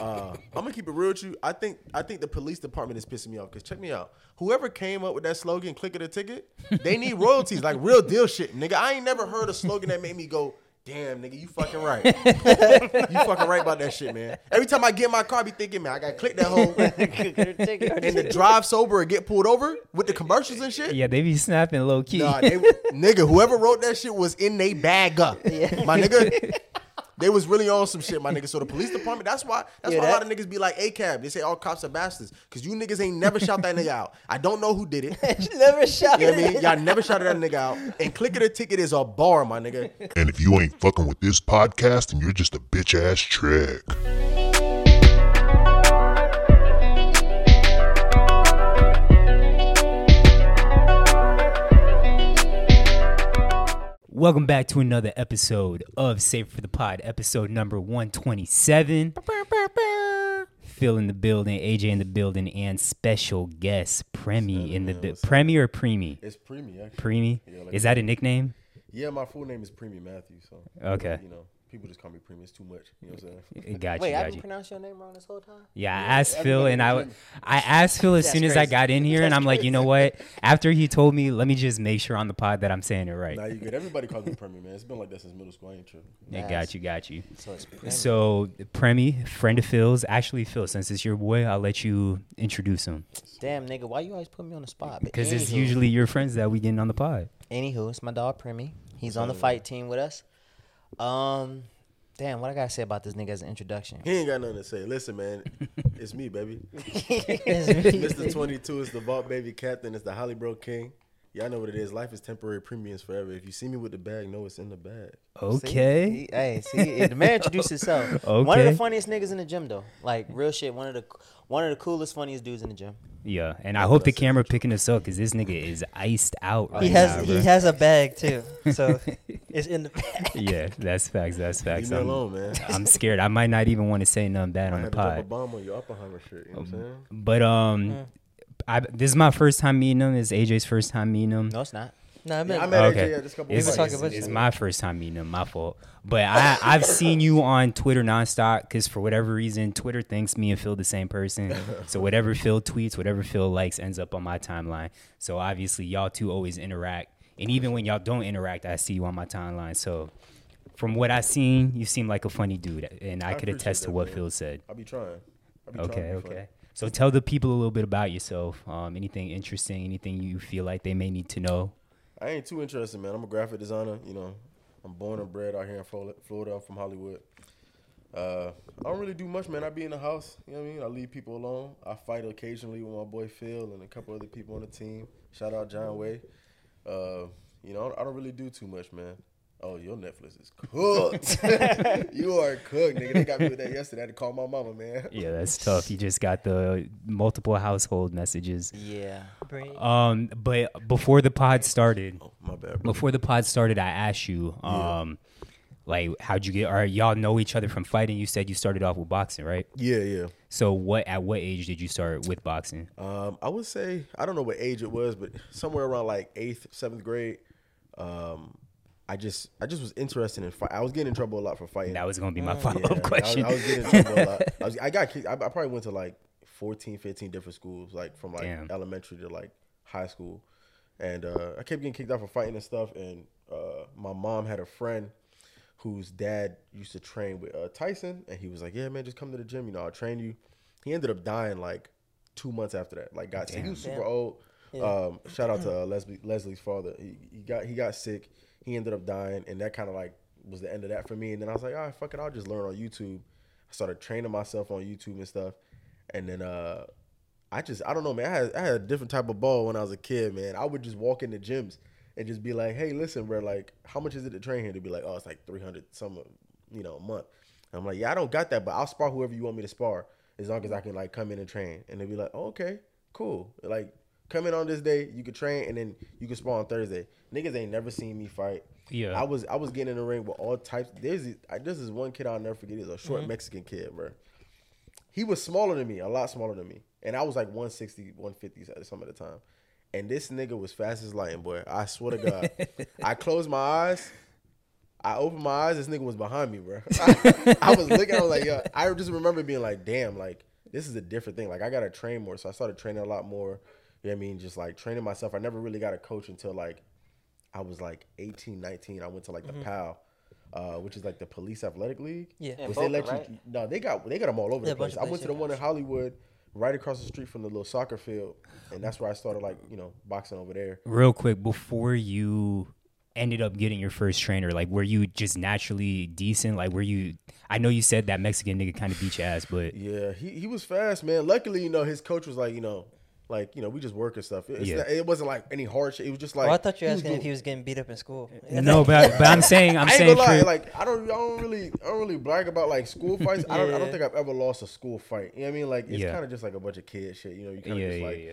Uh, I'm gonna keep it real with you. I think I think the police department is pissing me off because check me out. Whoever came up with that slogan, "Click it or Ticket," they need royalties, like real deal shit, nigga. I ain't never heard a slogan that made me go, "Damn, nigga, you fucking right." you fucking right about that shit, man. Every time I get in my car, I be thinking, man, I gotta click that hole and the drive sober and get pulled over with the commercials and shit. Yeah, they be snapping low key. Nah, they, nigga, whoever wrote that shit was in they bag up. My nigga, they was really on some shit, my nigga. So the police department, that's why that's Yeah, why a lot of niggas be like ACAB. They say all cops are bastards. Cause you niggas ain't never shout that nigga out. I don't know who did it. Never shouted. You know what I mean? Y'all never shouted that nigga out. And clicking a ticket is a bar, my nigga. And if you ain't fucking with this podcast, then you're just a bitch ass trick. Welcome back to another episode of Save for the Pod, episode number 127. Phil in the building, AJ in the building, and special guest Premi in the bu- Premi or Preemi? It's Preemie, actually. Preemi? Yeah, like- Is that a nickname? Yeah, my full name is Preemie Matthew, so Okay. you know, people just call me Preemie. It's too much. You know what I'm saying? Got you, Wait, I've got been you. pronouncing your name wrong this whole time. Yeah, I asked Phil, and in I, the. I asked Phil as That's soon as I got in here, and I'm like, you know what? After he told me, let me just make sure on the pod that I'm saying it right. Nah, you good. Everybody calls me Preemie, man. It's been like that since middle school. I ain't tripping. Yeah, Nice. got you, got you. So it's Premi. So Premi, friend of Phil's, actually Phil, since it's your boy, I'll let you introduce him Damn, nigga, why you always put me on the spot? Because it's usually your friends that we getting on the pod. Anywho, it's my dog Premi. He's on the fight team with us. Um, damn, what I gotta say about this nigga as an introduction? He ain't got nothing to say. Listen, man, it's me, baby. It's Mr. 22 is the vault baby captain. It's the Holly Bro King. Y'all know what it is. Life is temporary. Premiums forever. If you see me with the bag, know it's in the bag. Okay. See? Hey, see, the man introduced himself. Okay. One of the funniest niggas in the gym, though. Like real shit. One of the one of the coolest, funniest dudes in the gym. Yeah, and I hope the camera picking us up because this nigga is iced out right He has now, he bro. has a bag too, so it's in the bag. yeah, that's facts. That's facts. Leave me I'm, alone, man. I'm scared. I might not even want to say nothing bad I on the had drop a pod. bomb on your Oppenheimer shit. You know what I'm saying? But um, I, this is my first time meeting him. This is AJ's first time meeting him. No, it's not. No, I Yeah, meant I met Okay. AJ yeah, just a couple It's, weeks ago. about it's my first time meeting him. My fault. But I, I've seen you on Twitter nonstop because for whatever reason, Twitter thinks me and Phil the same person. so whatever Phil tweets, whatever Phil likes, ends up on my timeline. So obviously, y'all two always interact. And even when y'all don't interact, I see you on my timeline. So from what I've seen, you seem like a funny dude, and I, I could attest to what man. Phil said. I'll be trying. I'll be trying Okay, to okay. So tell the people a little bit about yourself. Um, anything interesting, anything you feel like they may need to know. I ain't too interested, man. I'm a graphic designer. You know, I'm born and bred out here in Florida. I'm from Hollywood. Uh, I don't really do much, man. I be in the house. You know what I mean? I leave people alone. I fight occasionally with my boy Phil and a couple other people on the team. Shout out John Way. Uh, you know, I don't really do too much, man. Oh, your Netflix is cooked. you are cooked, nigga. They got me with that yesterday. I had to call my mama, man. Yeah, that's tough. You just got the multiple household messages. Yeah. Um, but before the pod started, Oh, my bad, bro. before the pod started, I asked you, um, like, how'd you get? Or y'all know each other from fighting? You said you started off with boxing, right? Yeah, yeah. So what? At what age did you start with boxing? Um, I would say I don't know what age it was, but somewhere around like eighth, seventh grade. Um, I just I just was interested in fight. I was getting in trouble a lot for fighting. That was gonna be my Yeah, follow I up was- question. I was, getting in trouble a lot. I, was, I got kicked. I, I probably went to like 14, 15 different schools, like from like Damn. elementary to like high school, and uh, I kept getting kicked out for fighting and stuff. And uh, my mom had a friend whose dad used to train with uh, Tyson, and he was like, "Yeah, man, just come to the gym. You know, I'll train you." He ended up dying like two months after that. Like, got sick. He was super Damn. old. Um, shout out to uh, Leslie Leslie's father. He, he got he got sick. He ended up dying, and that kind of like was the end of that for me. And then I was like, all right, fuck it, I'll just learn on YouTube. I started training myself on YouTube and stuff, and then uh, I just I don't know, man. I had I had a different type of ball when I was a kid, man. I would just walk in the gyms and just be like, hey, listen, bro, like, how much is it to train here? To be like, oh, it's like three hundred some, you know, a month. I'm like, yeah, I don't got that, but I'll spar whoever you want me to spar as long as I can like come in and train. And they'd be like, oh, okay, cool. Like, come in on this day, you could train, and then you can spar on Thursday. Niggas ain't never seen me fight. Yeah. I was I was getting in the ring with all types. There's this- I, this is one kid I'll never forget. He's a short mm-hmm. Mexican kid, bro. He was smaller than me, a lot smaller than me, and I was like 160, 150 some of the time. And this nigga was fast as lightning, boy. I swear to God. I closed my eyes. I opened my eyes. This nigga was behind me, bro. I, I was looking. I was like, yo. I just remember being like, damn, like this is a different thing. Like I gotta train more. So I started training a lot more. You know what I mean? Just like training myself. I never really got a coach until like I was like 18, 19. I went to like the PAL, uh, which is like the Police Athletic League. Yeah. In Which they let Boca, you. right? No, they got they got them all over Yeah, the place. I went to the one in Hollywood, right across the street from the little soccer field, and that's where I started like you know boxing over there. Real quick, before you ended up getting your first trainer, like were you just naturally decent? Like were you? I know you said that Mexican nigga kind of beat your ass, but Yeah, he, he was fast, man. Luckily, you know, his coach was like, you know, like you know, we just work and stuff. It's Yeah. not- it wasn't like any hard shit. It was just like. oh, I thought you were was asking if he was getting beat up in school. no, but but I'm saying I'm I ain't saying gonna lie, like I don't, I don't really, I don't really brag about like school fights. I don't, I don't think I've ever lost a school fight. You know what I mean? Like it's Yeah. kind of just like a bunch of kid shit. You know, you kind of yeah, just yeah, like yeah.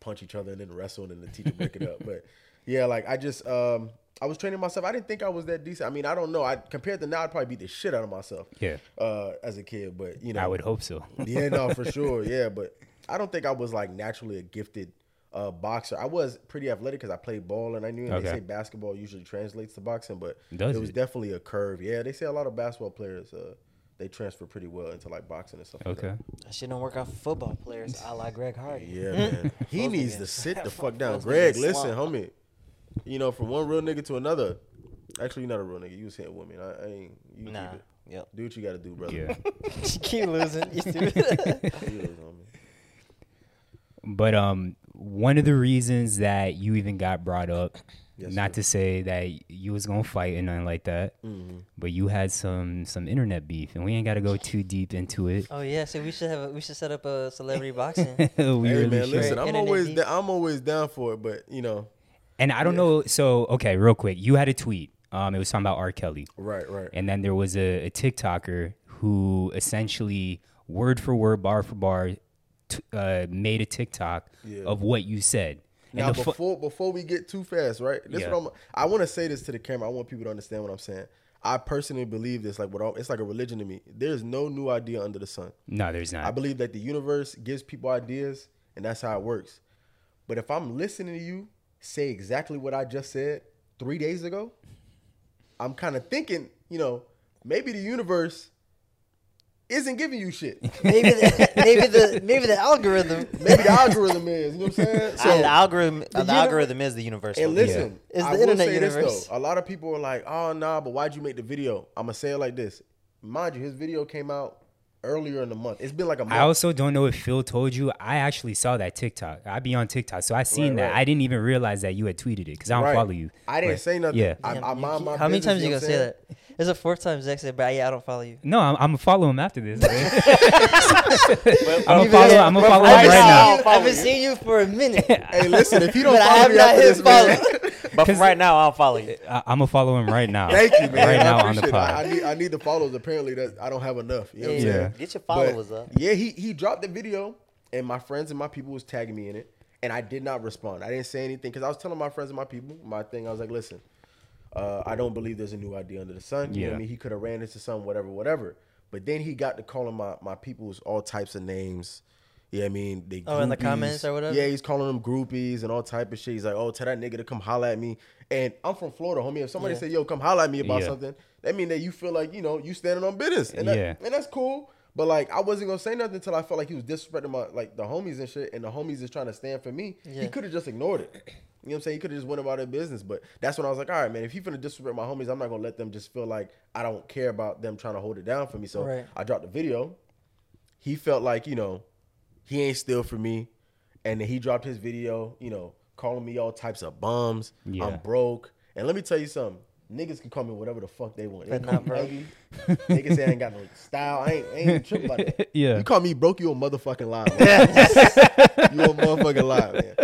punch each other and then wrestle and then the teacher break it up. But yeah, like I just, um, I was training myself. I didn't think I was that decent. I mean, I don't know. I compared to now, I'd probably beat the shit out of myself. Yeah. Uh, as a kid, but you know, I would hope so. yeah, no, for sure. Yeah, but I don't think I was like naturally a gifted uh, boxer. I was pretty athletic because I played ball and I knew. And Okay. They say basketball usually translates to boxing, but Does it was it? definitely a curve. Yeah, they say a lot of basketball players uh, they transfer pretty well into like boxing and stuff. like Okay. That shit don't work out for football players. I like Greg Hardy. Yeah, man. he needs to sit the fuck down. Greg, listen, homie. You know, from one real nigga to another. Actually, you're not a real nigga. You was hitting women. I, I ain't. You Nah. keep it. Yep. Do what you got to do, brother. Yeah. keep losing. You stupid. You know, homie. But um, one of the reasons that you even got brought up, Yes, not sir. to say that you was gonna fight and nothing like that, Mm-hmm. but you had some some internet beef, and we ain't got to go too deep into it. oh yeah, so we should have a, we should set up a celebrity boxing. we Hey really man, should. listen, I'm Internet always beef. da- I'm always down for it, but you know, And I don't know. So okay, real quick, you had a tweet. Um, it was talking about R. Kelly, right, right. and then there was a, a TikToker who essentially word for word, bar for bar, t- uh, made a TikTok Yeah. of what you said. And Now fu- before before we get too fast, right? This Yeah. I want to say this to the camera. I want people to understand what I'm saying. I personally believe this, like what all, it's like a religion to me. There's no new idea under the sun. no, there's not. I believe that the universe gives people ideas, and that's how it works. But if I'm listening to you say exactly what I just said three days ago, I'm kind of thinking, you know, maybe the universe isn't giving you shit. maybe the, maybe the maybe the algorithm. Maybe the algorithm is. You know what I'm saying? Ah, the algorithm, the, uni- algorithm is the universe. And for me. listen, It's I the will internet say this though. A lot of people are like, "Oh nah, but why'd you make the video?" I'm gonna say it like this. Mind you, his video came out earlier in the month. It's been like a month. I also don't know if Phil told you. I actually saw that TikTok. I'd be on TikTok, so I seen Right, that. right. I didn't even realize that you had tweeted it because I don't Right. follow you. I didn't But- say nothing. Yeah. I, Damn, I mind my how many business, times you gonna what say that? It's a fourth time Zach said, "But yeah, I don't follow you." No, I'm, I'm gonna follow him after this. man. I'm gonna but- follow. I'm gonna follow him right now- now. I'll follow I've been you. seeing you for a minute. Hey, listen, if you don't But I follow have me not after hit this, man, But for right now, I'll follow you. I, I'm gonna follow him right now. thank you, man. Right I now on the appreciate it. I, I pod. need I need the followers. Apparently, that I don't have enough. You know what I'm Yeah. saying? Get your But, followers up. Yeah, he he dropped the video, and my friends and my people was tagging me in it, and I did not respond. I didn't say anything because I was telling my friends and my people my thing. I was like, listen, uh, I don't believe there's a new idea under the sun. You know what Yeah. I mean? He could have ran into some whatever, whatever. But then he got to calling my my people's all types of names. Yeah, I mean, they Oh, in the comments or whatever? Yeah, he's calling them groupies and all type of shit. He's like, "Oh, tell that nigga to come holla at me." And I'm from Florida, homie. If somebody Yeah. say, "Yo, come holla at me about Yeah. something," that mean that you feel like you know you standing on business, and that, Yeah. and that's cool. But like, I wasn't gonna say nothing until I felt like he was disrespecting my like the homies and shit, and the homies is trying to stand for me. He could have just ignored it. You know what I'm saying? He could have just went about their business. But that's when I was like, all right, man, if he finna disrespect my homies, I'm not gonna let them just feel like I don't care about them trying to hold it down for me. So Right. I dropped the video. He felt like, you know, he ain't still for me. And then he dropped his video, you know, calling me all types of bums. Yeah. I'm broke. And let me tell you something. Niggas can call me whatever the fuck they want. They But call not me broke. ugly. Niggas say I ain't got no style. I ain't, I ain't tripping about that. Yeah. You call me broke, you a motherfucking lie. man. you a motherfucking lie, man.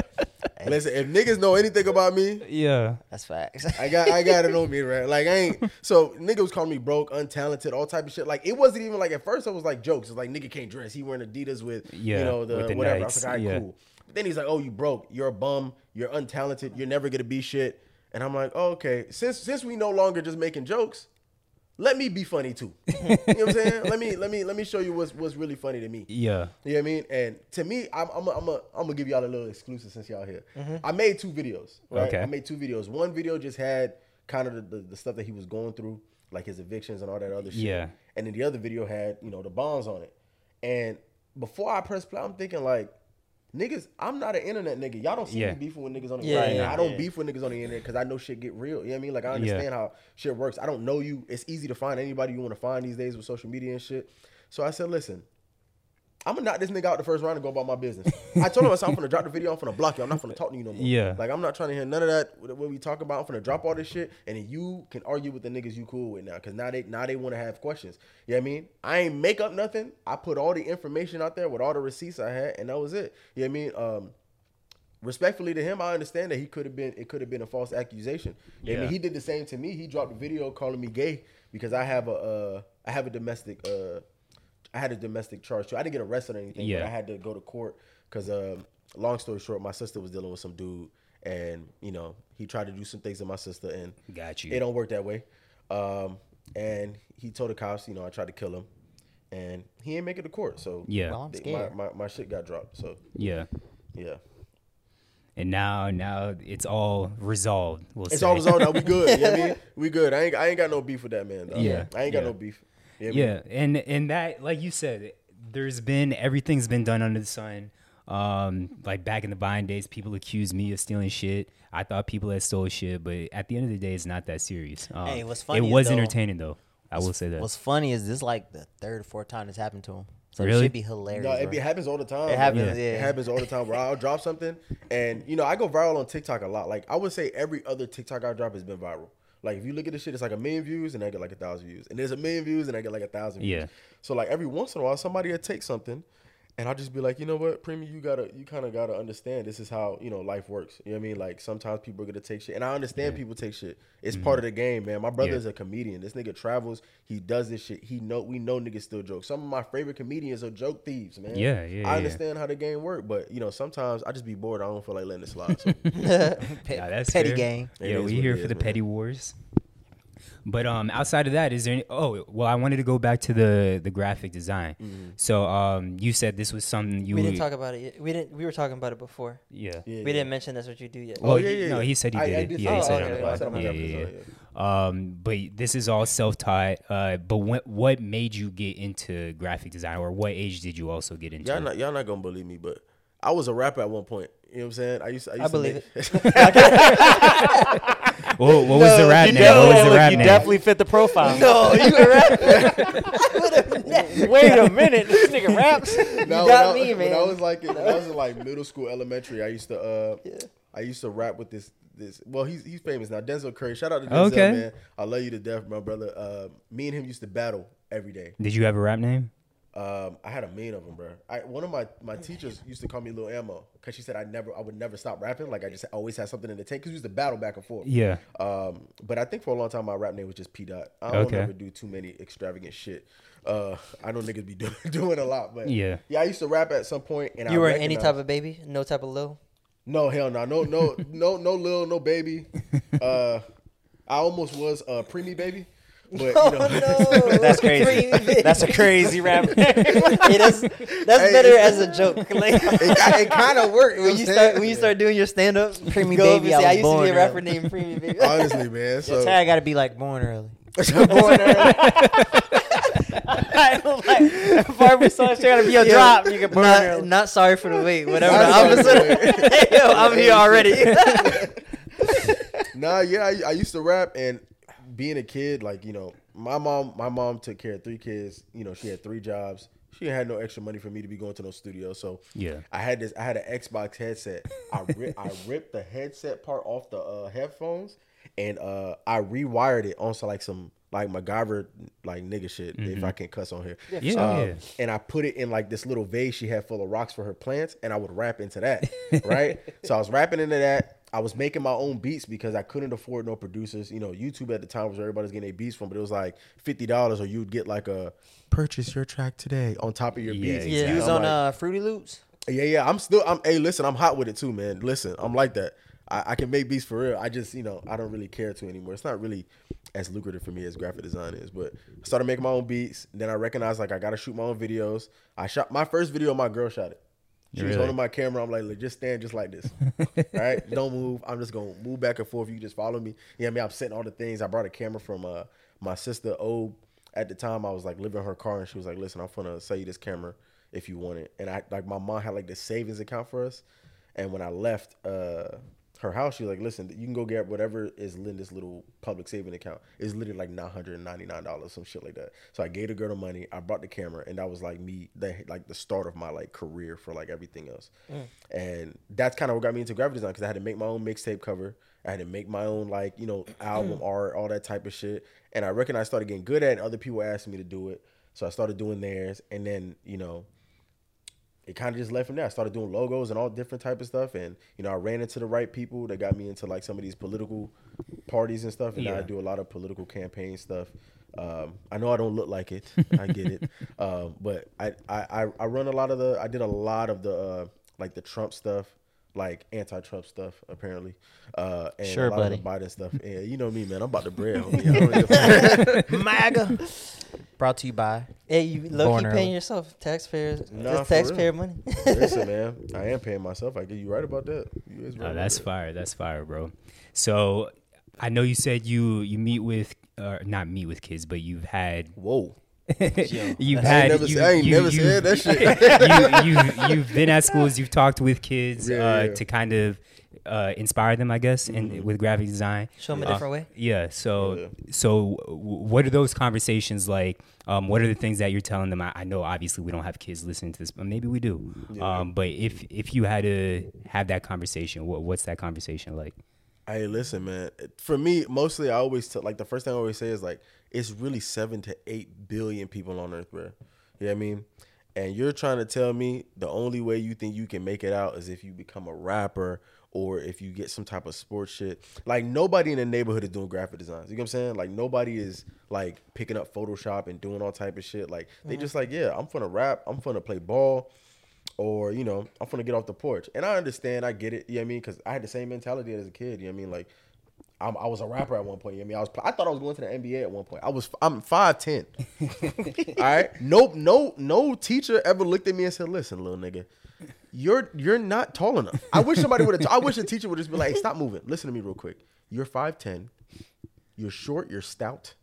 Listen, if niggas know anything about me, Yeah. That's facts. I got I got it on me, right? Like I ain't so nigga was calling me broke, untalented, all type of shit. Like it wasn't even like at first I was like jokes. It's like nigga can't dress. He wearing Adidas with Yeah, you know the, the whatever. I Nikes, was like, all right, yeah. cool. But then he's like, oh, you broke. You're a bum. You're untalented. You're never gonna be shit. And I'm like, oh, okay. Since since we no longer just making jokes, let me be funny too. you know what I'm saying? Let me let me let me show you what's what's really funny to me. Yeah. You know what I mean? And to me, I'm I'm a, I'm a, I'm gonna give y'all a little exclusive since y'all here. Mm-hmm. I made two videos. Right? Okay. I made two videos. One video just had kind of the, the, the stuff that he was going through, like his evictions and all that other shit. Yeah. And then the other video had, you know, the bombs on it. And before I press play, I'm thinking like, niggas, I'm not an internet nigga. Y'all don't see Yeah. me beefing with niggas on the Yeah, internet. yeah, I don't yeah. beef with niggas on the internet because I know shit get real. You know what I mean? Like I Yeah. understand how shit works. I don't know you. It's easy to find anybody you want to find these days with social media and shit. So I said, listen, I'm gonna knock this nigga out the first round and go about my business. I told him I said, I'm gonna drop the video. I'm gonna block you. I'm not gonna talk to you no more. Yeah. Like I'm not trying to hear none of that. What we talking about? I'm gonna drop all this shit, and then you can argue with the niggas you cool with now, because now they now they want to have questions. You know what I mean? I ain't make up nothing. I put all the information out there with all the receipts I had, and that was it. You know what I mean? Um, respectfully to him, I understand that he could have been it could have been a false accusation. You know I mean, he did the same to me. He dropped a video calling me gay because I have a uh, I have a domestic uh, I had a domestic charge too. I didn't get arrested or anything, Yeah. but I had to go to court because um, long story short, my sister was dealing with some dude, and you know he tried to do some things to my sister, and Got you. it don't work that way. Um, and he told the cops, you know, I tried to kill him, and he ain't make it to court. So Yeah. Well, I'm they- scared. my, my my shit got dropped. So Yeah. yeah. And now, now it's all resolved. We'll It's say. all resolved now. We good. You know what I mean? We good. I ain't I ain't got no beef with that man. Dog. Yeah. I ain't got Yeah. no beef. You know what I mean? Yeah, and and that, like you said, there's been everything's been done under the sun. Um, like back in the Vine days, people accused me of stealing shit. I thought people had stole shit, but at the end of the day, it's not that serious. Um, Hey, what's It funny is, was though- entertaining though. I will say that. What's funny is this like the third or fourth time this happened to him. So Really? it should be hilarious. No, it, bro. be, happens all the time. It happens, It yeah. happens all the time. Where I'll drop something, and you know, I go viral on TikTok a lot. Like I would say, every other TikTok I drop has been viral. Like if you look at this shit, it's like a million views, and I get like a thousand views, and there's a million views, and I get like a thousand views. Yeah. So like every once in a while, somebody will take something, and I'll just be like, you know what, Premium, you gotta, you kind of gotta understand this is how you know life works. You know what I mean? Like sometimes people are gonna take shit, and I understand people take shit. It's mm-hmm. part of the game, man. My brother Yeah. is a comedian. This nigga travels. He does this shit. He know we know niggas still joke. Some of my favorite comedians are joke thieves, man. Yeah, yeah, I yeah. understand how the game work, but you know sometimes I just be bored. I don't feel like letting it slide. So. Pe- Yeah, that's petty fair. gang. It Yeah, is we what here for the man. petty wars. But um, outside of that, is there any? Oh, well, I wanted to go back to the the graphic design. Mm-hmm. So um, you said this was something you we didn't talk about it. Yet. We didn't. We were talking about it before. Yeah. Yeah, We yeah. didn't mention that's what you do yet. Well, Oh, yeah, yeah, no, he said he I- did I it. did Yeah, say he said Oh, it okay, the I said pod. I'm a Yeah, yeah, yeah. Um, but this is all self-taught. Uh, but when, what made you get into graphic design, or what age did you also get into? Y'all it? not y'all not gonna believe me, but I was a rapper at one point. You know what I'm saying? I used to, I, used I to believe make, What, what was the rap you name? definitely, What was the look, rap you name? definitely fit the profile. no, you were right. Wait a minute, this nigga raps. No, got when I, me, When I was like, when I was in like middle school, elementary, I used to, uh, I used to rap with this, this. Well, he's he's famous now, Denzel Curry. Shout out to Denzel, Okay. man. I love you to death, my brother. Uh, me and him used to battle every day. Did you have a rap name? Um, I had a million of them, bro. I, one of my, my teachers used to call me Lil Ammo because she said I never I would never stop rapping. Like I just always had something in the tank because we used to battle back and forth. Yeah. Um, but I think for a long time my rap name was just P Dot. I don't Okay. ever do too many extravagant shit. Uh, I know niggas be doing doing a lot, but Yeah. yeah. I used to rap at some point, and You I were any type of baby, no type of Lil. no hell no no no no no lil no baby. Uh, I almost was a preemie baby, but oh, you know. no, That's crazy. That's a crazy rap. it is. That's Hey, better it's- as a joke. Like, it, it kind of worked. when you start when you start doing your stand up, Preemie go baby, and say, I I, used to be a rapper early." named Preemie Baby. honestly, man. So Your tag got to be like born early. born early. I like, Barbie song shit got to be a Yo, drop. You can born not, early. not sorry for the wait. Whatever. Not the sorry for. Yo, I'm here already. Nah, yeah, I, I used to rap and being a kid, like you know, my mom, my mom took care of three kids. You know, she had three jobs. She had no extra money for me to be going to no studio, so Yeah. I had this. I had an Xbox headset. I ri- I ripped the headset part off the uh, headphones, and uh, I rewired it onto like some like MacGyver like nigga shit. If I can cuss on here, Yeah, Um, yeah. and I put it in like this little vase she had full of rocks for her plants, and I would rap into that, right? so I was rapping into that. I was making my own beats because I couldn't afford no producers. You know, YouTube at the time was where everybody's getting their beats from, but it was like fifty dollars, or you'd get like a purchase your track today on top of your Yeah, beats. exactly. You was I'm on like, uh, Fruity Loops. yeah, yeah. I'm still. I'm. Hey, listen. I'm hot with it too, man. Listen, I'm like that. I, I can make beats for real. I just, you know, I don't really care to anymore. It's not really as lucrative for me as graphic design is. But I started making my own beats. Then I recognized like I got to shoot my own videos. I shot my first video. My girl shot it. She was holding my camera. I'm like, "Look, just stand just like this. All right, don't move. I'm just gonna move back and forth. You just follow me. Yeah, I mean, I'm setting all the things. I brought a camera from uh my sister O. At the time, I was like living in her car, and she was like, "Listen, I'm gonna sell you this camera if you want it." And I like my mom had like the savings account for us, and when I left uh her house, she like, "Listen, you can go get whatever is Linda's little public saving account. It's literally like nine hundred and ninety nine dollars, some shit like that." So I gave the girl the money. I brought the camera, and that was like me, the, like the start of my like career for like everything else. Mm. And that's kind of what got me into graphic design because I had to make my own mixtape cover. I had to make my own like you know album art, all that type of shit. And I reckon I started getting good at it. And other people asked me to do it, so I started doing theirs. And then you know it kind of just left from there. I started doing logos and all different type of stuff, and you know, I ran into the right people that got me into like some of these political parties and stuff. And now I do a lot of political campaign stuff. Um, I know I don't look like it, I get it, um, but I, I I- I run a lot of the. I did a lot of the uh, like the Trump stuff, like anti-Trump stuff, apparently, uh, and Sure, a lot of the. Biden stuff. Yeah, you know me, man. I'm about to bread. homie. I don't give a. MAGA. Brought to you by. Hey, you low Born key early. paying yourself taxpayers. Nah, that's for real. taxpayer money. Listen, man, I am paying myself. I get you right about that. You is right No, about that's that. fire. That's fire, bro. So I know you said you you meet with uh, not meet with kids, but you've had Whoa. you've I had ain't never, you, I ain't you- never you- said that shit. you, you you've been at schools, you've talked with kids Yeah, uh, yeah. to kind of uh, inspire them, I guess, in, Mm-hmm. with graphic design. Show them a Uh, different way. Yeah. So Yeah. so w- what are those conversations like? Um, what are the things that you're telling them? I, I know obviously we don't have kids listening to this, but maybe we do. Um, but if if you had to have that conversation, what, what's that conversation like? Hey, listen, man. For me, mostly I always tell, like the first thing I always say is like it's really seven to eight billion people on Earth, bro. You know what I mean? And you're trying to tell me the only way you think you can make it out is if you become a rapper or if you get some type of sports shit. Like nobody in the neighborhood is doing graphic designs. You know what I'm saying? Like nobody is like picking up Photoshop and doing all type of shit. Like they mm-hmm. just like, yeah, I'm gonna rap, I'm gonna play ball or you know i'm gonna get off the porch and i understand i get it you know what i mean because i had the same mentality as a kid you know what i mean like I'm, i was a rapper at one point you know i mean? I was i thought i was going to the nba at one point. I was i'm 5'10 all right? Nope. no no teacher ever looked at me and said listen little nigga you're you're not tall enough. I wish somebody would have i wish a teacher would just be like hey stop moving. Listen to me real quick. You're 5'10 you're short. You're stout.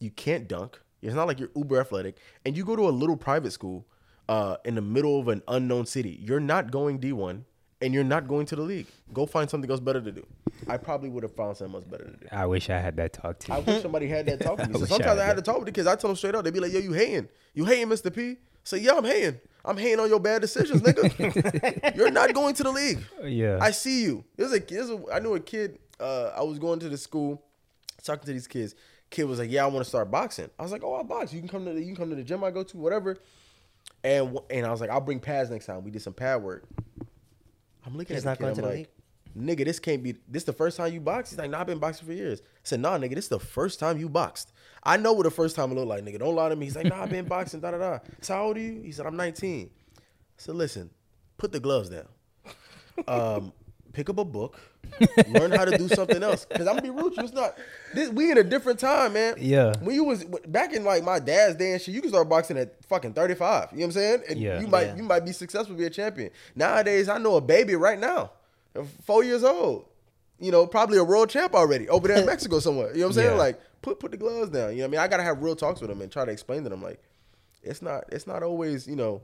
You can't dunk. It's not like you're uber athletic, and you go to a little private school uh, in the middle of an unknown city. You're not going D1, and you're not going to the league. Go find something else better to do. I probably would have found something else better to do. I wish I had that talk to you. I wish somebody had that talk to me. So I sometimes I had had to talk with the kids. I tell them straight up. They'd be like, "Yo, you hating? You hating, Mr. P?" Say, "Yeah, I'm hating. I'm hating on your bad decisions, nigga. you're not going to the league. yeah. I see you. There's a, there's a I knew a kid. Uh, I was going to the school, talking to these kids. Kid was like, "Yeah, I want to start boxing." I was like, "Oh, I box. You can come to the, you can come to the gym I go to, whatever." And and I was like, "I'll bring pads next time." We did some pad work. I'm looking He's at not going kid. to I'm the like, "Nigga, this can't be. This the first time you box?" He's like, "Nah, I've been boxing for years." I said, "Nah, nigga, this is the first time you boxed." I know what the first time looked like, nigga. Don't lie to me. He's like, "Nah, I've been boxing." Da da da. So how old are you? He said, "I'm 19." I said, "Listen, put the gloves down." um, pick up a book, learn how to do something else. Cause I'm gonna be real it's not. This, we in a different time, man. Yeah. When you was back in like my dad's day and shit, you can start boxing at fucking 35. You know what I'm saying? And Yeah. you might Yeah. you might be successful, be a champion. Nowadays, I know a baby right now, uh, four years old. You know, probably a world champ already over there in Mexico somewhere. You know what I'm saying? Yeah. Like, put put the gloves down. You know what I mean? I gotta have real talks with them and try to explain to them like, it's not it's not always you know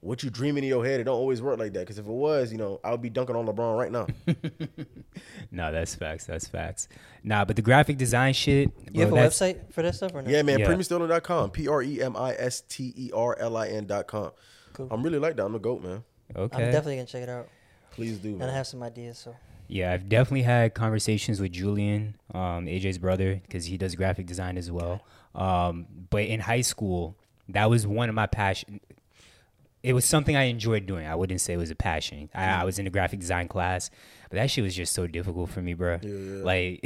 what you dreaming in your head. It don't always work like that. Because if it was, you know, I would be dunking on LeBron right now. no, that's facts. That's facts. Nah, but the graphic design shit. You have a that's- website for that stuff or not? Yeah, man. Yeah. PremiSterlin.com. P R E M I S T E R L I N.com. Cool. I'm really like that. I'm the GOAT, man. Okay. I'm definitely gonna check it out, Please do, and I have some ideas. So Yeah, I've definitely had conversations with Julian, um, AJ's brother, because he does graphic design as well. Um, but in high school, that was one of my passion. It was something I enjoyed doing. I wouldn't say it was a passion. I, I was in a graphic design class, but that shit was just so difficult for me, bro. Like,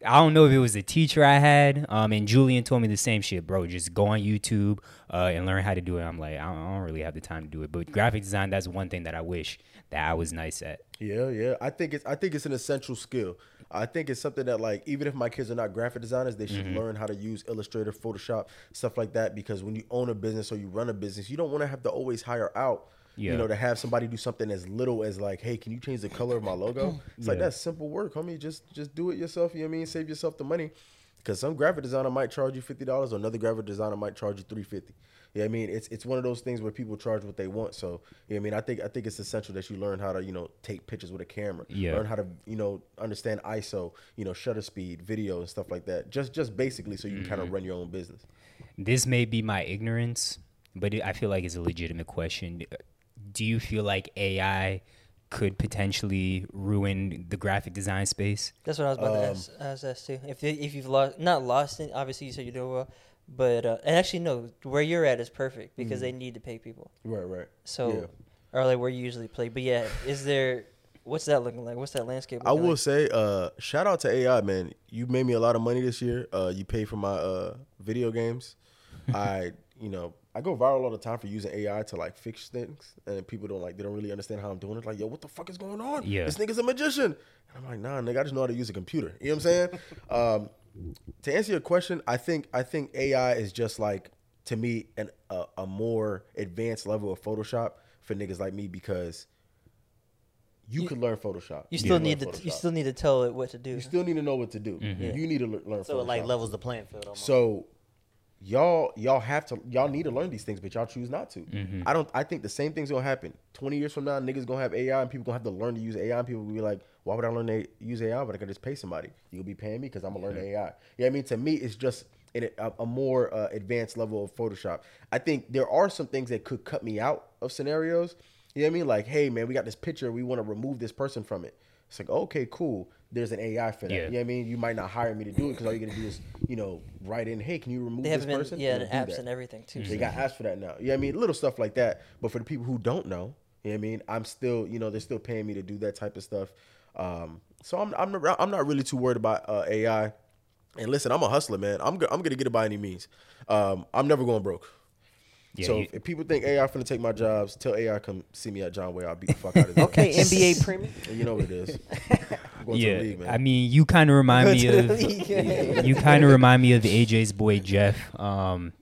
I don't know if it was the teacher I had, um, and Julian told me the same shit, bro. Just go on YouTube uh, and learn how to do it. I'm like, I don't, I don't really have the time to do it. But graphic design, that's one thing that I wish that I was nice at. Yeah, yeah. I think it's I think it's an essential skill. I think it's something that like even if my kids are not graphic designers, they should Mm-hmm. learn how to use Illustrator, Photoshop, stuff like that. Because when you own a business or you run a business, you don't want to have to always hire out Yeah. You know, to have somebody do something as little as like, hey, can you change the color of my logo? It's like that's simple work, homie. Just just do it yourself. You know what I mean? Save yourself the money. Because some graphic designer might charge you fifty dollars, or another graphic designer might charge you three fifty. Yeah, I mean it's it's one of those things where people charge what they want. So yeah, I mean I think I think it's essential that you learn how to you know take pictures with a camera, Yeah. learn how to you know understand ISO, you know shutter speed, video and stuff like that. Just just basically so you can kind of run your own business. This may be my ignorance, but it, I feel like it's a legitimate question. Do you feel like AI could potentially ruin the graphic design space? That's what I was about Um, to ask, ask, ask too. If you- if you've lost, not lost it, obviously you said you're doing well, but uh, and actually no, where you're at is perfect because they need to pay people. Right, right. So, Yeah. or like where you usually play. But yeah, is there? What's that looking like? What's that landscape? I will like? say, uh, shout out to AI, man. You made me a lot of money this year. Uh, you paid for my uh, video games. I, you know, I go viral all the time for using AI to like fix things, and people don't like they don't really understand how I'm doing it. Like, yo, what the fuck is going on? Yeah. this nigga's a magician. And I'm like, nah, nigga, I just know how to use a computer. You know what I'm saying? um, to answer your question, I think I think AI is just like to me an a, a more advanced level of Photoshop for niggas like me because you, You- could learn Photoshop. You still learn need to. You still need to tell it what to do. You still need to know what to do. You need to learn. So it like levels the playing field. Almost. So y'all y'all have to y'all need to learn these things, but y'all choose not to. I don't. I think the same thing's gonna happen. Twenty years from now, niggas gonna have AI, and people gonna have to learn to use AI. And people will be like, "Why would I learn to use AI? But I could just pay somebody. You'll be paying me because I'm gonna learn AI." Yeah, I mean, to me, it's just in a, a more uh, advanced level of Photoshop. I think there are some things that could cut me out of scenarios. You know what I mean? Like, hey man, we got this picture. We want to remove this person from it. It's like, okay, cool. There's an AI for that. Yeah. You know what I mean? You might not hire me to do it because all you're gonna do is, you know, write in, hey, can you remove They this been person? yeah, It'll and apps that. and everything too. They got apps for that now. Yeah, I mean, little stuff like that. But for the people who don't know, you know what I mean, I'm still, you know, they're still paying me to do that type of stuff. Um, so I'm, I'm, not, I'm not really too worried about uh, AI. And listen, I'm a hustler, man. I'm, go- I'm gonna get it by any means. Um, I'm never going broke. Yeah, so you- if, if people think AI finna take my jobs, tell AI come see me at John Way. I'll beat the fuck out of them. okay, NBA premium. you know what it is. Going to yeah, the league, man. I mean, you kind of remind me of you kind of remind me of AJ's boy Jeff. Um,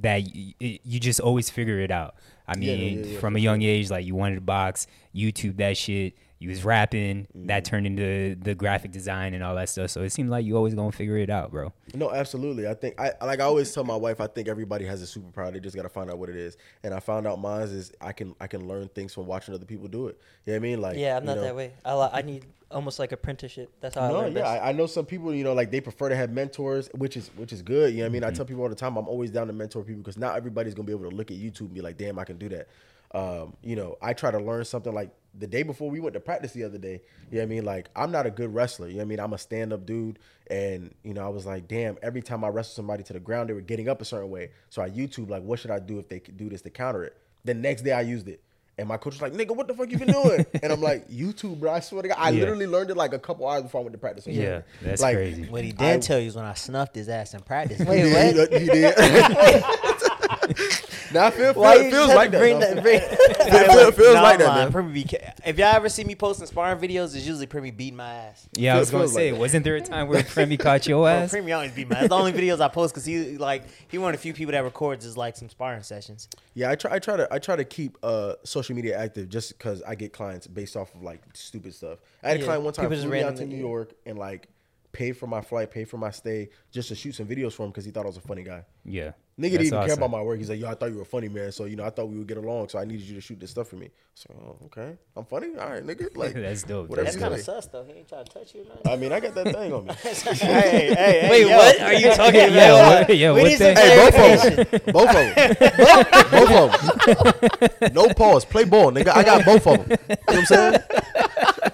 that y- y- you just always figure it out. I mean, yeah, from a young age, like you wanted to box, YouTube that shit. You was rapping, Mm-hmm. that turned into the graphic design and all that stuff. So it seemed like you always gonna figure it out, bro. No, absolutely. I think I like I always tell my wife. I think everybody has a superpower. They just got to find out what it is. And I found out mine is I can I can learn things from watching other people do it. You know what I mean? Like yeah, I'm you not know, that way. I I need almost like apprenticeship. That's how I No, learn yeah, best. I, I know some people. You know, like they prefer to have mentors, which is which is good. You know what I Mm-hmm. mean? I tell people all the time, I'm always down to mentor people because not everybody's gonna be able to look at YouTube and be like, damn, I can do that. Um, you know, I try to learn something like the day before we went to practice the other day. You know what I mean? Like I'm not a good wrestler. You know what I mean? I'm a stand up dude, and you know, I was like, damn. Every time I wrestled somebody to the ground, they were getting up a certain way. So I YouTube like, what should I do if they could do this to counter it? The next day I used it. And my coach was like, "Nigga, what the fuck you been doing?" and I'm like, "YouTube, bro. I swear to God, I Yeah. literally learned it like a couple hours before I went to practice. Yeah, that's Like, crazy. What he did I- tell you is when I snuffed his ass in practice. Wait, Yeah, what? He, he did. now I feel, feel it feels like had bring that. that? Bring, It feel- feels Nah, like that, man. man. Be if y'all ever see me posting sparring videos, it's usually Primy beating my ass. Yeah, I was gonna feels like say, that. wasn't there a time where Premi caught your Bro, ass? Primy always beat my ass. The only videos I post because he like he one of the few people that records is like some sparring sessions. Yeah, I try. I try to. I try to keep uh, social media active just because I get clients based off of like stupid stuff. I had a client one time people just flew me out to New York and like paid for my flight, paid for my stay, just to shoot some videos for him because he thought I was a funny guy. Yeah, Nigga didn't That's even care about my work. He's like, "Yo, I thought you were a funny man, so you know, I thought we would get along. So I needed you to shoot this stuff for me." So, oh, okay, I'm funny. All right, nigga. Like, That's dope. Whatever That's kind of sus though. He ain't trying to touch you. or nothing. I mean, I got that thing on me. hey, hey, hey, Wait, yo. what are you talking about? Yeah, what, yeah, We what need some the- Hey, both of them. Both of them. both of them. No pause. Play ball, nigga. I got both of them. You know what I'm saying?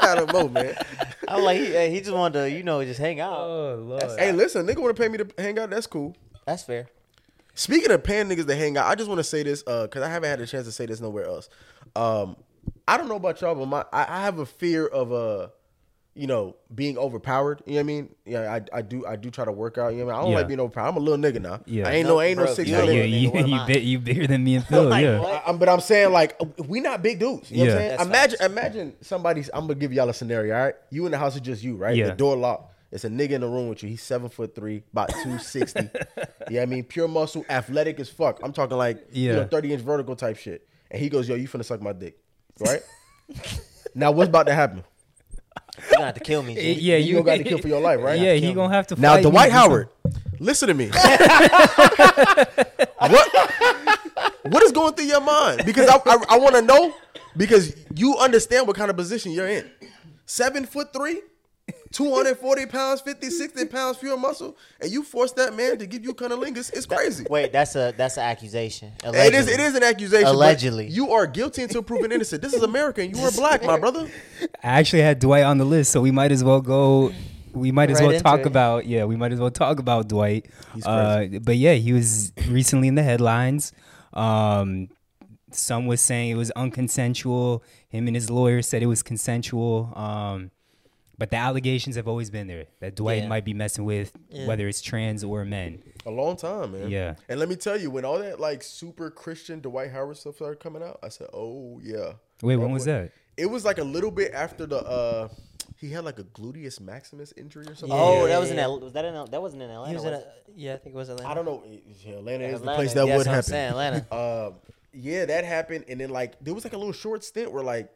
I got them both, man. I'm like, he, he just wanted to, you know, just hang out. Oh lord. Hey, listen, nigga want to pay me to hang out. That's cool. That's fair. Speaking of paying niggas to hang out, I just want to say this because I haven't had a chance to say this nowhere else. Um, I don't know about y'all, but my I, I have a fear of uh, you know, being overpowered. You know what I mean? Yeah, I, I do I do try to work out. You know what I mean? I don't Yeah. like being overpowered. I'm a little nigga now. Yeah. I ain't no, No, ain't no bro, six Yeah, foot yeah, nigga, nigga. you, what you, bit, you bigger than me and Phil. Like, yeah. I, I'm- but I'm saying like we not big dudes. You know what Yeah. I'm saying? That's Imagine facts. imagine somebody's I'm gonna give y'all a scenario, all right? You in the house is just you, right? Yeah. The door locked. It's a nigga in the room with you. He's seven foot three, about two sixty. yeah, I mean, pure muscle, athletic as fuck. I'm talking like you know, Yeah. thirty inch vertical type shit. And he goes, "Yo, you finna suck my dick, right?" now, what's about to happen? You gonna have to kill me. G. yeah, You gonna got to kill for your life, right? Yeah, he gonna have to. Now, fight me Dwight to do Howard, listen to me. what what is going through your mind? Because I I, I want to know because you understand what kind of position you're in. Seven foot three, 240 pounds, 50, 60 pounds pure muscle, and you force that man to give you cunnilingus. It's crazy. Wait, that's a that's an accusation. It is Allegedly. it is an accusation. Allegedly. You are guilty until proven innocent. This is America and you are black, my brother. I actually had Dwight on the list, so we might as well go. We might as Right well talk it. about yeah. We might as well talk about Dwight. He's Uh, but yeah, he was recently in the headlines. Um, some was saying it was unconsensual. Him and his lawyer said it was consensual. Um, but the allegations have always been there that Dwight Yeah. might be messing with Yeah. whether it's trans or men. A long time, man. Yeah. And let me tell you, when all that like super Christian Dwight Howard stuff started coming out, I said, "Oh yeah." Wait, That when was that? It was like a little bit after the uh he had like a gluteus maximus injury or something. Oh, that was in L- was that in L- that wasn't in Atlanta. He was in a, yeah, I think it was Atlanta. I don't know. Yeah, Atlanta is the place that that's would what I'm happen. saying, Atlanta. Um, yeah, that happened, and then like there was like a little short stint where like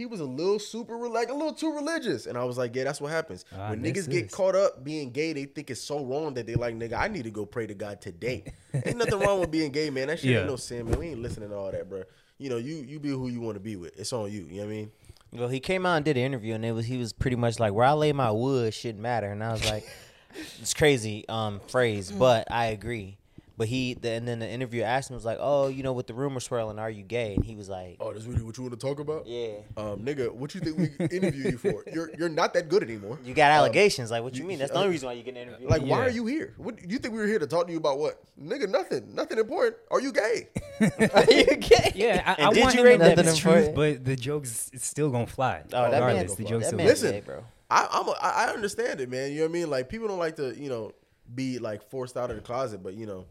he was a little super like a little too religious, and I was like, yeah, that's what happens Ah, when this niggas get caught up being gay. They think it's so wrong that they like nigga. I need to go pray to God today. ain't nothing wrong with being gay, man. That shit Yeah. ain't no sin, man. We ain't listening to all that, bro. You know, you you be who you want to be with. It's on you. You know what I mean? Well, he came out and did an interview, and it was he was pretty much like, "Where I lay my wood shouldn't matter," and I was like, "It's crazy um phrase, but I agree." But he, the, and then the interviewer asked him was like, "Oh, you know, with the rumor swirling, are you gay?" And he was like, Oh, that's really what you want to talk about? "Yeah." Um, nigga, what you think we interview you for? You're you're not that good anymore. You got Um, allegations. like, what you you- mean? That's the only reason why you get an interview. Like, why are you here? What you think we were here to talk to you about? What, nigga? Nothing. Nothing important. Are you gay? are you gay? Yeah, I, And I did want you him rate to that know the truth, but the joke's it's still gonna fly. Oh, that man, regardless, the joke's that still man gonna Listen, gay, bro. I, I'm a, I I understand it, man. You know what I mean? Like people don't like to, you know, be like forced out of the closet, but you know,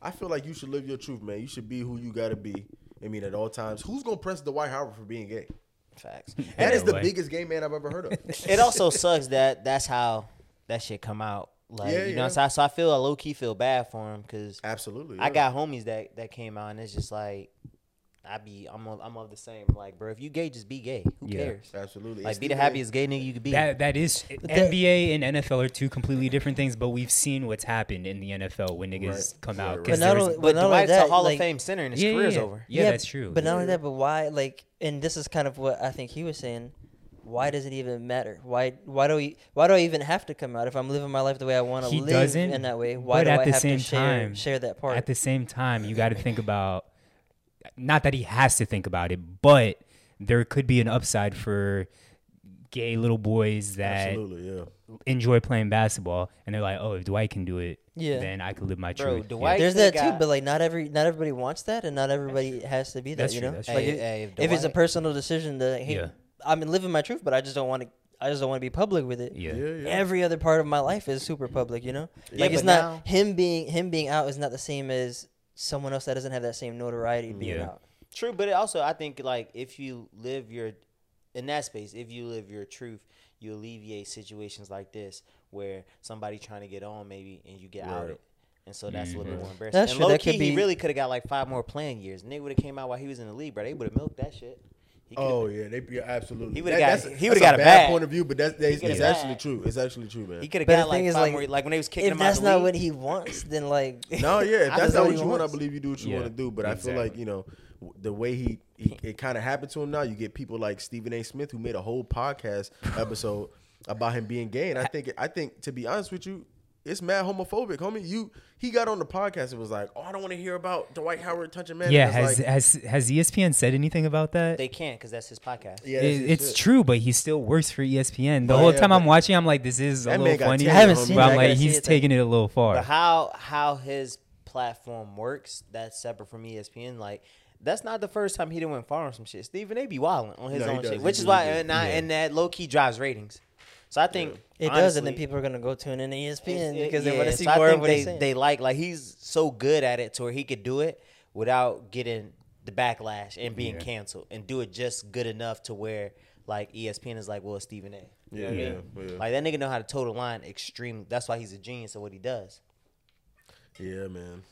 I feel like you should live your truth, man. You should be who you gotta be. I mean, at all times. Who's gonna press Dwight Howard for being gay? Facts. That is the way. biggest gay man I've ever heard of. it also sucks that that's how that shit come out. Like, Yeah, you know, yeah. so I, so I feel I low key feel bad for him because Absolutely. I yeah. got homies that that came out and it's just like I be I'm of, I'm of the same like bro if you gay just be gay who Yeah. cares absolutely like It's be the Stephen A. happiest gay nigga you could be That that is NBA and NFL are two completely different things, but we've seen what's happened in the NFL when niggas Right. come Right, out. right. 'cause But not there's- only- but but not only Dwight's that, a Hall like- of Fame center and his yeah, career's yeah, over Yeah, that's true. But not only that, but why? Like, and this is kind of what I think he was saying. Why does it even matter? Why? Why do we? Why do I even have to come out if I'm living my life the way I want to live in that way? Why but do at I the have same to share time- share that part? At the same time, you got to think about not that he has to think about it, but there could be an upside for gay little boys that Absolutely, yeah. enjoy playing basketball, and they're like, "Oh, if Dwight can do it, Yeah. then I can live my Bro, truth." Yeah. There's that could've too, but like not every not everybody wants that, and not everybody has to be that. That's you true, know, that's like true. if, Hey, if if it's a personal decision to, hey, Yeah. I'm living my truth, but I just don't want to. I just don't want to be public with it. Yeah. Yeah, yeah. Every other part of my life is super public. You know, Yeah, like it's not now- him being him being out is not the same as someone else that doesn't have that same notoriety being Yeah. out. true but it also I think like if you live your in that space if you live your truth you alleviate situations like this where somebody trying to get on maybe and you get Right. outed and so that's a little bit mm-hmm. more embarrassing. That's and true, low that key, could he be- really could have got like five more playing years. Nigga would have came out while he was in the league, bro. They would have milked that shit. He Oh been- yeah, they yeah, absolutely. He would've That- got- that's- he would've got a bad bag. point of view, but that's, that's coulda it's got a actually bag. true. It's actually true, man. he could have But got like is, five like, more. Like when they was kicking If him out that's not league. what he wants, then like No, yeah, if that's not know what he you want, I believe you do what you Yeah, want to do. But I feel like you know the way he, he it kind of happened to him now. You get people like Stephen A. Smith who made a whole podcast episode about him being gay, and I think I think to be honest with you. It's mad homophobic, homie. You he got on the podcast and was like, "Oh, I don't want to hear about Dwight Howard touching men." Yeah, has like, has has ESPN said anything about that? They can't because that's his podcast. yeah, It- his it's shit. true, but he still works for ESPN. The Oh, whole yeah, time I'm watching, I'm like, this is a little funny. tenure, I haven't homie. seen but it. I'm like, he's it, taking it a little far. But how how his platform works, that's separate from ESPN. Like that's not the first time he didn't went far on some shit. Stephen A. be wilding on his No, own does. shit, He which is why does. and, I, Yeah. and that low key drives ratings. So I think it does, and then people are gonna go tune in to ESPN it- because they yeah, want to see so I more of what they. They like like he's so good at it to where he could do it without getting the backlash and being Yeah. canceled, and do it just good enough to where like ESPN is like, well, Stephen A. You know what I Yeah, mean? yeah. Like that nigga know how to toe the line extreme. That's why he's a genius at what he does. Yeah, man.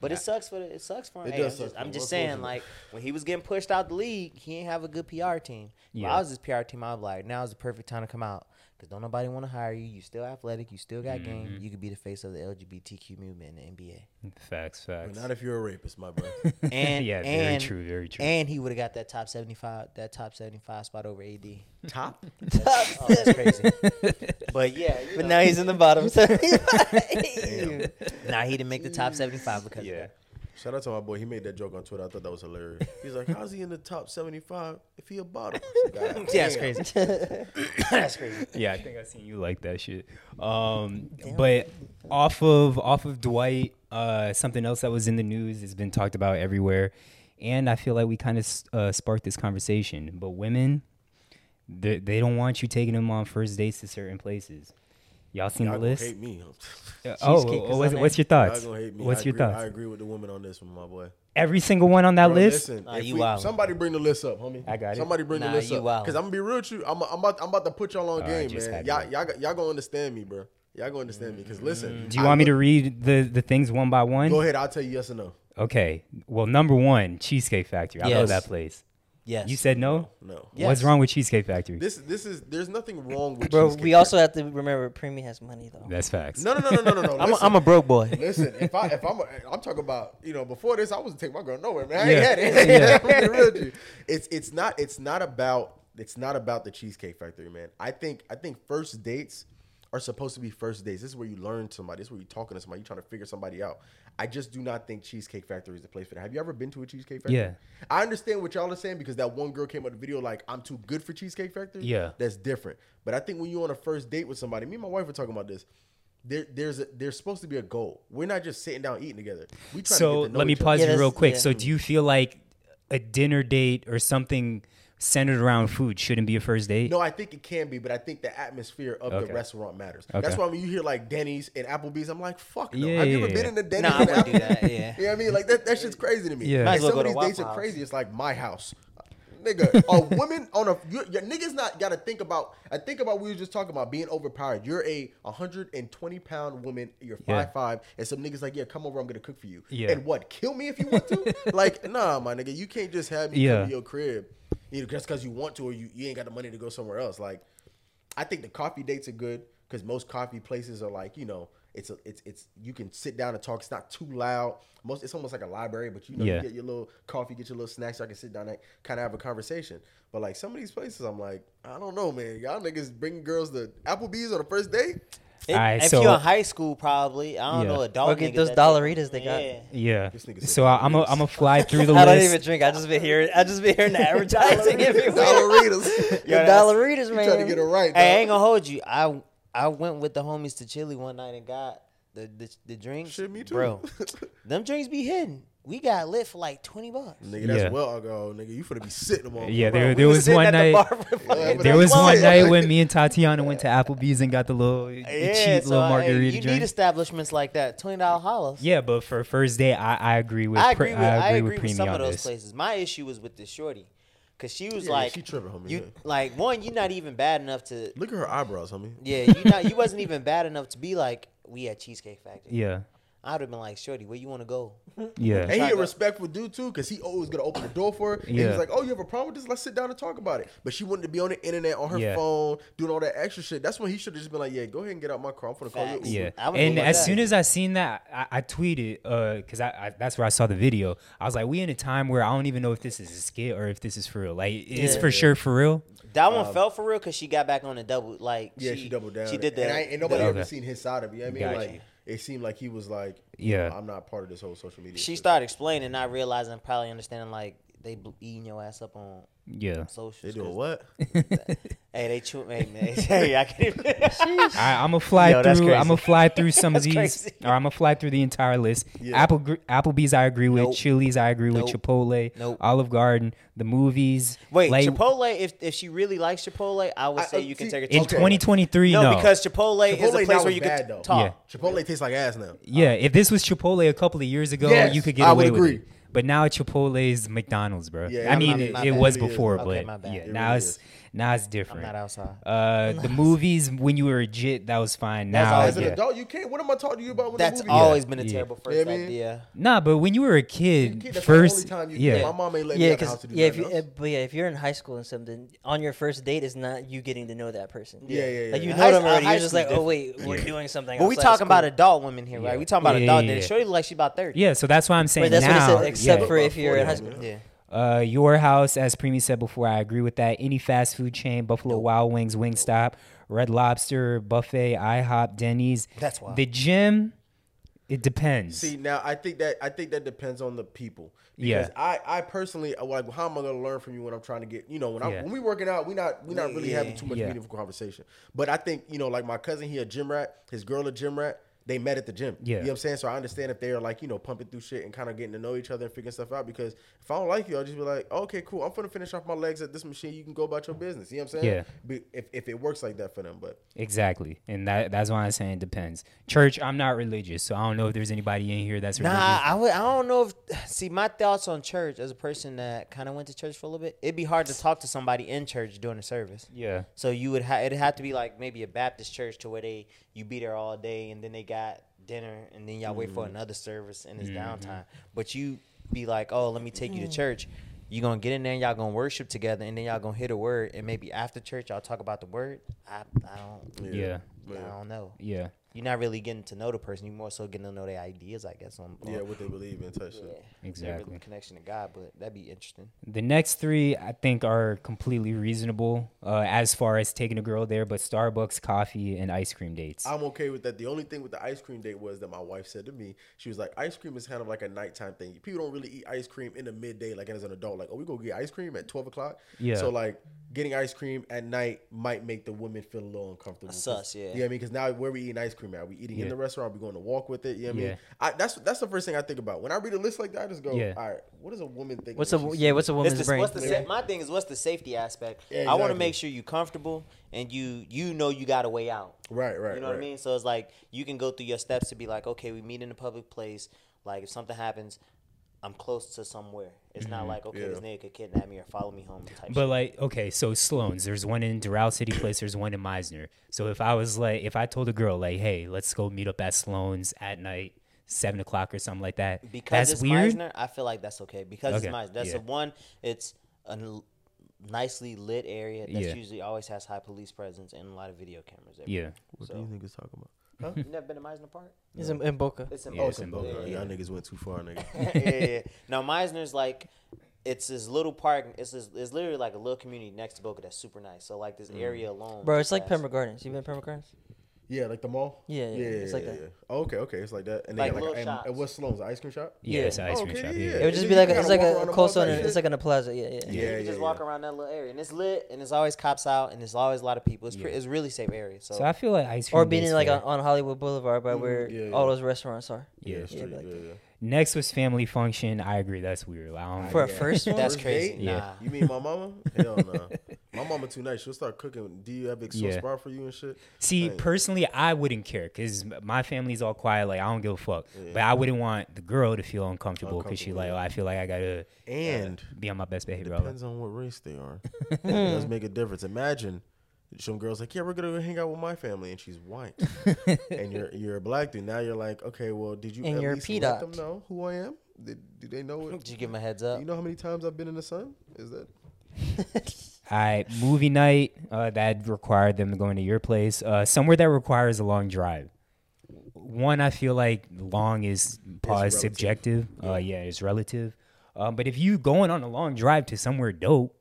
But it sucks for the, it sucks for him. It Hey, does I'm suck just, for I'm just saying, unfortunately. like when he was getting pushed out the league, he ain't have a good PR team. If Yeah. I was his PR team, I was like, now is the perfect time to come out because don't nobody want to hire you. You still athletic. You still got game. Mm-hmm. You could be the face of the LGBTQ movement in the NBA. Facts, But facts. not if you're a rapist, my bro. And Yeah, very and, true, very true. And he would have got that top seventy five, that top seventy five spot over AD. Top. oh, that's crazy. but yeah, But know, now he's in the bottom. So nah, he didn't make the top seventy five because yeah. Of that. Shout out to my boy. He made that joke on Twitter. I thought that was hilarious. He's like, "How's he in the top 75 if he a bottom?" Yeah, that's crazy. that's crazy. Yeah, I think I've seen you like that shit. Um, but off of off of Dwight, uh, something else that was in the news has been talked about everywhere, and I feel like we kind of uh, sparked this conversation. But women, they, they don't want you taking them on first dates to certain places. Y'all seen Y'all the gonna list? hate me. Uh, Oh, what's, what's your Y'all thoughts? gonna hate me. What's I your agree, thoughts? I agree with the woman on this one, my boy. Every single one on that Bro, list. Listen, Nah, you we- wildin'. somebody bring the list up, homie. I got it. Somebody bring Nah, the list you up. Because I'm gonna be real with you. I'm, I'm about I'm about to put y'all on All game, right, man. Y'all, y'all got- y'all gonna understand me, bro. Y'all gonna understand me. Because listen, Mm. Do you I want me to read the the things one by one? Go ahead. I'll tell you yes or no. Okay. Well, number one, Cheesecake Factory. I know Yes. that place. Yes. You said no. No. Yes. What's wrong with Cheesecake Factory? This this is there's nothing wrong with. Bro, Cheesecake we also have to remember Premi has money though. That's facts. No, no, no, no, no, no, no. I'm a, Listen. I'm a broke boy. Listen, if I if I'm a, I'm talking about you know before this I wasn't taking my girl nowhere man. I Yeah. ain't had it. Yeah. I'm gonna be real. It's it's not it's not about it's not about the cheesecake factory man. I think I think first dates are supposed to be first dates. This is where you learn somebody. This is where you're talking to somebody. You're trying to figure somebody out. I just do not think Cheesecake Factory is the place for that. Have you ever been to a Cheesecake Factory? Yeah. I understand what y'all are saying because that one girl came out the video like I'm too good for Cheesecake Factory. Yeah. That's different. But I think when you're on a first date with somebody, me and my wife were talking about this. There, there's a, there's supposed to be a goal. We're not just sitting down eating together. We trying So to get to know let me each other. pause Yeah, you real quick. yeah. So do you feel like a dinner date or something centered around food shouldn't be a first date? No, I think it can be, but I think the atmosphere of Okay. the restaurant matters. Okay. That's why when you hear like Denny's and Applebee's, I'm like, fuck no. Yeah, Have you yeah, ever been yeah. in a Denny's? Nah, I and wouldn't do that, yeah. You know what I mean? Like that, that shit's crazy to me. Yeah. And Might as well some of these dates are crazy. It's like my house. Nigga, a woman on a your, your niggas not gotta think about. I think about we were just talking about being overpowered. You're a 120 pound woman. You're Yeah. five five, and some niggas like, yeah, come over. I'm gonna cook for you. Yeah. And what? Kill me if you want to. like, nah, my nigga, you can't just have me Yeah. come to your crib, either just because you want to or you, you ain't got the money to go somewhere else. Like, I think the coffee dates are good because most coffee places are like, you know, it's a, it's it's you can sit down and talk. It's not too loud. Most it's almost like a library, but you know, Yeah. you get your little coffee, get your little snacks. So I can sit down and kind of have a conversation. But like some of these places, I'm like, I don't know, man. Y'all niggas bring girls to Applebee's on the first date. It- Alright, if so- you're in high school, probably I don't Yeah. know adult. Or get niggas those Dollaritas they got. Yeah. Yeah. This nigga said So I, I'm a, I'm a fly through the I don't even drink. I just been hearing. I just been hearing the advertising everywhere. Dollaritas. The that's- Dollaritas, You man. trying to get it right? Hey, I ain't gonna hold you. I I went with the homies to Chili one night and got the the, the drinks. Shit, me too. bro. them drinks be hidden. We got lit for like twenty bucks. Nigga, that's Yeah. well ago, nigga. You finna be sitting them on. Yeah, there, there was one at the night. bar for fucking Yeah, There was one night when me and Tatiana went to Applebee's and got the little Yeah, cheap so little hey, margarita you need establishments like that. Twenty dollar hollers. yeah, but for first date, I, I agree with. I pre- agree with I agree with, Premi some of those this. places. My issue was with this shorty, cause she was Yeah, yeah, like, she tripping, homie, you yeah. like one, you're not even bad enough to. Look at her eyebrows, homie. Yeah, you not you wasn't even bad enough to be like we at Cheesecake Factory. Yeah, I'd have been like, shorty, where you want to go? yeah. And he a respectful dude too, cause he always gonna open the door for her. And he Yeah. was like, "Oh, you have a problem with this? Let's sit down and talk about it." But she wanted to be on the internet, on her Yeah. phone, doing all that extra shit. That's when he should have just been like, "Yeah, go ahead and get out my car. I'm gonna call you." Uber." Yeah, and as that. soon as I seen that, I, I tweeted uh, because I, I that's where I saw the video. I was like, we in a time where I don't even know if this is a skit or if this is for real. Like, it's Yeah. for sure for real. That one um, felt for real because she got back on the double. Like Yeah, she, doubled down. She did And, that. I, and nobody Okay. ever seen his side of. You know what I mean? Got like, you. It seemed like he was like, you Yeah. know, I'm not part of this whole social media. she shit." started explaining, not realizing, probably understanding like they eating your ass up on Yeah, socials. They doing 'cause- what? Hey, they chew. Hey, man. Hey, I can't even. I, I'm gonna fly Yo, through. I'm gonna fly through some of these, or I'm gonna fly through the entire list. Yeah. Apple, Gr- Applebee's, I agree with. Nope. Chili's, I agree Nope. with. Chipotle, Nope. Olive Garden, the movies. Wait, like, Chipotle. If if she really likes Chipotle, I would say uh, you can see, take her. in 2023, No, no, because Chipotle, is a place where you bad, can though. talk. Chipotle tastes like ass now. Yeah, if this was Chipotle a couple of years ago, Yes, you could get I away would with agree. it. But now Chipotle's McDonald's, bro. Yeah, I mean, it, my it was is. before, Okay, but my yeah, It now really it's is. Now it's different. I'm different. not outside. Uh, the movies when you were legit, that was fine. That's Now, always As an yeah. adult, you can't. What am I talking to you about? With That's the movie? always been a Yeah. terrible first Yeah, I idea. Nah, but when you were a kid, Kid, first, the only time you yeah, My mom ain't let me Yeah, out because to do yeah, if you, uh, but yeah, if you're in high school and something, on your first date is not you getting to know that person. Yeah, yeah, yeah. Like you know high- them already. high You're just like, oh wait, we're doing something. But we talking about adult women here, right? We talking about adult. Shorty look like she about thirty. yeah. So that's why I'm saying that's now, what he said. Except for if you're in high school. Yeah. Uh, your house, as Premi said before, I agree with that. Any fast food chain, Buffalo Wild Wings, Wingstop, Red Lobster, Buffet, IHOP, Denny's. That's wild. The gym, it depends. See now, I think that I think that depends on the people. Yeah. Because I, I personally uh, like how am I gonna learn from you when I'm trying to get you know when I Yeah. when we working out we not we not really Yeah. having too much Yeah. meaningful conversation. But I think you know like my cousin he a gym rat, his girl a gym rat. They met at the gym. Yeah. You know what I'm saying? So I understand if they're like, you know, pumping through shit and kind of getting to know each other and figuring stuff out. Because if I don't like you, I'll just be like, okay, cool. I'm gonna finish off my legs at this machine. You can go about your business. You know what I'm saying? Yeah. Be- If, if it works like that for them. But Exactly, and that that's why I'm saying it depends. Church, I'm not religious, so I don't know if there's anybody in here that's Nah. I would. I don't know if. See, my thoughts on church as a person that kind of went to church for a little bit, it'd be hard to talk to somebody in church during the service. Yeah, So you would have. It'd have to be like maybe a Baptist church to where they you be there all day and then they got dinner and then y'all wait for mm-hmm. another service and it's mm-hmm. downtime. But you be like, oh, let me take you to mm. church. You gonna get in there and y'all gonna worship together and then y'all gonna hit a word and maybe after church y'all talk about the word. I I don't. yeah, I don't know. yeah. You're not really getting to know the person. You're more so getting to know their ideas, I guess. On, on yeah, what they believe in, type yeah. Exactly. Their connection to God, but that'd be interesting. The next three I think are completely reasonable uh, as far as taking a girl there, but Starbucks, coffee, and ice cream dates. I'm okay with that. The only thing with the ice cream date was that my wife said to me, she was like, ice cream is kind of like a nighttime thing. People don't really eat ice cream in the midday, like as an adult. Like, oh, we go get ice cream at 12 o'clock. Yeah. So, like, getting ice cream at night might make the women feel a little uncomfortable. Sus, 'Cause- yeah. You know what I mean? Because now where we eating ice cream at? We eating in the restaurant? Are We going to walk with it? You know what I mean? I, that's that's the first thing I think about. When I read a list like that, I just go, Yeah. all right, what does a woman think? What's a yeah? sees What's a woman's It's the, brain? what's the sa- my thing is what's the safety aspect? Yeah, I want to make sure you comfortable and you you know you got a way out. Right, right, You know right. what I mean? So it's like you can go through your steps to be like, okay, we meet in a public place. Like if something happens, I'm close to somewhere. It's not mm-hmm. like okay, this Yeah. nigga could kidnap me or follow me home type. But shit. like, okay, so Sloan's, there's one in Doral City Place, there's one in Mizner. So if I was like, if I told a girl like, hey, let's go meet up at Sloan's at night, seven o'clock or something like that, because that's it's weird. Mizner, I feel like that's okay because Okay, it's Mizner. That's yeah. the one. It's a nicely lit area that Yeah. usually always has high police presence and a lot of video cameras. Everywhere. Yeah, What So- do you think it's talking about? Huh? you never been to Mizner Park? It's in, in Boca. It's in Yeah, Oh, it's it's in in Boca, Boca. yeah. Y'all niggas went too far, nigga. yeah, yeah, yeah. Now Mizner's like it's this little park. It's this, it's literally like a little community next to Boca that's super nice. So like this mm. area alone, Bro, it's like has- Pembroke Gardens. You been to Pembroke Gardens? Yeah, like the mall. Yeah, yeah, it's like that. Oh, okay, okay, it's like that. And Like then like, little and, shops. and what's Sloan's the ice cream shop? yeah, Yeah. it's an ice Oh, cream okay, shop. yeah, Yeah, It would just be like a, it's like a around the coastal. and It's shit. like in a plaza. Yeah, yeah. Yeah, Yeah, you can just yeah, walk yeah. around that little area, and it's lit, and it's always cops out, and there's always a lot of people. It's pre- Yeah. it's really safe area. So, So I feel like ice cream. Or being dates in like fair. on, on Hollywood Boulevard, by where Mm-hmm. yeah, all yeah. those restaurants are. Yeah. yeah, straight, like yeah, yeah. Next was family function. I agree, that's weird. I don't. For a first one, that's crazy. date? Yeah. You mean my mama? Hell no. My mama too nice. She'll start cooking. Do you have Big Yeah. sauce bar for you and shit? See, Like- personally, I wouldn't care because my family's all quiet. Like I don't give a fuck. But I wouldn't want the girl to feel uncomfortable because she like, oh, I feel like I gotta And uh, be on my best behavior. depends on what race they are. it does make a difference. Imagine some girls like, yeah, we're gonna go hang out with my family, and she's white, and you're you're a black dude. Now you're like, okay, well, did you And at you're least let them know who I am? Did, do they know it? Did you give him a heads up? You know how many times I've been in the sun? Is that All right, movie night uh, that required them to go into your place. Uh, somewhere that requires a long drive. One, I feel like long is relative. subjective. Uh, yeah, it's relative. Um, but if you going on a long drive to somewhere dope,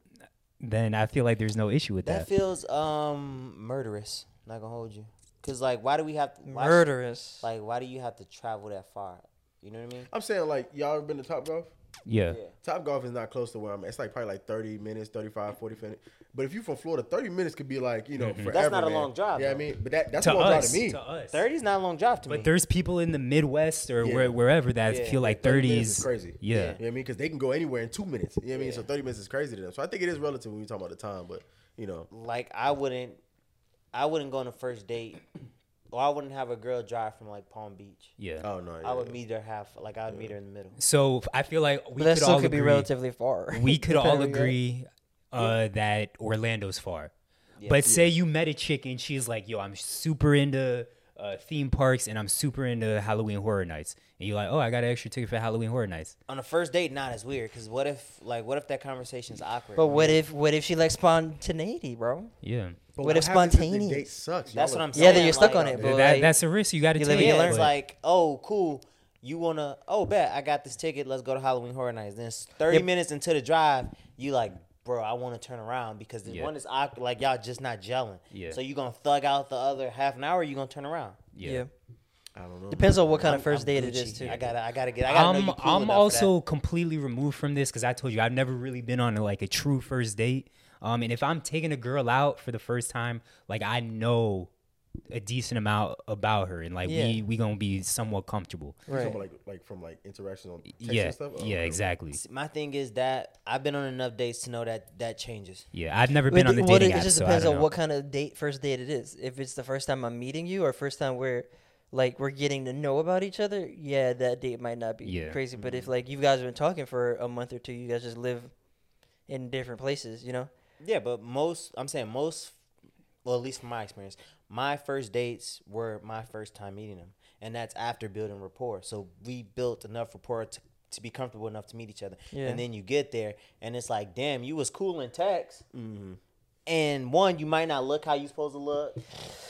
then I feel like there's no issue with That that. feels um murderous. Not gonna hold you, cause like why do we have to why sh- Murderous. Like why do you have to travel that far? You know what I mean? I'm saying like y'all ever been to Top Golf? Yeah. Yeah. Top Golf is not close to where I'm at. It's like probably like 30 minutes, 35, 40 minutes. But if you from Florida, 30 minutes could be like, you know, mm-hmm. forever. That's not a long drive, Yeah, I mean, but that, that's To a long drive us, to me. to us. Thirty's not a long drive to me. But there's people in the Midwest or Yeah. where, wherever that Yeah. feel like 30 30s. is crazy. Yeah. You know what I mean? Because they can go anywhere in two minutes. You know what I mean? Yeah. So 30 minutes is crazy to them. So I think it is relative when we talk about the time, but, you know. like I wouldn't I wouldn't go on a first date or I wouldn't have a girl drive from like Palm Beach. Yeah. Oh no, I would yeah. meet her half, like I would meet her in the middle. So I feel like we But that could still all could be agree. relatively far. we could all agree uh, that Orlando's far. Yeah. But say you met a chick and she's like, "Yo, I'm super into uh, theme parks and I'm super into Halloween Horror Nights," and you're like, "Oh, I got an extra ticket for Halloween Horror Nights." On a first date, not as weird. Cause what if, like, what if that conversation's awkward? But what if what if she likes spontaneity, bro? Yeah, But what if happens the spontaneous? date sucks? That's what I'm saying. Yeah, then you're stuck like, on it. But that, like, that's a risk you got to you take. live Yeah, it's like, oh, cool. You wanna? Oh, bet I got this ticket. Let's go to Halloween Horror Nights. Then it's thirty Yep. minutes into the drive, you like, bro, I want to turn around because the Yeah. one is awkward. Like y'all just not gelling. Yeah. So you gonna thug out the other half an hour? Or you gonna turn around? yeah. yeah. I don't know. Depends on what kind I'm- of first date it Gucci. is too. I gotta, I gotta get. I gotta know I'm you cool I'm also completely removed from this because I told you I've never really been on like a true first date. Um, and if I'm taking a girl out for the first time, like I know a decent amount about her, and like Yeah. we we gonna be somewhat comfortable. Right. like like from like interactions on text Yeah, and stuff. Oh, yeah, okay. exactly. that. My thing is that I've been on enough dates to know that that changes. Yeah, I've never But been on the what dating it, app, it just so depends don't on know. what kind of date first date it is. If it's the first time I'm meeting you or first time we're like we're getting to know about each other, yeah, that date might not be Yeah. crazy. But Mm-hmm. if like you guys have been talking for a month or two, you guys just live in different places, you know? Yeah, but most I'm saying most, well, at least from my experience, my first dates were my first time meeting them, and that's after building rapport. So we built enough rapport to, to be comfortable enough to meet each other, Yeah. and then you get there, and it's like, damn, you was cool in text. Mm-hmm. And one, you might not look how you supposed to look,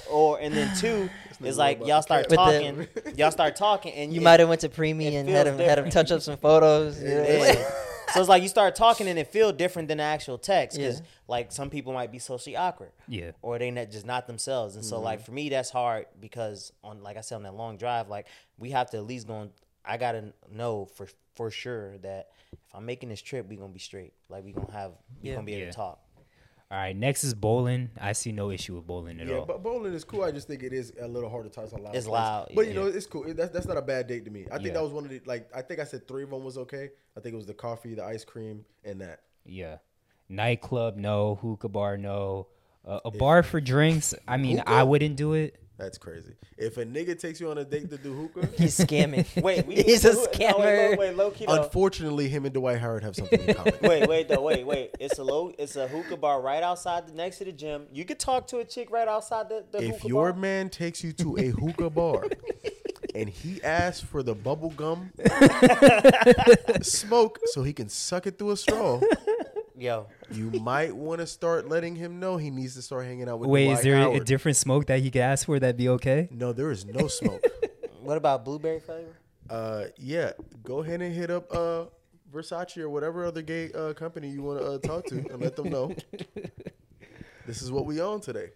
or and then two, it's like y'all start talking, y'all start talking, and You it- might have went to premium and had him had him touch up some photos. know? Yeah. so it's like you start talking and it feel different than the actual text because Yeah. like some people might be socially awkward Yeah. or they not just not themselves and so Mm-hmm. like for me that's hard because on like i said on that long drive like we have to at least go on i gotta know for for sure that if i'm making this trip we gonna be straight like we gonna have we Yeah. gonna be able Yeah. to talk All right, next is bowling. I see no issue with bowling at Yeah, all. Yeah, but bowling is cool. I just think it is a little hard to touch on loud. It's places. loud, but you yeah. know it's cool. It- That's that's not a bad date to me. I think Yeah. that was one of the like. I think I said three of them was okay. I think it was the coffee, the ice cream, and that. yeah, nightclub, no. Hookah bar, no. Uh, a bar for drinks. I mean, I wouldn't do it. That's crazy. If a nigga takes you on a date to do hookah, He's scamming. wait we, he's a no, wait, scammer. wait, wait, low key though. unfortunately, him and Dwight Howard have something in common. wait, wait, though, wait, wait. It's a low. It's a hookah bar right outside, the, next to the gym. You could talk to a chick right outside the, the if hookah your bar. man takes you to a hookah bar and he asks for the bubble gum smoke so he can suck it through a straw, Yo, you might want to start letting him know he needs to start hanging out with. Wait, Dwight is there a different smoke that he could ask for that'd be okay? No, there is no smoke. what about blueberry flavor? uh, yeah, go ahead and hit up uh Versace or whatever other gay uh, company you want to uh, talk to and let them know. This is what we own today.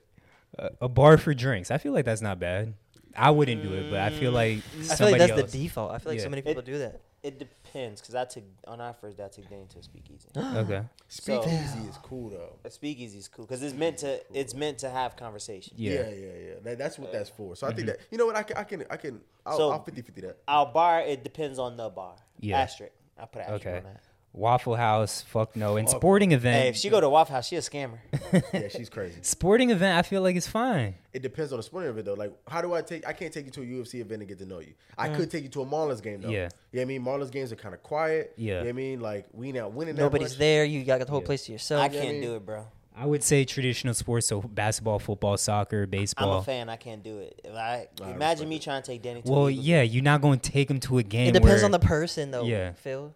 Uh, a bar for drinks. I feel like that's not bad. I wouldn't do it, but I feel like I feel like that's else. the default. I feel like Yeah. so many It- people do that. It depends, cause I took on our first day I took Dane to a speakeasy. okay. Speakeasy is cool though. a speakeasy is cool, cause it's meant to it's meant to have conversation. Yeah. Yeah, yeah, yeah. That, that's what that's for. So I think mm-hmm. that you know what I can, I can, I can. I'll, So- I'll 50-50 that. Our bar it depends on the bar. Yeah. Asterisk. I put an asterisk Okay. on that. Waffle House, fuck no. And sporting event. Hey, if she go to Waffle House, she a scammer. Yeah, she's crazy. sporting event, I feel like it's fine. It depends on the sporting event though. Like, how do I take? I can't take you to a UFC event and get to know you. I Mm. could take you to a Marlins game though. Yeah. You know what I mean? Marlins games are kind of quiet. Yeah. You know what I mean? Like, we not winning that Nobody's much. there. You got the whole place to yourself. I I can't mean- do it, bro. I would say traditional sports, so basketball, football, soccer, baseball. I'm baseball. a fan. I can't do it. If I, I imagine respect me trying to take Danny. To Well, a yeah, you're not going to take them to a game. It depends where- on the person, though. Yeah. Phil.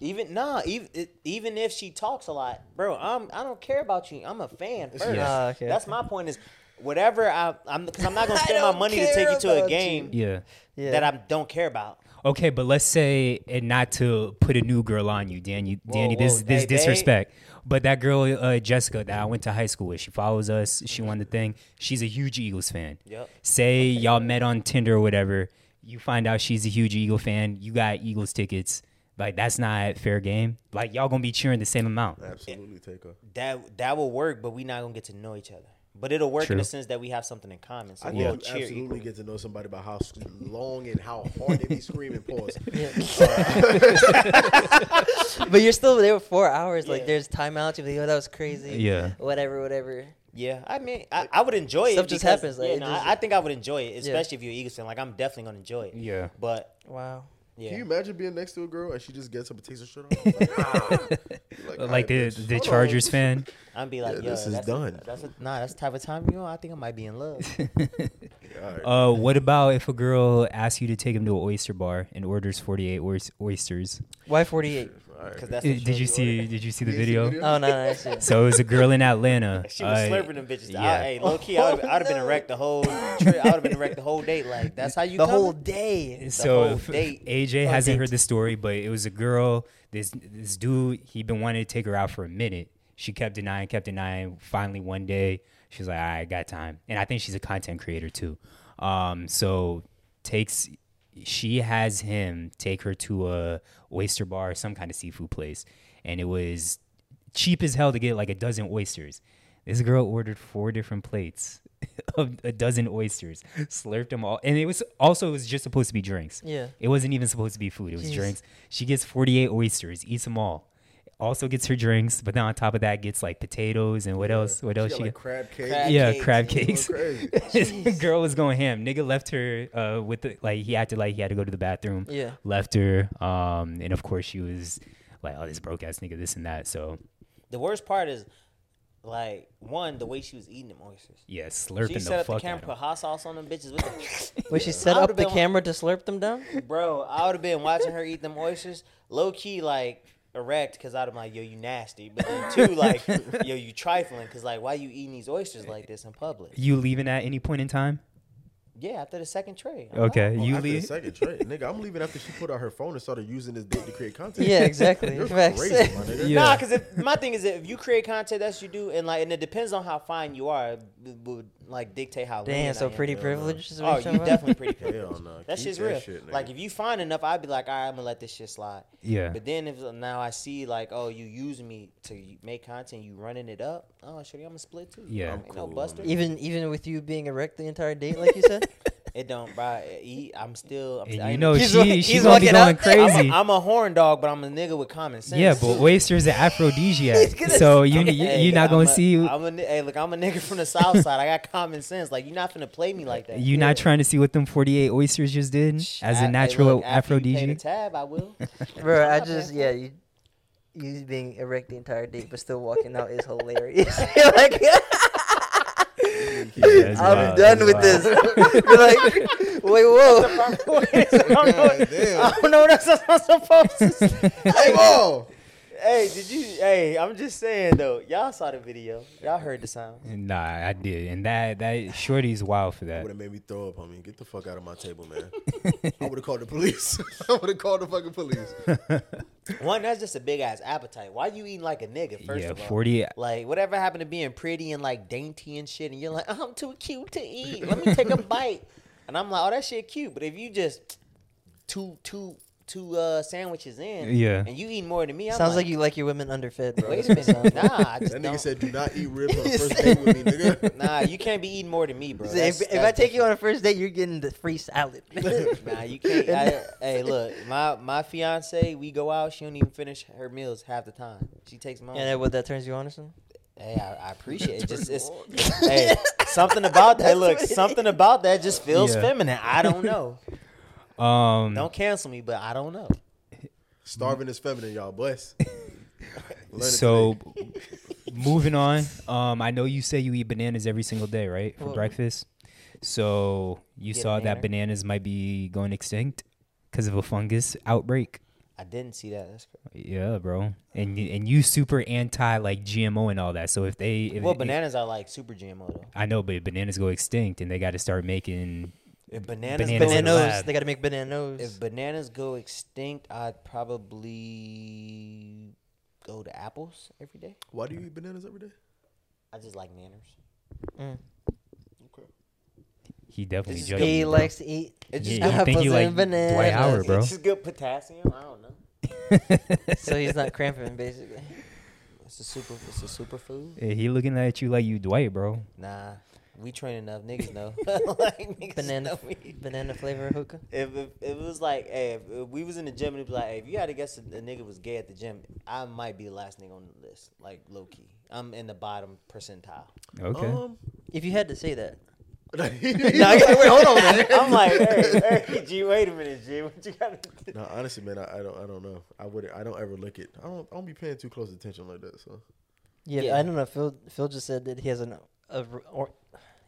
Even nah, even even if she talks a lot, bro, I'm I don't care about you. I'm a fan first. Yeah. Ah, okay. That's my point. Is whatever I I'm because I'm not gonna spend my money to take you to a about game Yeah. Yeah. that I don't care about. Okay, but let's say, and not to put a new girl on you, Danny. Danny, this whoa. this Hey, babe. disrespect. But that girl, uh, Jessica, that I went to high school with, she follows us. She won the thing. She's a huge Eagles fan. Yep. Say y'all met on Tinder or whatever. You find out she's a huge Eagle fan. You got Eagles tickets. Like that's not fair game. Like y'all gonna be cheering the same amount. Absolutely, take her. That that will work, but we not gonna get to know each other. But it'll work in the sense that we have something in common. So I we'll think cheer absolutely equally. get to know somebody about how long and how hard they be screaming. Pause. but you're still there for four hours. Like Yeah. there's timeouts. You're like, oh, that was crazy. Yeah. Whatever, whatever. Yeah, I mean, I, I would enjoy Stuff it. just because- happens, like, yeah, it no, just- I, I think I would enjoy it, especially if you're an Eagles fan. Like, I'm definitely gonna enjoy it. Yeah. But Wow. Yeah, Can you imagine being next to a girl and she just gets up and takes her shirt off? Like. Like, "Alright, the bitch, the Chargers on." fan. I'm be like, Yeah, yo, this is that's done. A, that's a, nah, that's the type of time you on. I think I might be in love. Alright. Uh, what about if a girl asks you to take him to an oyster bar and orders 48 oys- oysters? Why 48? Alright. Because that's Uh, Did you see? ordering. Did you see the You didn't see the video? video? Oh no, no, I see. So it was a girl in Atlanta. She was uh, slurping them bitches. yeah. I, hey, low key, I would have been no. erect the whole trip. I would have been erect the whole date. Like that's how you the coming? whole day. so whole date. AJ Oh, hasn't date. heard the story, but it was a girl. This this dude, he been wanting to take her out for a minute. She kept denying, kept denying. Finally, one day, she's like, "I got time," and I think she's a content creator too. Um, so takes she has him take her to a oyster bar, or some kind of seafood place, and it was cheap as hell to get like a dozen oysters. This girl ordered four different plates of a dozen oysters, slurped them all, and it was also it was just supposed to be drinks. Yeah. It wasn't even supposed to be food. It was Jeez. drinks. She gets 48 oysters, eats them all. Also gets her drinks, but then on top of that gets like potatoes and what else? What She else got, she like got? crab cakes. Crab yeah, cakes crab cakes. This girl was going ham. Nigga left her uh, with the like he acted like he had to go to the bathroom. Yeah. Left her. Um, and of course she was like, "Oh, this broke ass nigga, this and that." So The worst part is, like, one the way she was eating them oysters. yeah, slurping She slurping set the up the camera, put hot sauce on them bitches. With the, Wait, she set up the been- camera to slurp them down? bro, I would have been watching her eat them oysters, low key like erect, because I'd have like, yo, you nasty. But then two, like, yo, you trifling, because like, why you eating these oysters like this in public? You leaving at any point in time? Yeah, after the second tray. I'm Okay, out. Oh, you after the leave. second tray, nigga. I'm leaving after she put out her phone and started using this date to create content. Yeah, exactly. You're crazy, my nigga. Yeah. Nah, because my thing is that if you create content, that's what you do, and like, and it depends on how fine you are, it would like dictate how. Damn, so I am. pretty no. privileged. Is what Oh, you're you talking about? definitely pretty privileged. Hell no. That shit's that real. shit, like if you find enough, I'd be like, all right, I'm gonna let this shit slide. Yeah. But then if now I see like, oh, you using me to make content, you running it up. Oh, shit, I'm gonna split too. Yeah. Ain't no cool, buster. man. Even even with you being erect the entire date, like you said. It don't, bro. He, I'm still. I'm And still I you know He's she wa- she's he's gonna be going out. crazy. I'm a horn dog, but I'm a nigga with common sense. yeah, but oysters are aphrodisiac. so you you Hey, you're not I'm gonna a- see I'm a, hey, look, I'm a nigga from the south side. I got common sense. Like you're not gonna play me like that. You're not trying to see what them 48 oysters just did as I- a hey, natural look, after you pay the aphrodisiac. tab, I will. Bro, I just yeah, you you being erect the entire date but still walking out is hilarious. like Yeah, that's I'm wild, done that's with wild. this. You're like, wait, whoa. I don't know. God. I don't know what else I'm supposed to say. Hey, Mo. Hey, did you? Hey, I'm just saying though. Y'all saw the video. Y'all heard the sound. Nah, I did, and that that shorty's wild for that. Would have made me throw up on me. Get the fuck out of my table, man. I would have called the police. I would have called the fucking police. One, that's just a big ass appetite. Why you eating like a nigga? First yeah, of all, 40. Like whatever happened to being pretty and like dainty and shit, and you're like, I'm too cute to eat. Let me take a bite. And I'm like, oh, that shit cute. But if you just two two two uh sandwiches in, Yeah. and you eat more than me, I'm Sounds like you like your women underfed, bro. Wait a minute, nah. I just That nigga don't. said, "Do not eat ribs on the first date with me, nigga." Nah, you can't be eating more than me, bro. If, That's- if I that's take you on a first date, you're getting the free salad. Nah, you can't. I, hey, look, my my fiance, we go out. She don't even finish her meals half the time. She takes them. and then what that turns you on or something? Hey, I, I appreciate it. Just it's, hey, something about that. Look, something about that just feels Yeah. feminine. I don't know. Um, Don't cancel me, but I don't know. Starving is feminine, y'all. Bless. So moving on. Um, I know you say you eat bananas every single day, right, for Well- breakfast. So you Get a saw that banana. bananas might be going extinct because of a fungus outbreak. I didn't see that. That's crazy. Yeah, bro. And you- and you super anti like GMO and all that. So if they if, Well, if- bananas are like super GMO though. I know, but bananas go extinct and they got to start making. If bananas, Bananas go, in Bananas. lab. They got to make bananas. if bananas go extinct, I'd probably go to apples every day. Why do you eat bananas every day? I just like manners. Mm. Okay. He definitely This is judging He you, bro. likes to eat It's Yeah, just you good. think you apples like and bananas. Dwight Howard, bro? It's just good potassium. I don't know. so he's not cramping, basically. It's a super. It's a superfood. Yeah, he looking at you like you Dwight, bro. Nah. We train enough. Niggas know. like, niggas Banana, know me. banana flavor hookah. If, if, if it was like, hey, if, if we was in the gym and it was like, hey, if you had to guess a, a nigga was gay at the gym, I might be the last nigga on the list. Like low key, I'm in the bottom percentile. Okay. Um, If you had to say that, no, wait, hold on, man. I'm like, hey, hey, G, wait a minute, G, what you got to do? No, honestly, man, I, I don't, I don't know. I would, I don't ever look at. I don't, I don't be paying too close attention like that. So yeah, Yeah. I don't know. Phil, Phil just said that he has an a, r- or,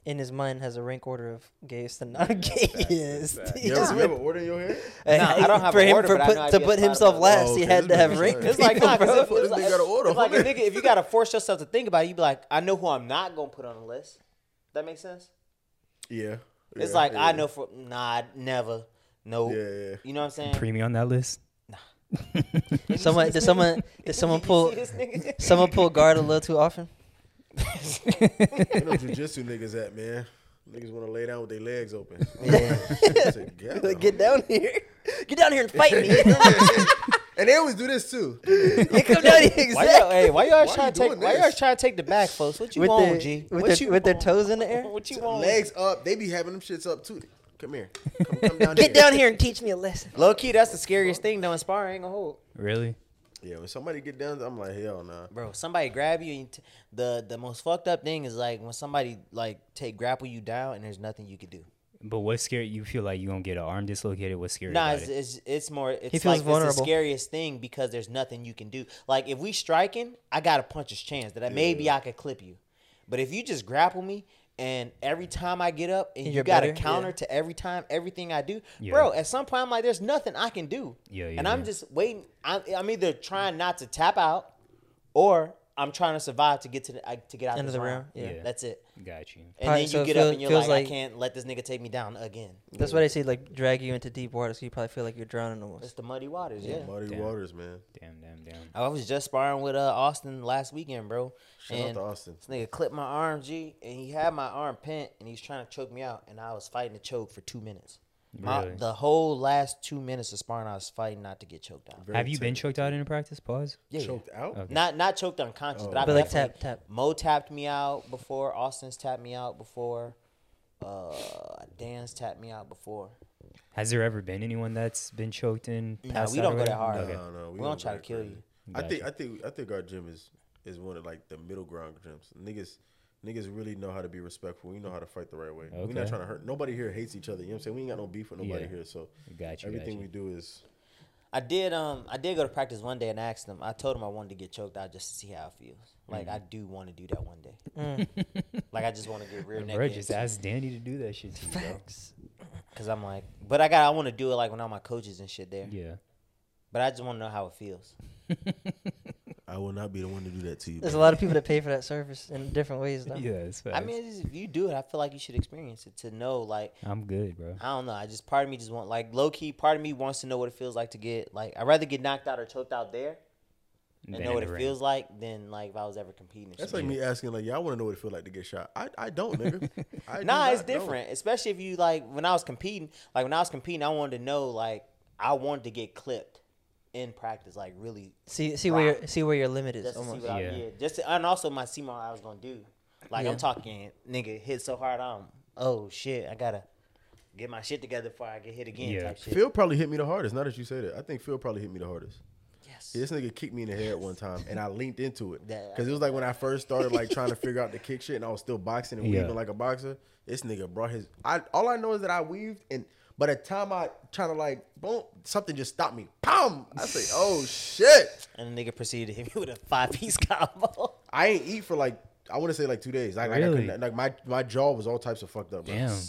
in his mind has a rank order of gayest and not gayest. you ever, you ever order in your head? And Nah, I don't have for him order, for put, know I'd to put himself last. Oh, he okay, had to have nigga rank. It's like, nah, 'cause This if, it's like, order. it's like a nigga, if you gotta force yourself to think about it, you be like, I know who I'm not gonna put on the list. That makes sense. Yeah. It's Yeah, like yeah. I know for nah, never, no. Yeah, yeah. You know what I'm saying? Pre me on that list. Someone did someone did someone pull see this nigga? someone pull guard a little too often? You know jujitsu niggas at man. Niggas want to lay down with their legs open. Yeah. Together. Get down here, get down here and fight me. and they always do this too. you come down here Why exactly. y'all, hey, why y'all Why trying you to take? doing Why y'all trying to take the back, folks? What you with want, their, G? with, what their, you with their toes in the air. What you want? Legs up. They be having them shits up too. Come here. Come, come down Get here. down here and teach me a lesson. Low key, that's the scariest thing though. In sparring, ain't gonna hold. Really? Yeah, when somebody get down, I'm like, hell nah. Bro, somebody grab you. And t- the the most fucked up thing is like when somebody like take grapple you down and there's nothing you can do. But what's scary? You feel like you gonna get an arm dislocated? What's scary? Nah, about it's, it? it's it's more. It's feels like it's vulnerable. the scariest thing because there's nothing you can do. Like if we striking, I got a puncher's chance that I, maybe I could clip you, but if you just grapple me and every time I get up and And you got a counter yeah. to every time everything I do, Yeah. bro. At some point, I'm like, there's nothing I can do. Yeah, yeah, And I'm just waiting. I'm, I'm either trying not to tap out, or I'm trying to survive to get to the, I- to get out End of the round. round, yeah. That's it. Got you. And Alright, then you so get feel- up and you're like, like- I can't let this nigga take me down again. That's why they say like drag you into deep water, so you probably feel like you're drowning It's the muddy waters. Yeah. Muddy Damn. waters, man. Damn, damn, damn. I was just sparring with uh, Austin last weekend, bro. Shout out to Austin. this nigga clipped my arm, G, and he had my arm pent, and he's trying to choke me out, and I was fighting to choke for two minutes. My, Really? the whole last two minutes of sparring, I was fighting not to get choked out. Very Have you been technical. choked out in a practice? Pause. Yeah, yeah. Choked out? Okay. Not not choked unconscious, Oh. but I But like definitely- tap tap. Mo tapped me out before. Austin's tapped me out before. Uh, Dan's tapped me out before. Has there ever been anyone that's been choked in? Nah, passed we don't go that hard. Okay. No, no, We don't try to kill crazy. you. I think, I think, I think our gym is is one of like the middle ground gyms. Niggas, niggas really know how to be respectful. We know how to fight the right way. We're not trying to hurt. Nobody here hates each other. You know what I'm saying? We ain't got no beef with nobody Yeah. here. So Got you. everything got we do is I did um I did go to practice one day and asked them. I told him I wanted to get choked out just to see how it feels. Like I do want to do that one day. like I just want to get rear Bro, naked. just ask Danny to do that shit to you, bro. Facts. Cause I'm like, but I got I want to do it like when all my coaches and shit there. Yeah. But I just want to know how it feels. I will not be the one to do that to you. There's a lot of people that pay for that service in different ways, though. Yeah, it's I mean, it's just- if you do it, I feel like you should experience it to know. Like I'm good, bro. I don't know. I just part of me just want like low key. Part of me wants to know what it feels like to get like. I'd rather get knocked out or choked out there and Than know what the it ring. feels like than like if I was ever competing. That's like me asking, like, yeah, I want to know what it feel like to get shot. I, I don't, nigga. I do Nah, it's not know. different. Especially if you like when I was competing. Like when I was competing, I wanted to know like I wanted to get clipped in practice, like really See, see where your, see where your limit is just to see almost. what I Yeah. yeah. Just to, and also my see what I was gonna do. Like Yeah. I'm talking, nigga hit so hard, I'm oh shit, I gotta get my shit together before I get hit again. Yeah. Type shit. Phil probably hit me the hardest. Now that you say that, I think Phil probably hit me the hardest. yes. Yeah, this nigga kicked me in the head one time, and I leaned into it That- because it was like when I first started like trying to figure out the kick shit, and I was still boxing and Yeah. weaving like a boxer. This nigga brought his. I all I know is that I weaved, and by the time I trying to like boom, something just stopped me. Pam! I say, oh shit! And the nigga proceeded to hit me with a five piece combo. I ain't eat for like I want to say like two days. Like, like, I Really? couldn't- like my my jaw was all types of fucked up. Bro. Damn.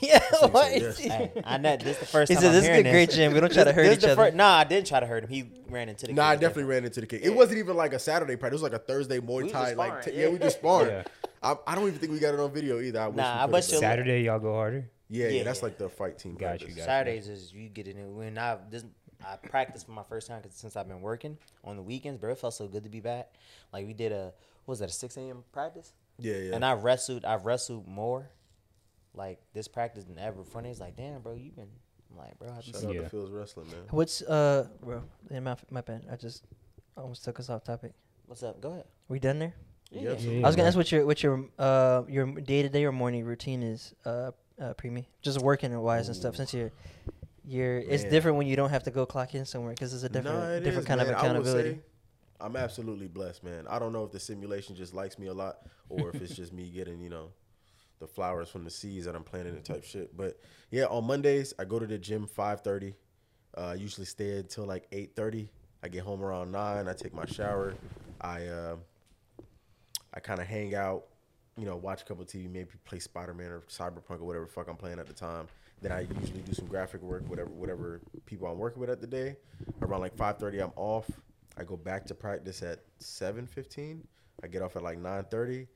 Yeah, what? yes. hey, I know this is the first He time said, I'm "This is a hearing great gym. We don't try to hurt This is each the other." fir- nah, I didn't try to hurt him. He ran into the. Nah, I definitely ran into the kick. It wasn't even like a Saturday practice. It was like a Thursday Muay was Thai. Like, t- yeah. yeah, we just sparred. Yeah. I, I don't even think we got it on video either. I wish Nah, we I could've, bet you- Saturday, y'all go harder. Yeah, yeah, Yeah. that's like the fight team. Got you, practice. got you. Saturdays is you get it in. When I this I practiced for my first time because since I've been working on the weekends, bro, it felt so good to be back. Like we did a what was that a six a.m. practice, Yeah, yeah. and I wrestled. I've wrestled more like this practice than ever. Funny, it's like damn, bro, you've been I'm like, bro, I Shout just, out Yeah. to Phil's wrestling, man. What's uh, bro? In my my bad. I just almost took us off topic. what's up? Go ahead. We done there? Yeah, Yeah, I was gonna ask what your what your uh your day to day or morning routine is uh uh Premi just working wise and stuff since you're you're it's Man. different when you don't have to go clock in somewhere because it's a different it different is, kind man. of accountability. say I'm absolutely blessed, man. I don't know if the simulation just likes me a lot or if it's just me getting, you know, the flowers from the seeds that I'm planting and type shit. But yeah, on Mondays I go to the gym 5:30. Uh, I usually stay until like 8:30. I get home around nine. I take my shower. I uh, I kind of hang out, you know, watch a couple TV, maybe play Spider Man or Cyberpunk or whatever fuck I'm playing at the time. Then I usually do some graphic work, whatever whatever people I'm working with at the day. Around like 5:30, I'm off. I go back to practice at 7:15. I get off at like 9:30.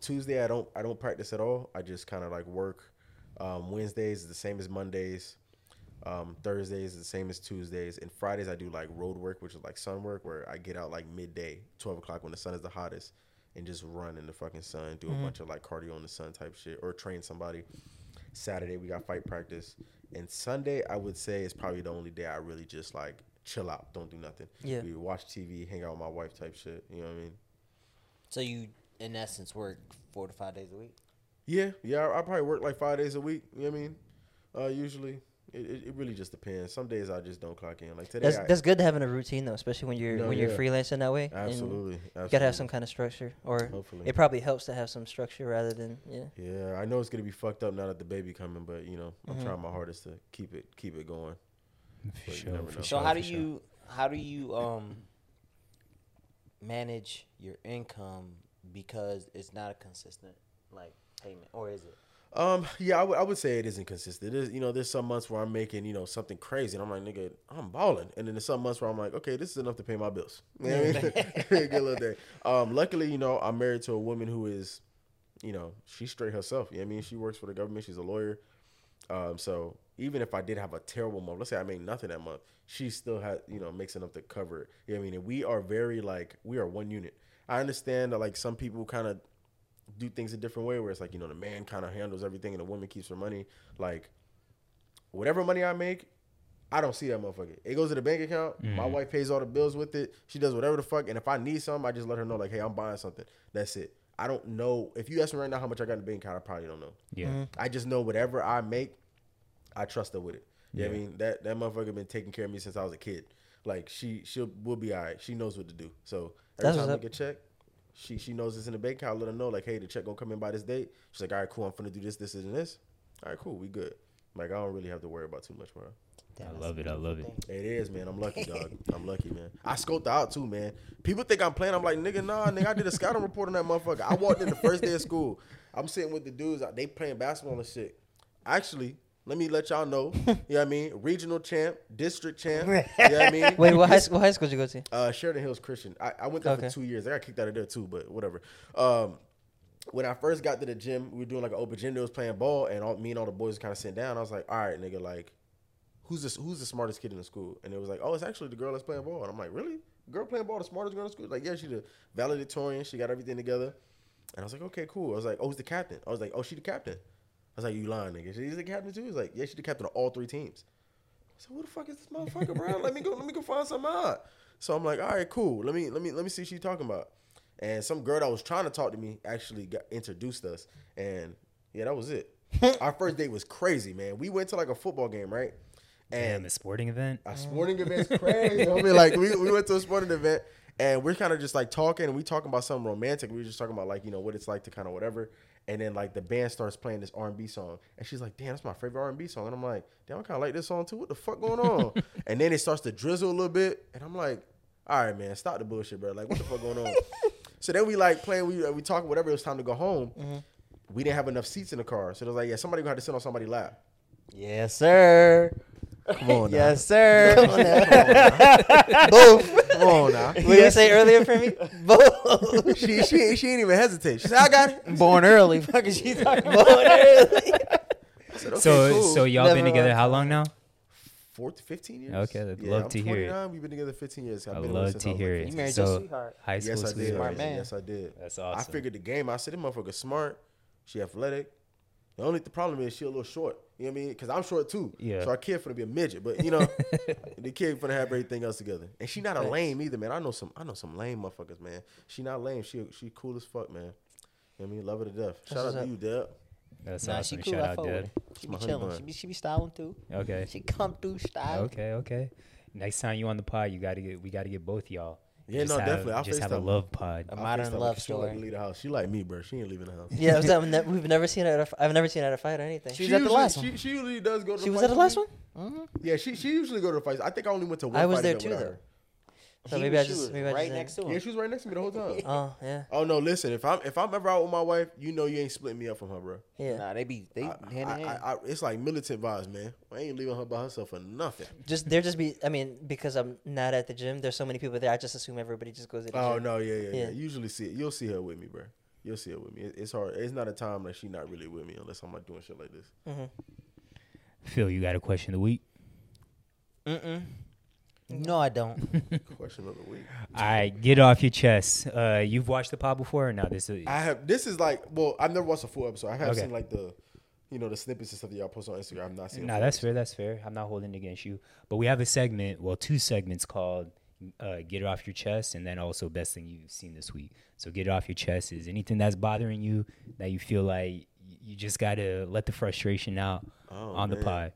Tuesday I don't I don't practice at all. I just kind of like work. Um, Wednesdays is the same as Mondays. Um, Thursdays is the same as Tuesdays, and Fridays I do like road work, which is like sun work, where I get out like midday, 12 o'clock when the sun is the hottest, and just run in the fucking sun, do a bunch of like cardio in the sun type shit, or train somebody. Saturday we got fight practice, and Sunday I would say is probably the only day I really just like chill out, don't do nothing. Yeah. we watch TV, hang out with my wife type shit. You know what I mean? So you, in essence, work four to five days a week. Yeah, yeah. I, I probably work like five days a week. You know what I mean? Uh, usually, it, it, it really just depends. Some days I just don't clock in. Like today, That's I, that's good to having a routine though, especially when you're No, when you're freelancing that way. and absolutely, You gotta have some kind of structure, or Hopefully. it probably helps to have some structure rather than yeah. Yeah, I know it's gonna be fucked up now that the baby coming, but you know, I'm Mhm. trying my hardest to keep it keep it going. For sure. For know. So sure. how for do sure. you how do you um manage your income because it's not a consistent like payment, or is it? Um, yeah, I would I would say it isn't consistent. There's you know, there's some months where I'm making you know something crazy, and I'm like, nigga, I'm balling, and then there's some months where I'm like, okay, this is enough to pay my bills. You know what I mean? Good little day. Um, luckily, you know, I'm married to a woman who is, you know, she's straight herself. You know what I mean? She works for the government. She's a lawyer. Um, so even if I did have a terrible month, let's say I made nothing that month, she still had, you know, makes enough to cover it. You know what I mean? And we are very like we are one unit. I understand that like some people kind of do things a different way where it's like, you know, the man kind of handles everything and the woman keeps her money. Like whatever money I make, I don't see that motherfucker. It goes to the bank account. My mm-hmm. wife pays all the bills with it. She does whatever the fuck. And if I need something, I just let her know, like, hey, I'm buying something. That's it. I don't know. If you ask me right now how much I got in the bank account, I probably don't know. Yeah. Mm-hmm. I just know whatever I make, I trust her with it. You know what I mean? That that motherfucker been taking care of me since I was a kid. Like she she'll will be all right. She knows what to do. So every That's time I get make a check, she she knows it's in the bank account. I let her know like, hey, the check gonna come in by this date. She's like, all right, cool. I'm finna do this, this, and this. All right, cool. We good. Like I don't really have to worry about too much, bro. Damn, I love it, I love beautiful it. It is, man. I'm lucky, dog. I'm lucky, man. I scoped out too, man. People think I'm playing. I'm like, nigga, nah, nigga. I did a scouting report on that motherfucker. I walked in the first day of school. I'm sitting with the dudes. They playing basketball and shit. Actually, let me let y'all know. You know what I mean? Regional champ, district champ. You know what I mean? Wait, what high school? What high school did you go to? Uh, Sheridan Hills Christian. I, I went there Okay. for two years. I got kicked out of there too, but whatever. Um, when I first got to the gym, we were doing like an open gym. They was playing ball, and all, me and all the boys kind of sitting down. I was like, "All right, nigga, like, who's this? Who's the smartest kid in the school?" And it was like, "Oh, it's actually the girl that's playing ball." And I'm like, "Really? Girl playing ball, the smartest girl in the school?" Like, yeah, she's a valedictorian. She got everything together. And I was like, "Okay, cool." I was like, "Oh, who's the captain?" I was like, "Oh, she the captain." I was like, "You lying, nigga? She's the captain too?" He's like, "Yeah, she's the captain of all three teams." So who the fuck is this motherfucker, bro? let me go. Let me go find some out. So I'm like, all right, cool. Let me let me let me see what she's talking about. And some girl that was trying to talk to me actually got introduced us, and yeah, that was it. Our first date was crazy, man. We went to like a football game, right? Damn, And a sporting event. a mm. sporting event's crazy. I mean, like we, we went to a sporting event and we're kind of just like talking and we talking about something romantic. We were just talking about like you know what it's like to kind of whatever. And then like the band starts playing this R and B song, and she's like, "Damn, that's my favorite R and B song." And I'm like, "Damn, I kind of like this song too. What the fuck going on?" and then it starts to drizzle a little bit, and I'm like, "All right, man, stop the bullshit, bro. Like, what the fuck going on?" so then we like playing, we uh, we talking whatever. It was time to go home. Mm-hmm. We didn't have enough seats in the car, so it was like, "Yeah, somebody gonna have to sit on somebody's lap." Yes, sir. Come on, now. Yes, sir. Both. Come on now. What did you say earlier for me? Both. she she ain't- she ain't even hesitate. She said, "I got it." Born early. Fuck is she talking about? I said, okay, so cool. so y'all Never been together how long now? Four to 15 years. Okay, I'd love I'm to hear it. We've been together 15 years. I've I been with love to hear like it. 15. You married so, your sweetheart. High school Yes, I did. sweetheart. Smart man. Yes, I did. That's awesome. I figured the game. I said, this motherfucker smart. She athletic. The only the problem is she a little short. You know what I mean? Because I'm short too. Yeah. So our kid finna be a midget, but you know, the kid finna have everything else together. And she not a lame either, man. I know some I know some lame motherfuckers, man. She not lame. She she cool as fuck, man. You know what I mean? Love her to death. Shout what's out to you, Deb. That's Nah, awesome. she cool. Shout I out, Deb. She be my chilling. She be she be styling too. Okay. She come through style. Okay, okay. Next time you on the pod, you gotta get we gotta get both y'all. Yeah, Just no, have- definitely. I'll just have a love pod. A I modern FaceTime her love 'cause She story. to leave the house. She like me, bro. She ain't leaving the house. Yeah, was that, we've never seen her. At a, f- I've never seen her at a fight or anything. She She, was at the usually- last one. She, she usually does go to. she the was fights at the with last me. one. Mm-hmm. Yeah, she she usually go to the fights. I think I only went to one. I was fight there too, though. Her. So He maybe was- I she just was maybe I right just next to him. Yeah, she was right next to me the whole time. Oh yeah, Oh no, listen. If I'm if I'm ever out with my wife, you know you ain't splitting me up from her, bro. yeah. Nah, they be they I, hand in hand. I, I, it's like militant vibes, man. I ain't leaving her by herself for nothing. Just there, just be. I mean, because I'm not at the gym. There's so many people there. I just assume everybody just goes to the Oh gym. no, yeah, yeah, yeah, Yeah. Usually see it. You'll see her with me, bro. You'll see her with me. It, it's hard. It's not a time that she not really with me unless I'm like doing shit like this. Mm-hmm. Phil, you got a question of the week? Mm-mm. No, I don't. Question of the week. All right, get off your chest. Uh, you've watched the pod before or no? This is I have. This is like. Well, I've never watched a full episode. I have Okay. seen like the, you know, the snippets and stuff that y'all post on Instagram. I'm not seeing. a No, full that's fair. That's fair. I'm not holding it against you. But we have a segment, well, two segments called uh, "Get It Off Your Chest" and then also "Best Thing You've Seen This Week." So, get it off your chest is anything that's bothering you that you feel like y- you just gotta let the frustration out Oh, on the man. pod.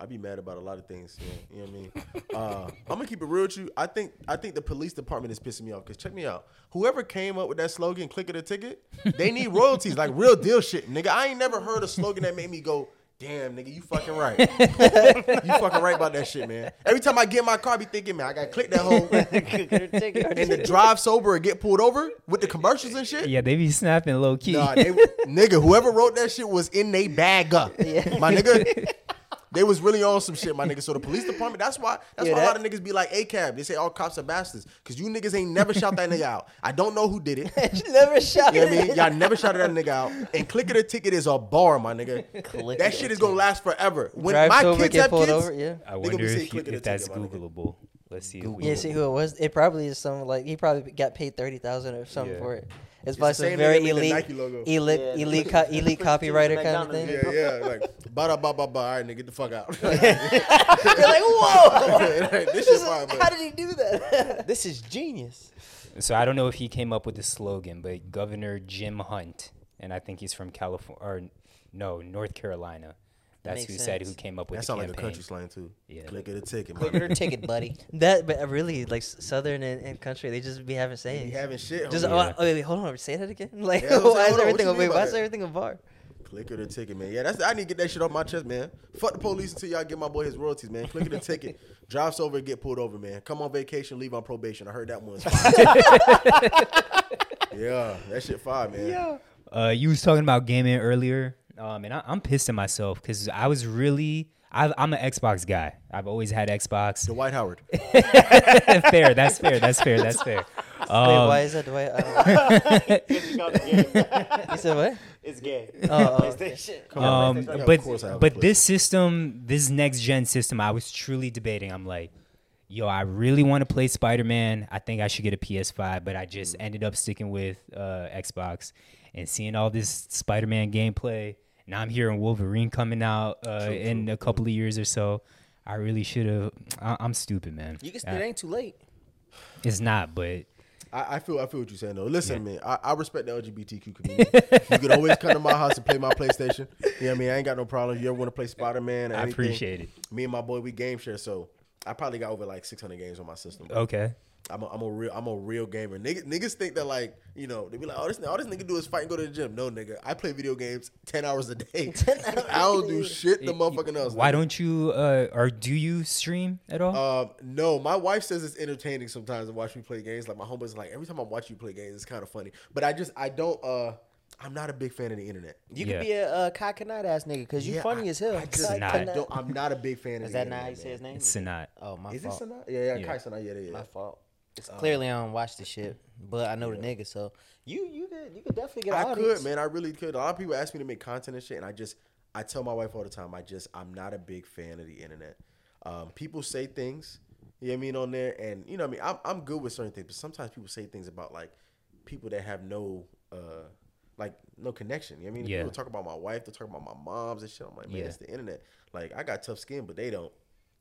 I be mad about a lot of things. Yeah, you know what I mean? Uh, I'm gonna keep it real with you. I think I think the police department is pissing me off. Cause check me out. Whoever came up with that slogan, "Click it a ticket," they need royalties, like real deal shit, nigga. I ain't never heard a slogan that made me go, "Damn, nigga, you fucking right." you fucking right about that shit, man. Every time I get in my car, I be thinking, man, I gotta click that hole and the drive sober and get pulled over with the commercials and shit. Yeah, they be snapping low key. Nah, they, nigga, whoever wrote that shit was in they bag up. My nigga. They was really on some shit, my nigga. So the police department, that's why that's Yeah, why a lot of niggas be like ACAB. They say all cops are bastards. Cause you niggas ain't never shot that nigga out. I don't know who did it. She never shot. You know what I mean? Y'all never shot that nigga out. And clicking the ticket is a bar, my nigga. Click that shit is gonna last forever. When Drive my sober, kids have kids, over. Yeah. I wonder if, you, click it a if that's ticket. Googleable. Let's see. If we Yeah, see who it was. It probably is some like he probably got paid thirty thousand or something Yeah. for it. It's the probably some very nigga made the elite, Nike logo. elite, Yeah, the elite, push- co- the elite push to copywriter the kind of McDonald's thing. yeah, yeah, like ba da ba ba ba. All right, nigga, get the fuck out. You're like, whoa! this shit fine, How but did he do that? this is genius. So I don't know if he came up with the slogan, but Governor Jim Hunt, and I think he's from California or no, North Carolina. That's makes who said who came up with that the sounds like a campaign. country slang too. Yeah. Click it a ticket, Click man. it or ticket, buddy. that, but really, like s- southern and, and country, they just be having Be sayings. having shit. Just homie. oh, Yeah. oh, wait, hold on, say that again. Like, Yeah, I'm saying, why is hold on, what everything you a mean wait? by Why is that? everything a bar? Click it a ticket, man. Yeah, that's I need to get that shit off my chest, man. Fuck the police until y'all get my boy his royalties, man. Click it a ticket. Drive over and get pulled over, man. Come on vacation, leave on probation. I heard that one's fire. yeah, that shit fire, man. Uh, you was talking about gaming earlier, um, and I, I'm pissed at myself because I was really. I, I'm an Xbox guy. I've always had Xbox. Dwight Howard. fair. That's fair. That's fair. That's fair. wait, Um, why is that the way? I don't know. you said what? it's gay. Oh, oh, okay. Um, Yeah, but course I have a but this system, this next gen system, I was truly debating. I'm like, yo, I really want to play Spider Man. I think I should get a PS5, but I just Mm. ended up sticking with uh, Xbox and seeing all this Spider Man gameplay. Now I'm hearing Wolverine coming out uh, True, in true, a couple of years or so. I really should have. I'm stupid, man. You can. Uh, It ain't too late. it's not, but I, I feel I feel what you're saying though. Listen, man, I, I respect the LGBTQ community. you can always come to my house and play my PlayStation. You know what I mean? I ain't got no problem. If you ever want to play Spider Man, I appreciate it. Me and my boy, we game share, so I probably got over like 600 games on my system. bro. Okay. I'm a, I'm a real I'm a real gamer. Niggas, niggas think that like you know they be like oh this all this nigga do is fight and go to the gym. No nigga, I play video games ten hours a day. hours I don't do shit the motherfucking else. Why nigga. don't you, uh, or do you stream at all? Um, no, my wife says it's entertaining sometimes to watch me play games. Like my homeboys, like every time I watch you play games, it's kind of funny. But I just I don't. uh I'm not a big fan of the internet. You Yeah. could be a uh, Kai Kanat ass nigga because you Yeah, funny I- as hell. I just, I don't, I'm not a big fan of. Is the that not how you say his name? it's not. Oh my fault. Is it fault. Cenat? Yeah, yeah, Yeah. Kai Cenat. Yeah, yeah, My fault. It's clearly I don't watch the shit, but I know the nigga, so you you could you could definitely get I audience. could, man. I really could. A lot of people ask me to make content and shit, and I just, I tell my wife all the time, I just, I'm not a big fan of the internet. Um, people say things, you know what I mean, on there, and you know what I mean. I'm, I'm good with certain things, but sometimes people say things about like people that have no, uh, like no connection. You know what I mean, Yeah. people talk about my wife, they talk about my moms and shit. I'm like, man, Yeah. it's the internet. Like I got tough skin, but they don't.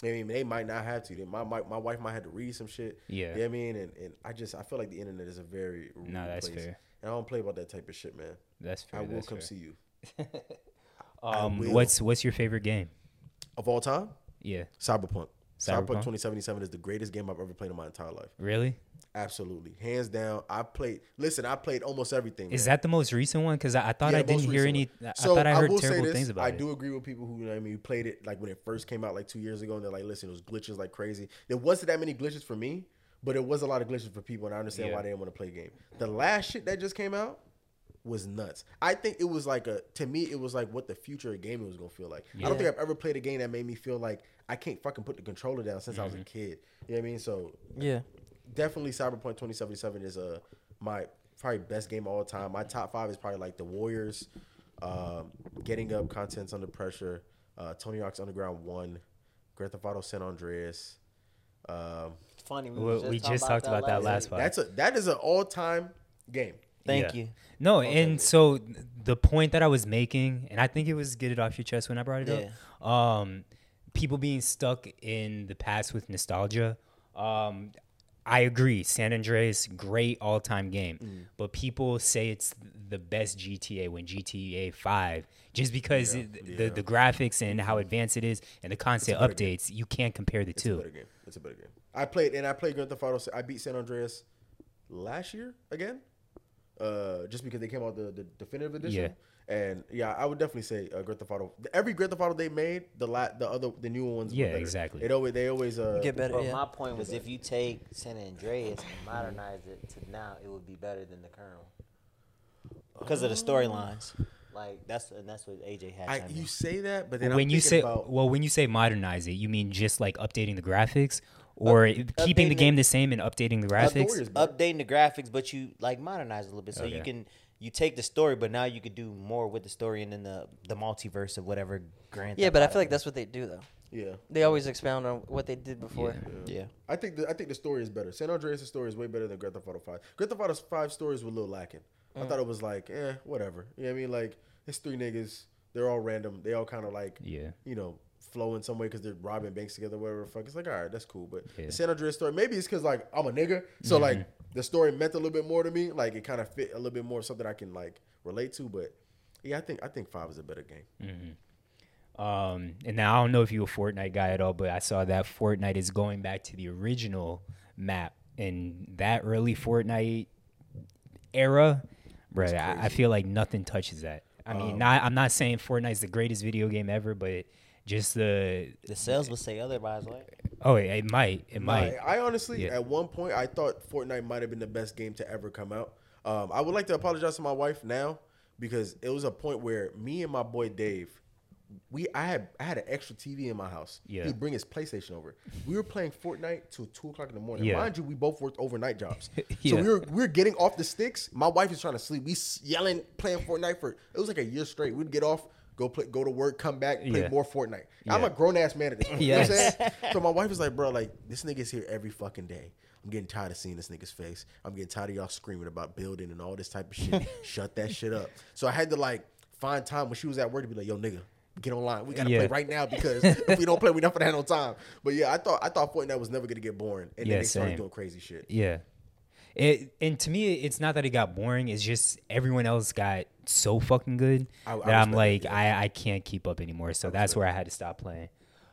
I mean, they might not have to. They, my, my my wife might have to read some shit. Yeah. you know what I mean, and, and I just I feel like the internet is a very rude No, that's place. fair. And I don't play about that type of shit, man. That's fair. I will come fair. see you Um, what's what's your favorite game? of all time. Yeah, Cyberpunk. Cyberpunk, Cyberpunk? 2077 is the greatest game I've ever played in my entire life. really? Absolutely, hands down. I played. Listen, I played almost everything. Is man. that the most recent one? Because I, I thought Yeah, I didn't hear any. I So, thought I I heard terrible this, things about I it. I do agree with people who, you know, what I mean, played it like when it first came out, like two years ago, and they're like, "Listen, it was glitches like crazy." There wasn't that many glitches for me, but it was a lot of glitches for people, and I understand Yeah. why they didn't want to play the game. The last shit that just came out was nuts. I think it was like a to me, it was like what the future of gaming was gonna feel like. I don't think I've ever played a game that made me feel like I can't fucking put the controller down since I was a kid. You know what I mean? So Yeah. definitely Cyberpunk 2077 is uh, my probably best game of all time. My top five is probably like The Warriors, um, Getting Up, Contents Under Pressure, uh, Tony Hawk's Underground One, Grand Theft Auto San Andreas. Um, funny. We, We- was we talking just talked about that last week. one. that's a that is an all time game. Thank Yeah. you. No, and so the point that I was making, and I think it was get it off your chest when I brought it up. Um, people being stuck in the past with nostalgia. Um, I agree. San Andreas, great all time game, Mm. but people say it's the best GTA when GTA Five, just because it, the the graphics and how advanced it is and the constant better game. updates. You can't compare the It's a two. better game. It's a better game. I played and I played Grand Theft Auto. I beat San Andreas last year again, uh, just because they came out the, the definitive edition. And yeah, I would definitely say uh, Grand Theft Auto. Every Grand Theft Auto they made, the la- the other the newer ones. Yeah, better. exactly. It always they always uh, Get better. But Yeah. my point was, if you take San Andreas and modernize it to now, it would be better than the current one because of the storylines. Like that's and that's what AJ had. I, you in. say that, but then when I'm you say about, well, when you say modernize it, you mean just like updating the graphics, or keeping the game the- the same and updating the the graphics? Warriors, updating the graphics, but you like modernize a little bit, so you can you take the story, but now you could do more with the story and then the the multiverse of whatever Grand. Yeah, but I feel like that's what they do though. yeah. They always expound on what they did before. yeah. I think the, I think the story is better. San Andreas' story is way better than Grand Theft Auto Five. Grand Theft Auto Five stories were a little lacking. I thought it was like, eh, whatever. You know what I mean? Like it's three niggas. They're all random. They all kind of like, Yeah. you know, flow in some way because they're robbing banks together, whatever. the Fuck, it's like, all right, that's cool. But Yeah. the San Andreas story, maybe it's because like I'm a nigga, so mm-hmm. like the story meant a little bit more to me. Like it kind of fit a little bit more something I can like relate to. But yeah, I think I think Five is a better game. Mm-hmm. Um, and now I don't know if you're a Fortnite guy at all, but I saw that Fortnite is going back to the original map and that early Fortnite era, bro. I, I feel like nothing touches that. I mean, um, not, I'm not saying Fortnite's the greatest video game ever, but just the The sales would say otherwise, right? oh, it, it might, it might. I, I honestly, Yeah. at one point, I thought Fortnite might have been the best game to ever come out. Um, I would like to apologize to my wife now because it was a point where me and my boy Dave, we I had I had an extra TV in my house. Yeah. He'd bring his PlayStation over. We were playing Fortnite till two o'clock in the morning. Yeah. Mind you, we both worked overnight jobs. Yeah. So we were we were getting off the sticks. My wife is trying to sleep. We yelling, playing Fortnite for it was like a year straight. We'd get off, go play, go to work, come back, play Yeah. more Fortnite. I'm Yeah. a grown ass man at this point. You know what I'm Yes. saying? so my wife is like, bro, like this nigga's here every fucking day. I'm getting tired of seeing this nigga's face. I'm getting tired of y'all screaming about building and all this type of shit. Shut that shit up. So I had to like find time when she was at work to be like, yo, nigga, get online. We gotta Yeah. play right now because if we don't play, we not gonna have no time. But yeah, I thought I thought Fortnite was never gonna get boring, and Yeah, then they started same. doing crazy shit. Yeah. It, and to me, it's not that it got boring. It's just everyone else got so fucking good I- I that I'm like, it, yeah. I, I can't keep up anymore. So that's where I had to stop playing.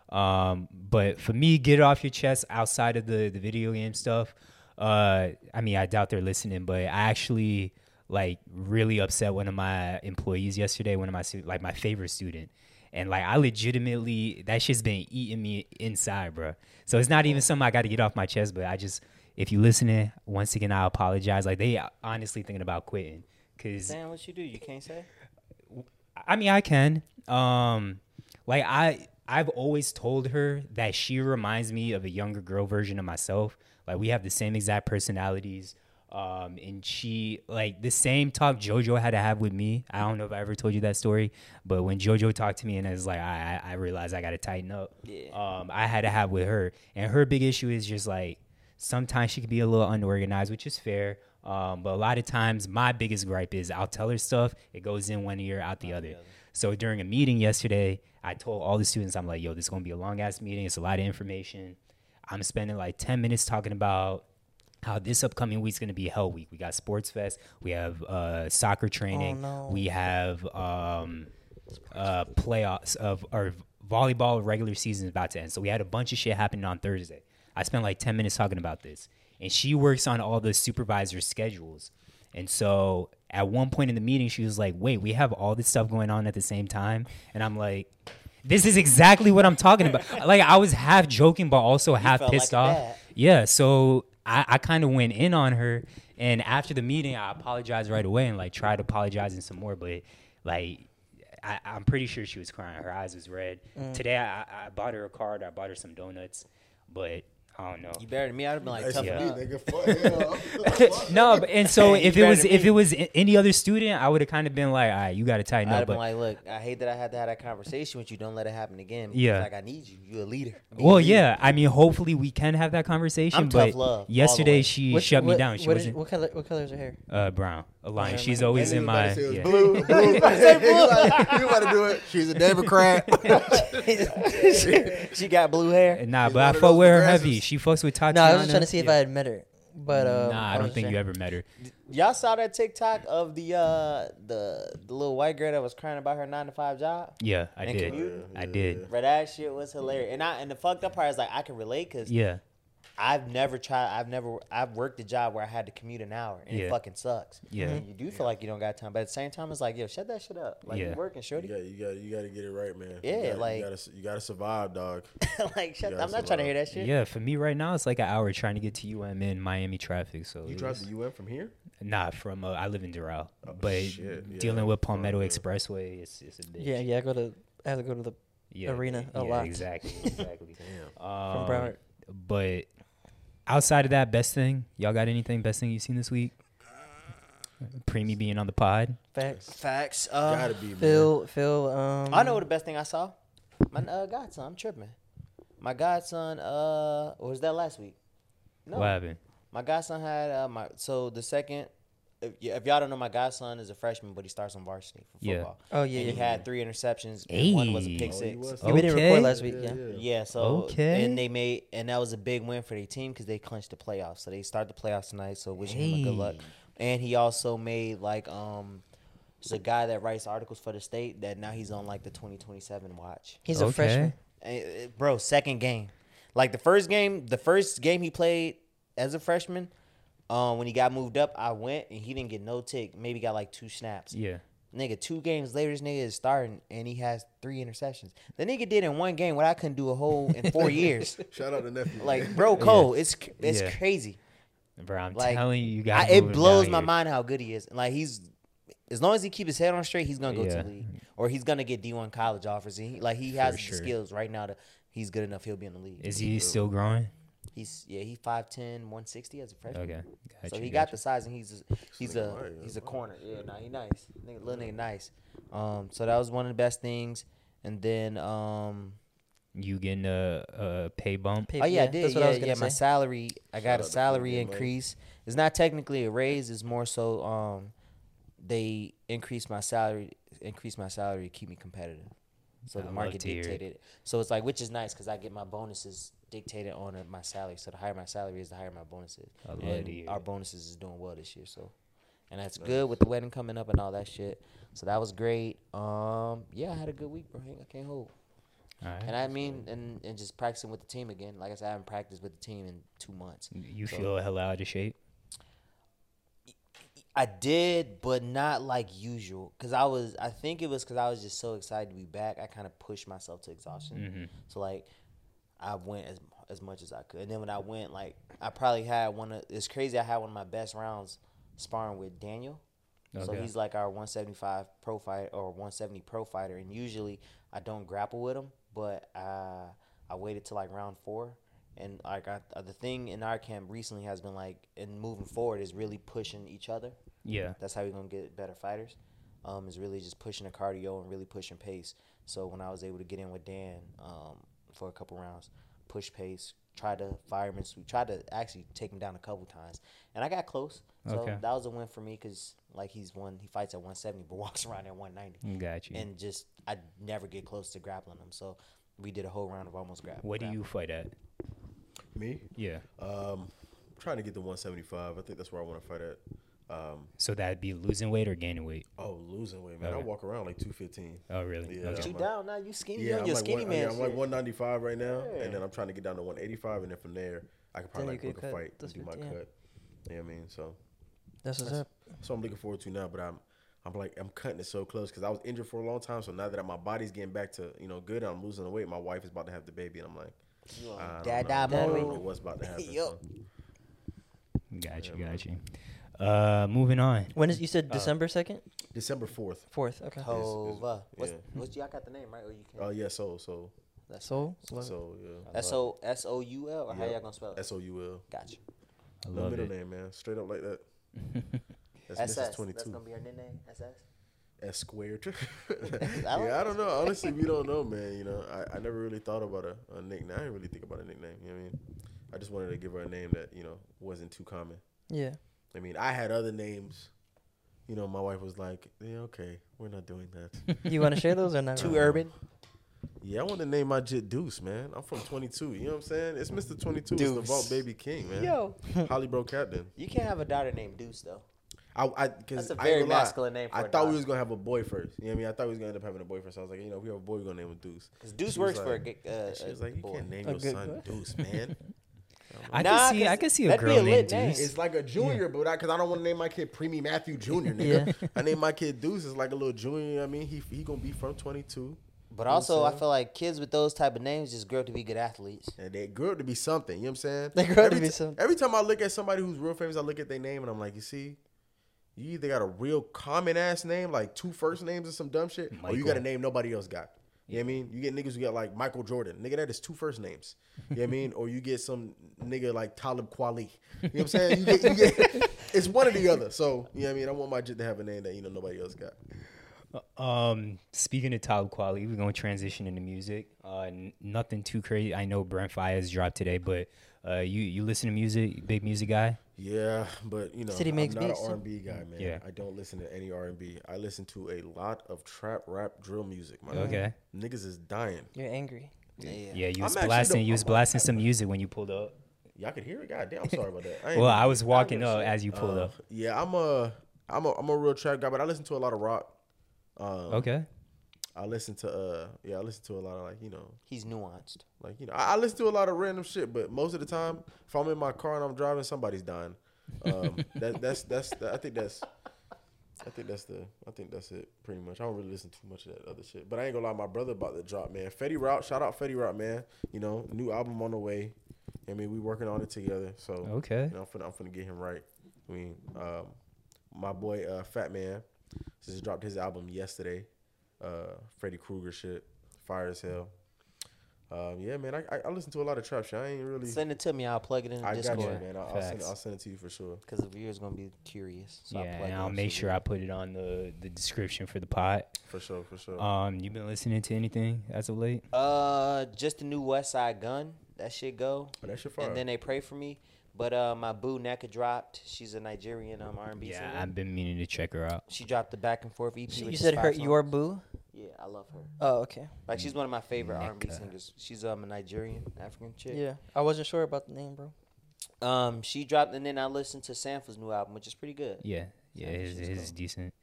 Um, but for me, get it off your chest outside of the, the video game stuff. Uh, I mean, I doubt they're listening, but I actually like really upset one of my employees yesterday. One of my like my favorite student. And like I legitimately, that shit's been eating me inside, bro. So it's not even something I got to get off my chest. But I just, if you listening, once again, I apologize. Like they honestly thinking about quitting, cause Damn, what you do? You can't say. I mean, I can. Um, like I, I've always told her that she reminds me of a younger girl version of myself. Like we have the same exact personalities. Um, and she like the same talk JoJo had to have with me. I don't know if I ever told you that story, but when JoJo talked to me and I was like, I, I I realized I got to tighten up. Yeah. Um, I had to have with her, and her big issue is just like sometimes she could be a little unorganized, which is fair. Um, but a lot of times, my biggest gripe is I'll tell her stuff, it goes in one ear, out the other. So during a meeting yesterday, I told all the students, I'm like, yo, this is gonna be a long ass meeting. It's a lot of information. I'm spending like 10 minutes talking about how this upcoming week's gonna be Hell Week. We got Sports Fest, we have uh, soccer training, no. we have um, uh, playoffs of our volleyball regular season is about to end. So we had a bunch of shit happening on Thursday. I spent like 10 minutes talking about this. And she works on all the supervisor schedules. And so at one point in the meeting, she was like, wait, we have all this stuff going on at the same time. And I'm like, this is exactly what I'm talking about. Like I was half joking, but also half pissed like off. dad. Yeah. So I, I kind of went in on her. And after the meeting, I apologized right away and like tried apologizing some more. But like, I, I'm pretty sure she was crying. Her eyes was red. Mm. Today, I- I bought her a card. I bought her some donuts. But I don't know. You better than me. I'd have been like, That's tough me, nigga. Fuck, yeah. no, but, and so You if it was if me. it was any other student, I would have kind of been like, all right, you got to tighten I'd up. have been But like, look, I hate that I had to have that conversation with you. Don't let it happen again. because, Yeah. Like, I need you. You're a leader. I mean, well, you- yeah, I mean, hopefully we can have that conversation. I'm but tough love, yesterday she What- shut me down. She what, is- wasn't what color? What color is her hair? uh, brown. A lion. Brown. She's That always in my. about to say it was yeah. blue. blue. you, about, you about to do it. She's a Democrat. she got blue hair. Nah, She's but I fuck with her progressives. heavy. She fucks with No, Tatiana. I was just trying to see if I had met her. But um, Nah, I was don't think just you ever met her. Y'all saw that TikTok of the uh the the little white girl that was crying about her nine to five job. Yeah, I And did. commute? I did. Bro, that shit was hilarious. And I and the fucked up part is like I can relate because Yeah. I've never tried. I've never. I've worked a job where I had to commute an hour, and Yeah. it fucking sucks. Yeah. And you do feel like you don't got time, but at the same time, it's like, yo, shut that shit up. Like Yeah. you working, You shorty. got, you got, you got to get it right, man. You Yeah, gotta- like- you gotta, you gotta survive, dog. like shut. You I'm gotta not trying to hear that shit. Yeah, for me right now, it's like an hour trying to get to UM in Miami traffic. So You it drive was- the UN from here? Nah, from uh, I live in Doral, Oh, but shit, yeah. dealing with Palmetto yeah. Expressway, it's, it's a bitch. Yeah, yeah. I go to. I have to go to the Yeah, arena a yeah, lot. Exactly, exactly. Damn. um, from Broward. But outside of that, best thing y'all got anything? Best thing you've seen this week? Premi being on the pod. Facts. Facts. Uh, Gotta be, man. Phil, Phil. Um, I know what the best thing I saw. My uh, godson. I'm tripping. My godson. Uh, was that last week? No. What happened? My godson had uh, my so the second. If, if y'all don't know, my godson is a freshman, but he starts on varsity for Yeah. football. Oh yeah, and yeah. he had three interceptions. And one was a Hey. pick Oh, he six. was? Yeah, we didn't record last week. Yeah. Yeah, so Okay. and they made and that was a big win for their team because they clinched the playoffs. So they start the playoffs tonight. So wishing him a good luck. And he also made like um, there's a guy that writes articles for the state that now he's on like the 2027 watch. He's a Okay. freshman. And, uh, bro, second game, like the first game, the first game he played as a freshman. Um, when he got moved up, I went and he didn't get no tick. Maybe got like two snaps. Yeah. Nigga, two games later, this nigga is starting and he has three interceptions. The nigga did in one game what I couldn't do a whole in four years. Shout out to nephew. Like, bro, Cole, it's it's Yeah. crazy. Bro, I'm Like, telling you, you I, guys. it blows my mind how good he is. Like, he's as long as he keep his head on straight, he's gonna go Yeah. to the league or he's gonna get D one college offers. He, like, he has For sure. the skills right now to. He's good enough. He'll be in the league. Is he still growing? He's yeah, he 5'10", 160 as a freshman. Okay. Gotcha, so he gotcha. got the size, and he's a, he's a white, he's a corner. Yeah, nah, he nice. Nigga, little nigga nice. Um, so that was one of the best things. And then um, You getting a, a pay bump? Pay- oh yeah, I did. That's what yeah, I was gonna yeah. say. My salary, I got out a salary Phil, man. increase. It's not technically a raise. It's more so um, they increased my salary, increased my salary to keep me competitive. So I the market to hear it. dictated. it. So it's like, which is nice because I get my bonuses dictated on my salary. So the higher my salary is, the higher my bonuses. I love and our bonuses is doing well this year. So, and that's good with the wedding coming up and all that shit. So that was great. Um, yeah, I had a good week, bro. I can't hold. Right. And I mean, and, and just practicing with the team again. Like I said, I haven't practiced with the team in two months. You So- feel hella out of shape? I did, but not like usual. Cause I was, I think it was cause I was just so excited to be back. I kind of pushed myself to exhaustion. Mm-hmm. So like, I went as as much as I could, and then when I went, like, I probably had one of. It's crazy. I had one of my best rounds sparring with Daniel. So he's like our 175 pro fight or 170 pro fighter, and usually I don't grapple with him, but uh, I waited till like round four, and like I, the thing in our camp recently has been like, and moving forward is really pushing each other. Yeah. That's how we're gonna get better fighters. Um, is really just pushing the cardio and really pushing pace. So when I was able to get in with Dan um, for a couple rounds, push pace, try to fireman sweep. try to actually take him down a couple times, and I got close. So Okay. that was a win for me because like he's one. He fights at 170, but walks around at 190, Got you. and just I never get close to grappling him. So we did a whole round of almost grab. what do grappling. you fight at? Me, Yeah. um, I'm trying to get to 175. I think that's where I want to fight at. Um, So that'd be losing weight or gaining weight? oh, losing weight, man. I walk around like 215. Oh, really? Yeah. Okay. you down now? You skinny? Yeah, you I'm on like, skinny one, man. yeah, I'm like 195 right now, Yeah. and then I'm trying to get down to 185, and then from there I could probably Then like you book could a fight this and do my 50, yeah. cut. You know what I mean? So, That's what's up. so I'm looking forward to now. But I'm, I'm like, I'm cutting it so close because I was injured for a long time. So now that my body's getting back to you know good, I'm losing the weight. My wife is about to have the baby, and I'm like, You on I don't dad know. dad I don't know what's about to happen. Yup. so. Got you. Yeah, Got you. Uh, moving on. When is you said December second, December 4th. fourth? Okay. Hova. What's, yeah. what's y'all got the name right? Or you can. Oh yeah, so so That's Soul. so yeah. S O S O U L or how y'all gonna spell it? S O U L. Gotcha. I No love middle it. name, man. Straight up like that. That's SS. Mrs. That's gonna be our nickname. SS. S squared. yeah, I don't know. Honestly, we don't know, man. You know, I, I never really thought about a, a nickname. I didn't really think about a nickname. You know what I mean? I just wanted to give her a name that you know wasn't too common. Yeah. I mean, I had other names. You know, my wife was like, "Yeah, okay, we're not doing that." You want to share those or not? Too urban. yeah, I want to name my jit Deuce, man. I'm from 22. You know what I'm saying? It's Mr. 22. It's the Vault Baby King, man. Yo, Holly Bro Captain. you can't have a daughter named Deuce though. I, I, cause That's a I very ain't gonna lie, masculine name for I a thought we was gonna have a boy first. You know what I mean? I thought we was gonna end up having a boy first. I was like, you know, if we have a boy, we're gonna name him Deuce. Because Deuce She works for a, like- uh, She was like, you boy. can't name A your son boy? Deuce, man. I Nah, can see. I can see a girl a named name. Deuce. It's like a junior, but because I, don't want to name my kid Premi Matthew Junior. Nigga. Yeah. I name my kid Deuce. It's like a little junior. you know what I mean, he he gonna be from 22, But also, I feel like kids with those type of names just grow up to be good athletes. and they grow up to be something. You know what I'm saying? They grew up to Every be ti- something. Every time I look at somebody who's real famous, I look at their name and I'm like, you see. You either got a real common ass name, like two first names or some dumb shit, or you got a name nobody else got. You know what I mean? You get niggas who got like Michael Jordan. Nigga, that is two first names. You know what I mean? Or you get some nigga like Talib Kweli. You know what I'm saying? You get, you get, it's one or the other. So, you know what I mean? I want my jit to have a name that, you know, nobody else got. Um, speaking of Talib Kweli, we're gonna transition into music. Uh, n- nothing too crazy. I know Brent Faiyaz dropped today, but uh, you you listen to music, big music guy. Yeah, but you know, City I'm makes not beats, an. R&B guy, man. Yeah. I don't listen to any R&B. I listen to a lot of trap, rap, drill music. My Okay. niggas is dying. You're angry. Yeah. Yeah, you I'm was blasting. the- you was blasting some music when you pulled up. Y'all could hear it. God damn, I'm sorry about that. ain't Well, I was walking up as you pulled Uh, up. Yeah, I'm a, I'm a, I'm a real trap guy, but I listen to a lot of rock. Um, Okay. I listen to, uh, yeah, I listen to a lot of like, you know, He's nuanced. like you know, I, I listen to a lot of random shit, but most of the time, if I'm in my car and I'm driving, somebody's dying. Um, that, that's that's that, I think that's I think that's the I think that's it pretty much. I don't really listen too much of that other shit, but I ain't gonna lie, my brother about to drop, man. Fetty Route, shout out Fetty Route, man. You know, new album on the way. I mean, we working on it together, so Okay. you know, I'm finna, I'm finna get him right. I mean, um, my boy uh, Fat Man just dropped his album yesterday. Uh, Freddy Krueger shit, fire as hell. Um, yeah, man, I, I I listen to a lot of trap shit. I ain't really. Send it to me. I'll plug it in the I got you, man. I'll I'll send it, Facts. I'll send it to you for sure. Because the viewers gonna be curious. So yeah, I'll plug and it I'll in. make sure I put it on the the description for the pot. For sure, for sure. Um, you been listening to anything as of late? Uh, just the new Westside Gunn. That shit go. oh, that shit fire. And then they pray for me. But uh, my boo Neka dropped. She's a Nigerian um R&B Yeah, singer. I've been meaning to check her out. She dropped the back and forth EP. So you said her five your boo. Yeah, I love her. Oh, okay. Like she's one of my favorite R&B singers. She's um a Nigerian African chick. Yeah, I wasn't sure about the name, bro. Um, she dropped, and then I listened to Sampha's new album, which is pretty good. Yeah, yeah, Sounds his, just his is decent.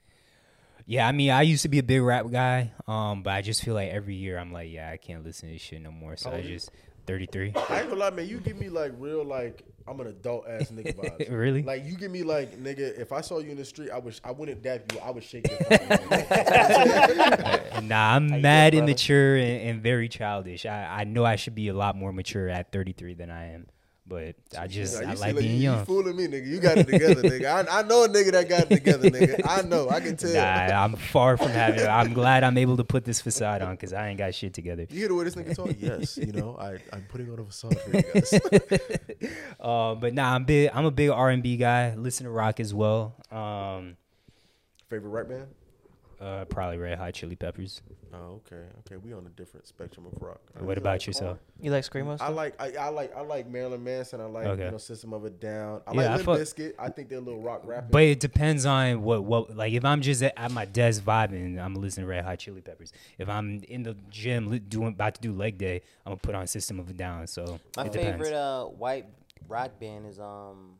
Yeah, I mean, I used to be a big rap guy, um, but I just feel like every year I'm like, yeah, I can't listen to this shit no more. So How I just 33. I ain't gonna lie, man. You give me like real like I'm an adult ass nigga vibes. Really? Like you give me like nigga. If I saw you in the street, I wish I wouldn't dap you. I would shake your fucking uh, nah, I'm you mad doing, immature and, and very childish. I, I know I should be a lot more mature at 33 than I am, but I just Nah, I you like being you, young. You fooling me, nigga. You got it together, nigga. I, I know a nigga that got it together, nigga. I know. I can tell. Nah, I'm far from having. it. I'm glad I'm able to put this facade on because I ain't got shit together. You hear the way this nigga talk? Yes. You know, I I'm putting on a facade for you guys. Uh, but nah, I'm big. I'm a big R&B guy. Listen to rock as well. Um, Favorite rap band? Uh, probably Red Hot Chili Peppers. Oh, okay, okay. We on a different spectrum of rock. What really about like yourself? You like screamo I like I, I like I like Marilyn Manson. I like Okay. you know System of a Down. I Yeah, like I Limp fuck- Bizkit. I think they're a little rock rapping. But it depends on what what like if I'm just at, at my desk vibing, I'm listening to Red Hot Chili Peppers. If I'm in the gym doing about to do leg day, I'm gonna put on System of a Down. So My it favorite uh white rock band is um.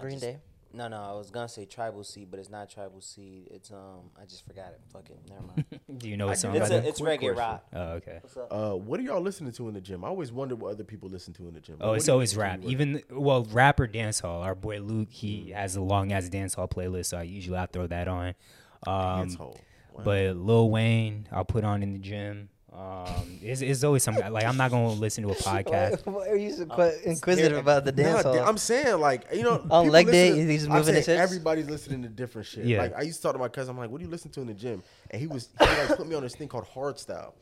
Green just- Day. No, no, I was gonna say Tribal Seed, but it's not Tribal Seed. It's um, I just forgot it. Fuck it, never mind. Do you know what I song? it's by a, it's Quick reggae question. rock. Oh, okay. What's up? uh, what are y'all listening to in the gym? I always wonder what other people listen to in the gym. Like, Oh, it's always rap. Even well, rap or dance hall. Our boy Luke, he has a long ass dance hall playlist, so I usually I throw that on. Um, Dancehall. Wow. But Lil Wayne, I'll put on in the gym. Um, it's, it's always some like I'm not gonna listen to a podcast. Why are you so quite inquisitive about the dance Nah, hall? I'm saying like you know On leg day, listen- he's I'm moving saying his hips? Everybody's listening to different shit. Yeah. Like I used to talk to my cousin. I'm like, what do you listen to in the gym? And he was he like put me on this thing called hard style,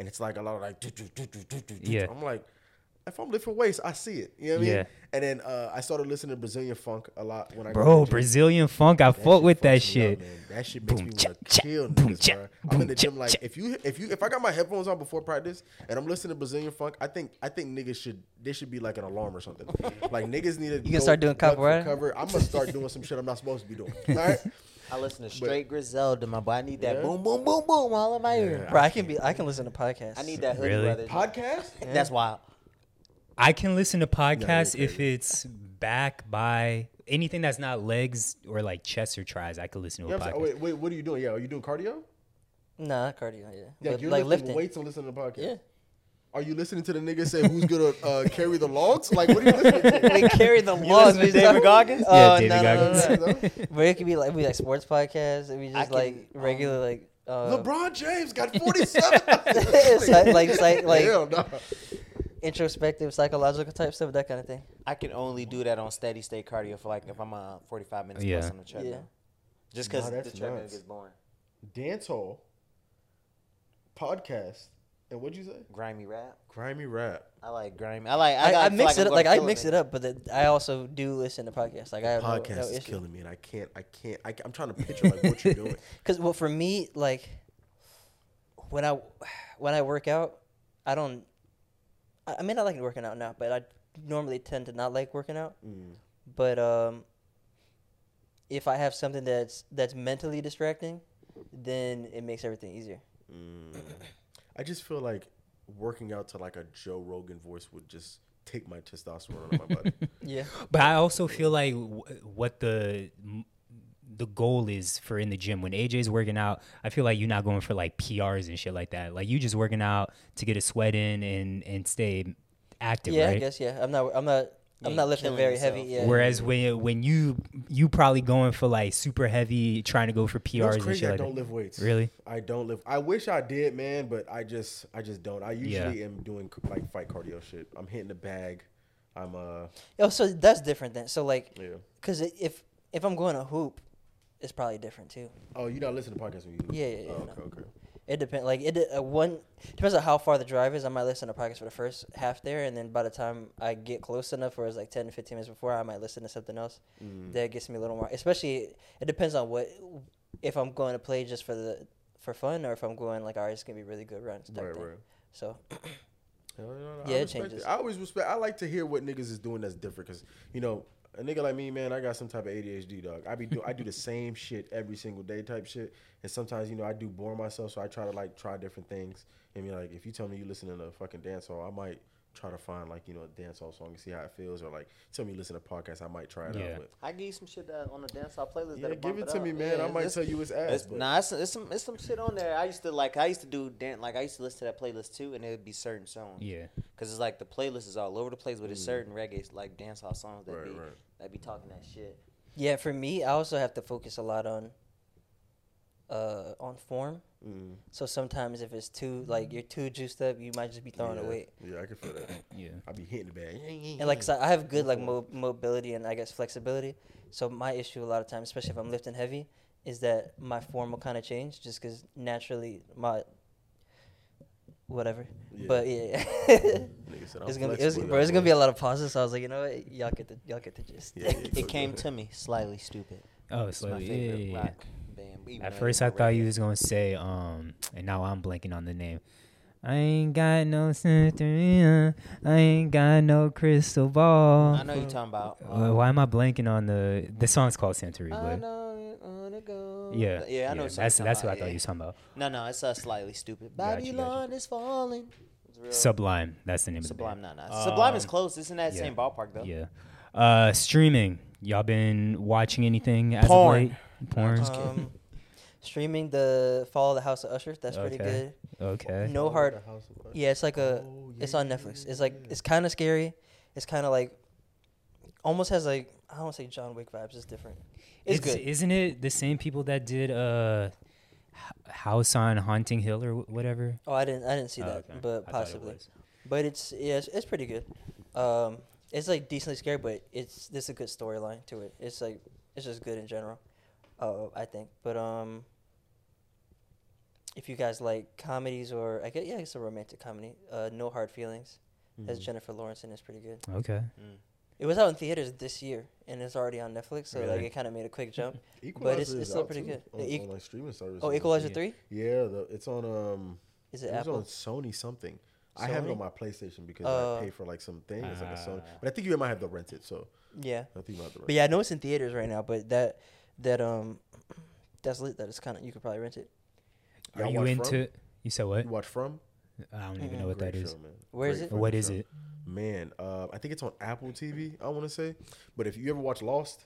and it's like a lot of like. do, do, do, do, do, do, do. Yeah. I'm like, if I'm lifting weights, I see it. You know what I mean? Yeah. And then uh, I started listening to Brazilian funk a lot when I Bro. Brazilian funk, I That fought with that fucks up, shit. man. That shit makes Boom, me want to kill boom, niggas, cha, bro. I'm in the boom, cha, gym like if you if you if I got my headphones on before practice and I'm listening to Brazilian funk, I think I think niggas should there should be like an alarm or something. like niggas need to. You can start doing duck for capoeira? Cover. I'm gonna start doing some shit I'm not supposed to be doing. All right. I listen to straight Griselda, my boy. I need that Yeah. boom, boom, boom, boom all in my ear. Bro, I can be. I can listen to podcasts. I need that hoodie Really? brothers. Podcast. That's wild. I can listen to podcasts you're if it's back by anything that's not legs or like chest or tries. I could listen to You a know what I'm podcast. saying? Oh, wait, wait, what are you doing? Yeah, are you doing cardio? Nah, cardio. Yeah, Yeah, But, you're like lifting, lifting. weights and listening to podcasts. Yeah. Are you listening to the nigga say who's gonna uh, carry the logs? Like, what are you listening to? we carry the laws. listen to David Goggins? Oh, Yeah, David no, no, no, no. Goggins. But it could be like we like sports podcasts. It be I just like can, regular like. Uh, LeBron James got 47. like like, like, like Hell no. Introspective, psychological type stuff, that kind of thing. I can only do that on steady state cardio for like if I'm uh 45 minutes Yeah. plus on the treadmill. Yeah. Just because Nah, the that's treadmill nuts. gets boring. Dance hall, podcast, and what'd you say? Grimy rap. Grimy rap. I like grimy. I like. I, I, I, mix I'm it gonna like I mix it nigga. up, but then I also do listen to podcasts. Like I have no, Podcast no is issue. killing me, and I can't, I can't, I, am trying to picture like what you're doing. Because well, for me, like when I when I work out, I don't. I I mean, I like working out now, but I normally tend to not like working out. Mm. But um, if I have something that's that's mentally distracting, then it makes everything easier. Mm. I just feel like working out to like a Joe Rogan voice would just take my testosterone out of my body. Yeah. But I also feel like w- what the the goal is for in the gym when AJ's working out, I feel like you're not going for like PRs and shit like that. Like you just working out to get a sweat in and and stay active, yeah, right? I guess. Yeah, I'm not. I'm not. I'm not lifting very yourself. heavy. Yeah. Whereas when when you you probably going for like super heavy, trying to go for PRs You know and crazy? shit I like don't that. lift weights. Really? I don't lift. I wish I did, man, but I just, I just don't. I usually am doing like fight cardio shit. I'm hitting the bag. I'm uh, Oh, so that's different then. So like, yeah. cause if if I'm going to hoop, it's probably different too. Oh, you don't listen to podcasts when you? Yeah, yeah, yeah, Oh, no. okay, okay. It depends. Like it uh, one depends on how far the drive is. I might listen to podcasts for the first half there, and then by the time I get close enough, where it's like 10 to 15 minutes before, I might listen to something else. Mm. That gets me a little more. Especially, it depends on what if I'm going to play just for the for fun, or if I'm going like, all right, it's gonna be really good runs. Right, thing. right. So Hell, no, no, Yeah, I it changes. I always respect. I like to hear what niggas is doing that's different, cause you know a nigga like me, man, I got some type of ADHD, dog. I be do I do the same shit every single day, type shit. And sometimes you know I do bore myself, so I try to like try different things. And be like, if you tell me you listening to a fucking dance hall, I might try to find like you know a dance hall song and see how it feels, or like tell me listen to podcasts, I might try it Yeah. out. But I give you some shit that on the dance hall playlist. yeah, give bump it to me, man. Yeah, I might tell you it's ass. It's, But nah, it's, it's some it's some shit on there. I used to like I used to do dance like I used to listen to that playlist too, and it would be certain songs. Yeah. Cause it's like the playlist is all over the place, but it's certain reggae like dance hall songs that Mm. Right, be right. that be talking that shit. yeah, for me, I also have to focus a lot on uh on form. mm, So sometimes if it's too like you're too juiced up, you might just be throwing yeah, a weight. Yeah, I can feel that. Yeah. I be hitting the bag. And like I I have good like mo- mobility and I guess flexibility. So my issue a lot of times, especially if I'm lifting heavy, is that my form will kind of change just because naturally my whatever. Yeah. But yeah, Nigga said, I'm it's gonna be, it's, flexible, bro, it's gonna be a lot of pauses. So I was like, you know what, y'all get the y'all get the gist. Yeah, yeah, It came to me slightly stupid. Oh, It's my slowly. favorite Yeah, yeah, yeah. rock band even At first, I thought radio. you was gonna say, um, and now I'm blanking on the name. I ain't got no Santeria. I ain't got no crystal ball. I know you're talking about. Uh, why am I blanking on the the song's called Santeria? I But know you wanna go. yeah, yeah, I know. what That's that's talking what I thought yeah. you was talking about. No, no, it's uh, slightly stupid. Got you, got. Babylon is falling. Sublime. That's the name Sublime, of the Sublime, not not. Sublime is Um, close. It's in that yeah. same ballpark though. Yeah. Uh, streaming. Y'all been watching anything as Porn. of late? Porn. Um, streaming the Fall of the House of Usher. That's pretty Okay. good. Okay. No hard. House. Yeah, it's like a. Oh, it's on Netflix. yeah, It's like yeah. it's kind of scary. It's kind of like, almost has like I don't want to say John Wick vibes. It's different. It's, good. Isn't it the same people that did uh, H- House on Haunting Hill or wh- whatever? oh, I didn't I didn't see Oh, that, okay. but I thought it possibly. was. But it's yeah, it's, it's pretty good. Um, it's like decently scary, but it's there's a good storyline to it. It's like it's just good in general. Uh, I think. But um, if you guys like comedies or I guess yeah, it's a romantic comedy. Uh, No Hard Feelings. Has Mhm. Jennifer Lawrence and it's pretty good. Okay. Mm. It was out in theaters this year and it's already on Netflix, so like it kind of made a quick jump. but it's- it's still pretty too, good. On, Equ- on, like streaming services. Oh, Equalizer three? Yeah, the, it's on um. Is It it Apple? on Sony something. I have it on my PlayStation because Uh, I pay for like some things, It's like a Sony, Ah. but I think you might have to rent it. So Yeah. I think you might have to rent. But yeah, I know it's in theaters right now, but that that um that's lit. That is kind of you could probably rent it. Are you into? you watch into? You said what? You watch From? I don't even Mm-mm. know what that Great is. show, man. Where is Great it? fucking What is show. it? Man, uh, I think it's on Apple TV. I want to say, but if you ever watch Lost,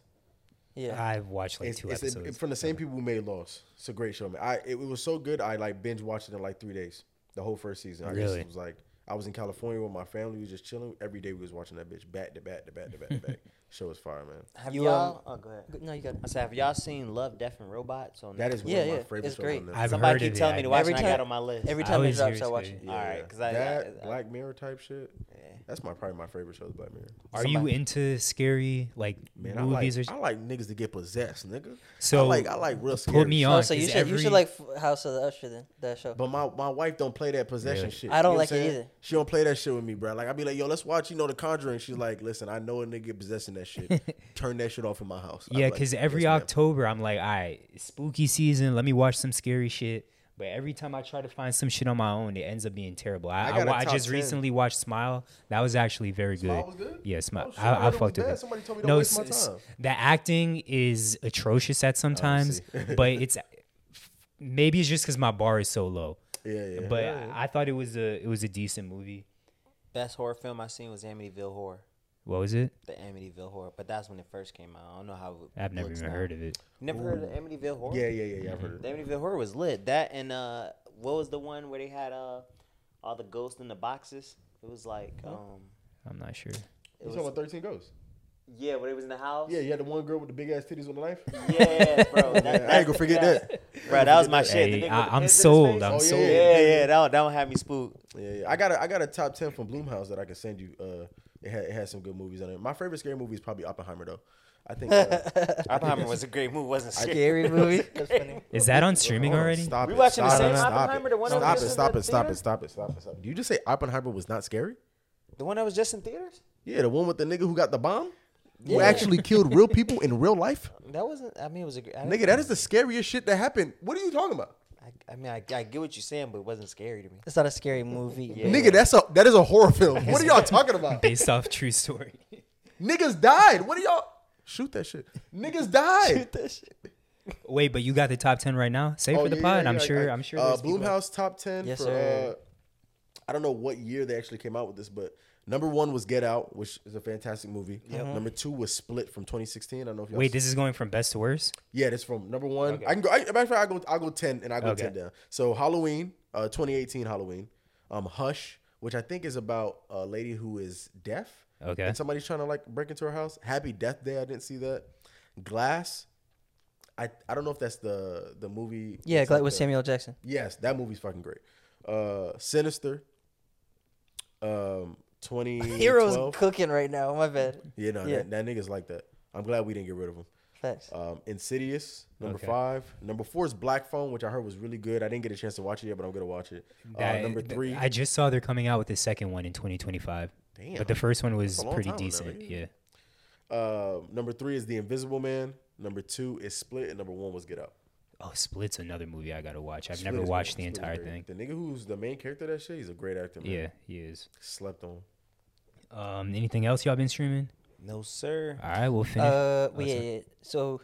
Yeah. I've watched like it's, two it's episodes. from the same people who made Lost. It's a great show, man. I it, it was so good. I like binge watched it in like three days. The whole first season. I Really? just was like, I was in California with my family. We was just chilling. Every day we was watching that bitch back to back to back to back to back. Show is fire, man. Have You, y'all? um, oh, go ahead. No, you got. I said, have y'all seen Love, Death, and Robots? On That is one Yeah, of my yeah, favorite it's shows great. on Netflix. I've Somebody heard keep of telling it. me to I- watch, Every and I got on my list. Every I time it always drops, hear I watch it. great. All right, because I, that I- Black Mirror type shit. yeah. That's my probably my favorite show. is Black Mirror. Are you into scary like Man, I movies like or? I like niggas to get possessed, nigga. So I like I like real scary. put me on. Oh, so you should you should like House of the Usher then that show. But my, my wife don't play that possession shit. I don't like it either. She don't play that shit with me, bro. Like I be like, yo, let's watch, you know, The Conjuring. She's like, listen, I know a nigga possessing that shit. Turn that shit off in my house. I'm Yeah, like, because every yes, ma'am. October I'm like, all right, spooky season. Let me watch some scary shit. But every time I try to find some shit on my own, it ends up being terrible. I I I, got a wa- I just 10. recently watched Smile. That was actually very good. Smile was good? Yeah, Smile. Oh, I I, I, heard it was fucked with it. Somebody told me no, waste my s- s- the acting is atrocious at oh, sometimes, see. but it's maybe it's just because my bar is so low. Yeah, yeah. But yeah. I, I thought it was a it was a decent movie. Best horror film I seen was Amityville Horror. What was it? The Amityville Horror, but that's when it first came out. I don't know how. It I've never looks even now. heard of it. You never heard of Amityville Horror? yeah, yeah, yeah, yeah. I've heard of it. Amityville Horror was lit. That and uh, what was the one where they had uh, all the ghosts in the boxes? It was like um, I'm not sure. it You was, talking about Thirteen Ghosts? yeah, when it was in the house. Yeah, you had the one girl with the big ass titties on the knife. yeah, bro. That, Yeah, I ain't gonna forget that. Bro, that was my shit. Hey, The nigga I, I'm pins sold. I'm Oh, yeah, sold. yeah. Yeah, yeah, that one, that one had me spooked. Yeah, yeah. I got a I got a top ten from Blumhouse that I can send you. Uh, it had it had some good movies on it. My favorite scary movie is probably Oppenheimer though. I think. Uh, Oppenheimer was a great movie, wasn't it? Scary movie. Is that on streaming Hold on, already? Stop We it. watching the stop same it, stop Oppenheimer, it. the one that Stop was it, stop the it, stop it, theater? stop it, stop it, stop it. Did you just say Oppenheimer was not scary? The one that was just in theaters? Yeah, the one with the nigga who got the bomb, who actually killed real people in real life. That wasn't. I mean, it was a great. I Nigga, that is the scariest shit that happened. What are you talking about? I, I mean, I, I get what you're saying, but it wasn't scary to me. It's not a scary movie. Yeah. Nigga, that's a that is a horror film. What are y'all talking about? Based off true story. Niggas died. What are y'all? Shoot that shit. Niggas died. Wait, but you got the top ten right now? Say Oh, for the yeah, pod. yeah, I'm yeah, sure. I- I'm sure. Uh, there's people- Blumhouse top ten Yes, for. sir. Uh, I don't know what year they actually came out with this, but number one was Get Out, which is a fantastic movie. Number two was Split from 2016. I don't know if y'all Wait, this is going from best to worst. Yeah, that's from number one. Okay. I can go. I, matter of fact, I go. I go ten, and I go Okay. ten down. So Halloween, uh, 2018 Halloween, um, Hush, which I think is about a lady who is deaf. Okay. And somebody's trying to like break into her house. Happy Death Day. I didn't see that. Glass. I I don't know if that's the the movie. Yeah, It's Glad like with the- Samuel Jackson. Yes, that movie's fucking great. Uh, Sinister. Um, 2012. Heroes cooking right now. My bad. Yeah, no, Yeah. That, that nigga's like that. I'm glad we didn't get rid of him. Thanks. Um, Insidious, number Okay. five. Number four is Black Phone, which I heard was really good. I didn't get a chance to watch it yet, but I'm gonna watch it. Uh, number three, I just saw they're coming out with the second one in 2025. damn. But the first one was That's a long pretty decent. Yeah. uh, number three is The Invisible Man. Number two is Split, and number one was Get Out. Oh, Split's another movie I gotta watch. I've Split never watched the Split entire great. thing. The nigga who's the main character of that shit, he's a great actor. Man. Yeah, he is. Slept on. Um, anything else y'all been streaming? No sir. All right, we'll finish. Uh, Oh, yeah, yeah. So,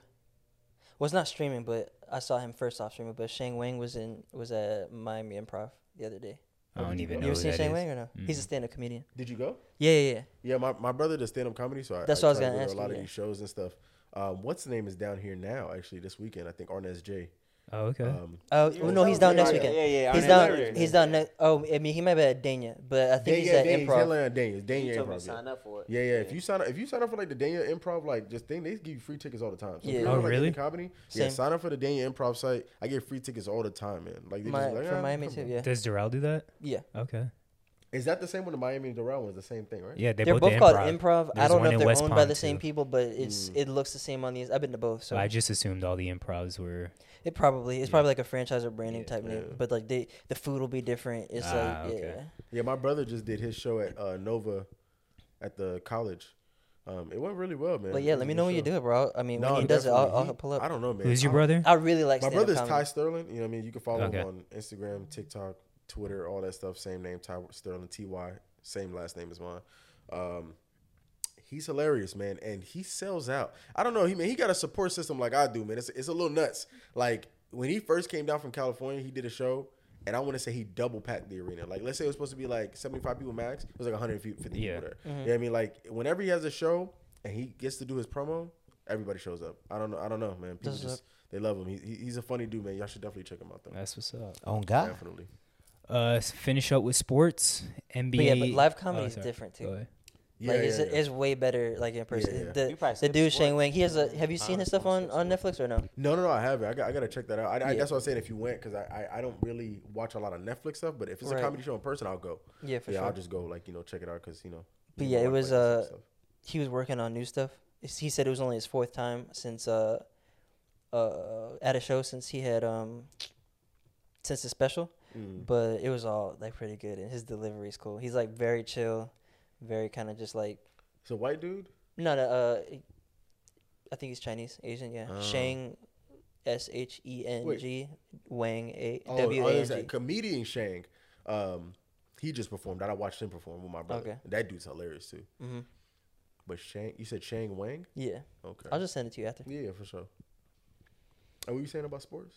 was not streaming, but I saw him first off streaming. But Sheng Wang was in was at Miami Improv the other day. I don't even You know ever seen that Sheng is. Wang or no? He's a Mm-mm. stand-up comedian. Did you go? Yeah, yeah, yeah. Yeah, my, my brother does stand up comedy, so I, That's I what I was try gonna to go ask to a lot you, of yeah. these shows and stuff. Um, what's the name is down here now? Actually, this weekend, I think Arnez J. Oh, okay. Um, Oh well, no, he's telling down next weekend. Yeah, yeah, He's Arnez down. He's down. Ne- oh, I mean, he might be at Dania, but I think Dan- he's at Dan- he's Improv. headlining at Dania. Dania You told me Improv. to sign up for it. Yeah, yeah. If you sign up, if you sign up for like the Dania Improv, like just thing, they give you free tickets all the time. So Yeah. Oh, like, into really? Comedy. Yeah, sign up for the Dania Improv site. I get free tickets all the time, man. Like they My, just like, from "Ah, Miami too. on." Yeah, Does Doral do that? yeah. Okay. Is that the same one? The Miami and Doral one is the same thing, right? Yeah, they They're both, both the called improv. Improv. I don't know if they're West owned by Palm, the same people, but it's Mm. it looks the same on these. I've been to both, so So I just assumed all the improvs were. it probably it's Yeah. probably like a franchise or branding Yeah. type name. But like they the food will be different. It's Ah, like okay. yeah. Yeah, my brother just did his show at uh, Nova at the college. Um, it went really well, man. But yeah, let me know when you show. do it, bro. I mean, No, when he does it, I'll, definitely. I'll pull up. I don't know, man. Who's your I- brother? I really like. My stand-up brother's. Ty Sterlin. You know what I mean? You can follow Okay. him on Instagram, TikTok, Twitter, all that stuff. Same name, Ty Sterlin, T Y. Same last name as mine. Um, he's hilarious, man, and he sells out. I don't know. He man, he got a support system like I do, man. It's it's a little nuts. Like when he first came down from California, he did a show. And I want to say he double packed the arena. Like, let's say it was supposed to be like 75 people max. It was like 150 Yeah. people there. You know what I mean? Like, whenever he has a show and he gets to do his promo, everybody shows up. I don't know. I don't know, man. People Does just, they love him. He, he, he's a funny dude, man. Y'all should definitely check him out, though. That's what's up. On God. Definitely. Uh, finish up with sports. NBA. But yeah, but live Oh, comedy is sorry. different too. Yeah, like yeah, it's, yeah. it's way better like in person. Yeah, yeah. The the dude sport. Sheng Wang, he has a. Have you seen his stuff on on Netflix or no? No, no, no. I haven't. I got, I got to check that out. I, I, That's what I was saying. If you went, because I, I, I don't really watch a lot of Netflix stuff. But if it's Right. a comedy show in person, I'll go. Yeah, for yeah, sure. I'll just go. Like you know, check it out because you know. But you yeah, know, it was, like that uh, he was working on new stuff. He said it was only his fourth time since uh uh at a show since he had um since the special, Mm. but it was all like pretty good and his delivery is cool. He's like very chill, very kind of just like It's a white dude. no no uh I think he's Chinese Asian yeah Oh. Shang S H E N G Wang A Oh, W oh, A N that comedian Shang. Um, he just performed. I watched him perform with my brother. Okay. That dude's hilarious too. hmm But Shang, you said Shang Wang. Yeah, Okay. I'll just send it to you after. yeah, for sure. And what were you saying about sports?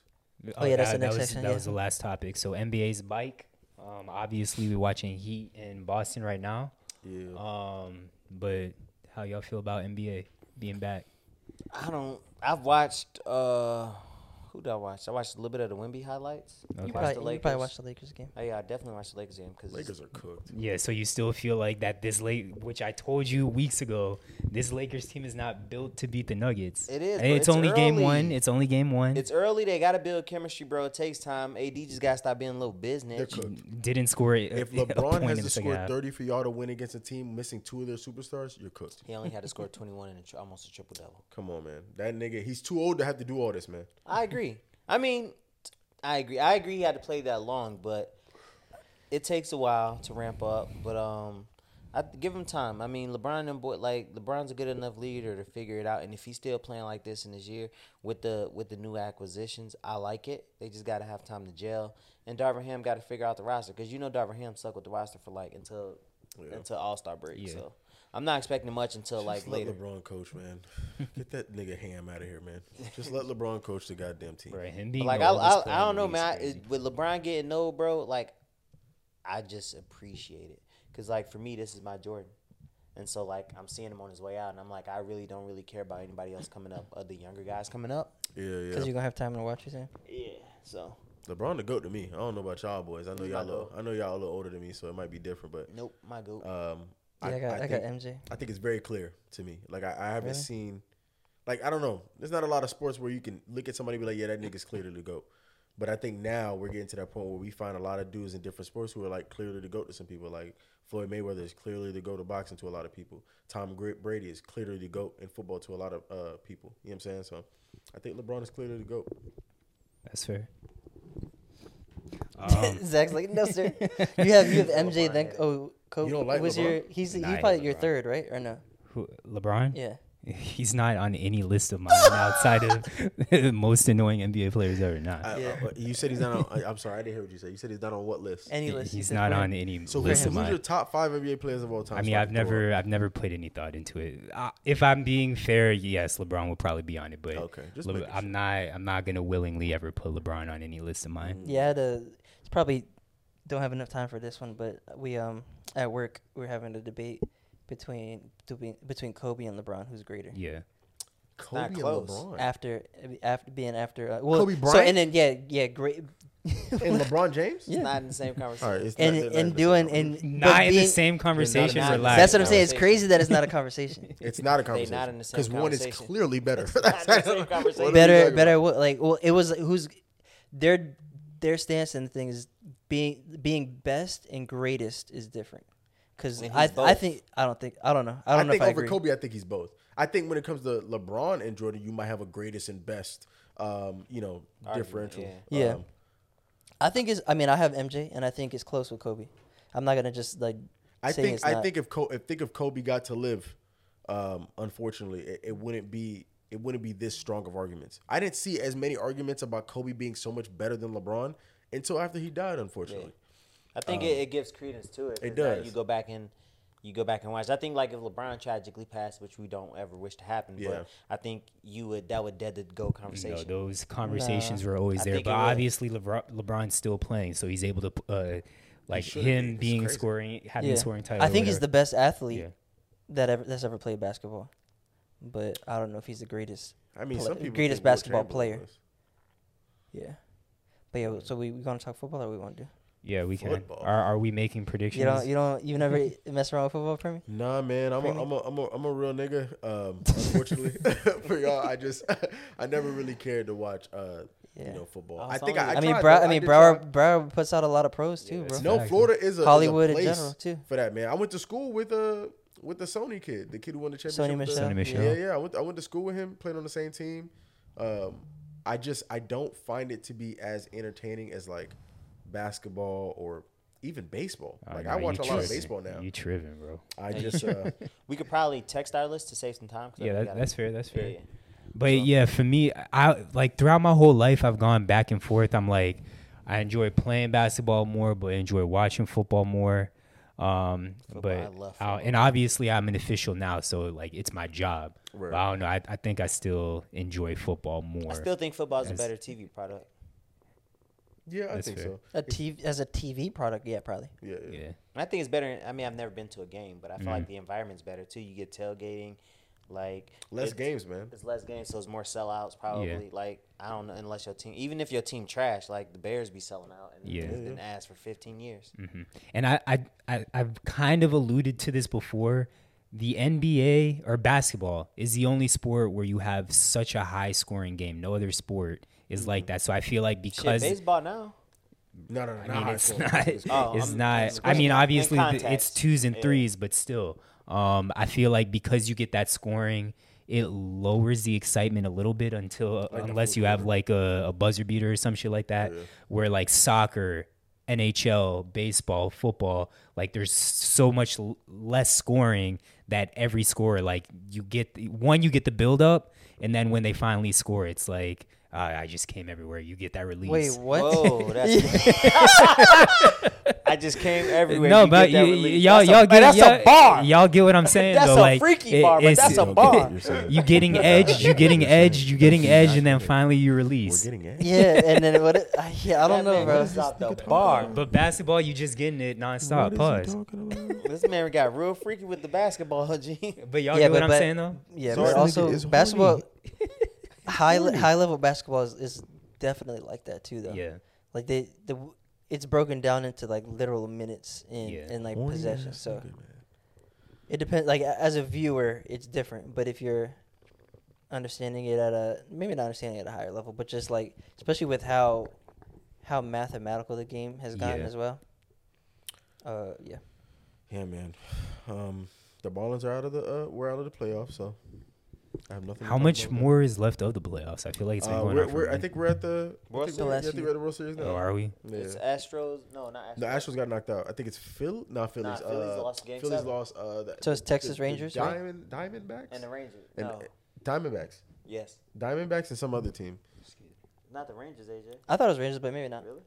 Oh, yeah, that's the that next was, section, That yeah. was the last topic. So NBA's bike. Um, obviously we're watching Heat in Boston right now. Yeah. Um, but how y'all feel about NBA being back? I don't. I've watched. uh Who did I watch? I watched a little bit of the Wemby highlights. Okay. You probably, the you probably watched the Lakers game. Oh, yeah, I definitely watched the Lakers game because Lakers are cooked. Yeah, so you still feel like that this late, which I told you weeks ago, this Lakers team is not built to beat the Nuggets. It is, Hey, it's, it's only game one. It's only game one. It's early. They got to build chemistry, bro. It takes time. AD just got to stop being a little They're business. cooked. Didn't score a, If a LeBron point has to score 30 for y'all to win against a team missing two of their superstars, you're cooked. He only had to score 21 and a tri- almost a triple double. Come on, man. That nigga, he's too old to have to do all this, man. I agree. I mean, I agree. I agree. He had to play that long, but it takes a while to ramp up. But um, I give him time. I mean, LeBron and boy, like LeBron's a good enough leader to figure it out. And if he's still playing like this in this year with the with the new acquisitions, I like it. They just got to have time to gel. And Darvin Ham got to figure out the roster because you know Darvin Ham stuck with the roster for like until Yeah. until All Star break. Yeah. So I'm not expecting much until like Just let later. LeBron coach, man. Get that nigga Ham out of here, man. Just let LeBron coach the goddamn team. Bro, But, like I, I, I don't know, league man. I, it, with LeBron getting old, bro, like I just appreciate it because, like, for me, this is my Jordan, and so like I'm seeing him on his way out, and I'm like, I really don't really care about anybody else coming up, other younger guys coming up. Yeah, yeah. Because you're gonna have time to watch. You saying? Yeah, so LeBron the goat to me. I don't know about y'all boys. I know He's y'all my little. I know y'all a little older than me, so it might be different. But nope, my goat. um, Yeah, I, got I, got think, MJ. I think it's very clear to me. Like I, I haven't Really? seen, like I don't know. There's not a lot of sports where you can look at somebody and be like, yeah, that nigga's clearly the goat. But I think now we're getting to that point where we find a lot of dudes in different sports who are like clearly the goat to some people. Like Floyd Mayweather is clearly the goat of boxing to a lot of people. Tom Brady is clearly the goat in football to a lot of uh, people. You know what I'm saying? So I think LeBron is clearly the goat. That's fair. Um, Zach's like, no, sir. You have you have MJ. Then oh, Kobe You don't like was LeBron? your he's Nah, he's I probably your LeBron. third, right or no? who, LeBron? Yeah. He's not on any list of mine outside of the most annoying NBA players ever. Not. I- Yeah. uh, you said he's not on. I, I'm sorry, I didn't hear what you said. You said he's not on what list? Any list. He's not on any So list who's of your top five NBA players of all time? I so mean, I've never, up? I've never put any thought into it. Uh, if I'm being fair, yes, LeBron will probably be on it, but Okay, just Le- I'm not, I'm not gonna willingly ever put LeBron on any list of mine. Yeah, the it's probably don't have enough time for this one, but we um at work we're having a debate between between between Kobe and LeBron, who's greater. Yeah, Kobe not and close. LeBron. After after being after uh, well, Kobe Bryant. So and then yeah yeah great. and LeBron James. It's not in the same conversation. All right, it's and not- they're and doing and not but in the same conversation. not in Relax. That's what I'm saying. It's crazy that it's not a conversation. It's not a They conversation. not in the same Because one is clearly better. It's not the same conversation. better better what like well it was who's their their stance and the thing is being being best and greatest is different because I he's I both. think I don't think I don't know I I, don't know think if I over agree. Kobe, I think he's both. I think when it comes to LeBron and Jordan, you might have a greatest and best, um, you know, Argument, differential. yeah. Yeah. Um, I think it's I mean I have MJ and I think it's close with Kobe. I'm not gonna just like I say think it's I not. think if Co- I think if Kobe got to live, um, unfortunately, it, it wouldn't be it wouldn't be this strong of arguments. I didn't see as many arguments about Kobe being so much better than LeBron until after he died. Unfortunately, I think it, it gives credence to it. Um, it 'cause now does. You go back and you go back and watch. I think like if LeBron tragically passed, which we don't ever wish to happen, Yeah. but I think you would that would dead the go No, conversation. those conversations were always I there, but obviously LeBron, LeBron's still playing, so he's able to, uh, like should be. him being scoring, having yeah. scoring title. I think he's the best athlete Yeah. that ever that's ever played basketball, but I don't know if he's the greatest. I mean, Pla- some people greatest basketball player. was. Yeah, but yeah. So we we gonna talk football or we want to do? Yeah, we can. Are, are we making predictions? You don't you don't you never mess around with football for me? Nah, man, I'm a, Creamy? I'm a, I'm a, I'm a real nigga. Um, unfortunately for y'all, I just I never really cared to watch, uh, Yeah. you know, football. Oh, I think I, I, I mean, tried, Brow. I mean, did Broward. Broward puts out a lot of pros too, bro. No, Fact. Florida is a is a Hollywood in place general, too. for that man. I went to school with a with the Sony kid, the kid who won the championship. Sony with the- Michel. Sony Michel. Yeah, yeah. I went I went to school with him, played on the same team. Um, I just I don't find it to be as entertaining as like basketball or even baseball. Oh, Like no, I watch you a lot of baseball now. You tripping, bro? I just uh, we could probably text our list to save some time. Yeah, that, gotta- that's fair. That's fair. yeah. But yeah, for me, I like throughout my whole life, I've gone back and forth. I'm like, I enjoy playing basketball more, but enjoy watching football more. Um, Football, but I love football. and obviously, I'm an official now, so like it's my job. Right. But I don't know. I, I think I still enjoy football more. I still think football is a better TV product. Yeah, I That's think fair. so. A TV as a TV product, yeah, probably. Yeah, yeah. yeah. I think it's better. I mean, I've never been to a game, but I feel Mm. like the environment's better too. You get tailgating, like Less games, man. It's less games, so it's more sellouts probably. Like I don't know, unless your team, even if your team trash, like the Bears be selling out, and Yeah. it's been ass for 15 years. hmm And I, I, I, I've kind of alluded to this before. The NBA or basketball is the only sport where you have such a high scoring game. No other sport is like that. So I feel like Shit, because baseball now. No, no, no. I mean, it's school. not. Oh, it's I'm- not. I'm I mean, obviously, th- it's twos and Yeah. threes, but still, um, I feel like because you get that scoring, it lowers the excitement a little bit until Like unless you have quarter. like a, a buzzer beater or some shit like that, Yeah. where like soccer. NHL, baseball, football, like there's so much l- less scoring that every score, like you get one, you get the build up, and then when they finally score, it's like uh, I just came everywhere. You get that release. Wait, what? Whoa, that's. I just came everywhere. No, You but get that y- y- y'all, That's y'all man, get that's y'all, a bar. Y'all get what I'm saying? That's though. a like, freaky it- bar, but that's a bar. you're You getting edged, you getting edged, you getting edged, and then finally you We're release. getting it. yeah, and then what? It, I, yeah, I don't That know, man bro. was out the bar. But basketball, you just getting it nonstop. Pause. This man got real freaky with the basketball, G. But y'all Yeah, get what I'm but- saying though. Yeah, So but also basketball, high le- high level basketball is, is definitely like that too, though. Yeah. Like they the it's broken down into like literal minutes in Yeah. in like Horny possession. ass So nigga, man. it depends. Like as a viewer, it's different. But if you're understanding it at a maybe not understanding it at a higher level, but just like especially with how how mathematical the game has gotten Yeah. as well. Uh, yeah. Yeah, man. Um, the Ballins are out of the uh, we're out of the playoffs, so I have nothing. How much more is left of the playoffs? I feel like it's been Uh, going we're, on for we're, a I minute. think we're at the. I World think we're, I Last think we're at the World Series now. Oh, are we? Yeah. It's Astros. No, not Astros. The Astros got knocked out. I think it's Phil. Not Phillies. Nah, Phillies uh, lost game Phillies seven. lost. Uh, the, So it's Texas the Rangers, right? Diamond Diamondbacks. and the Rangers. And- no. Diamondbacks. Yes. Diamondbacks and some other team. Excuse me, Not the Rangers, AJ. I thought it was Rangers, but maybe not. Really?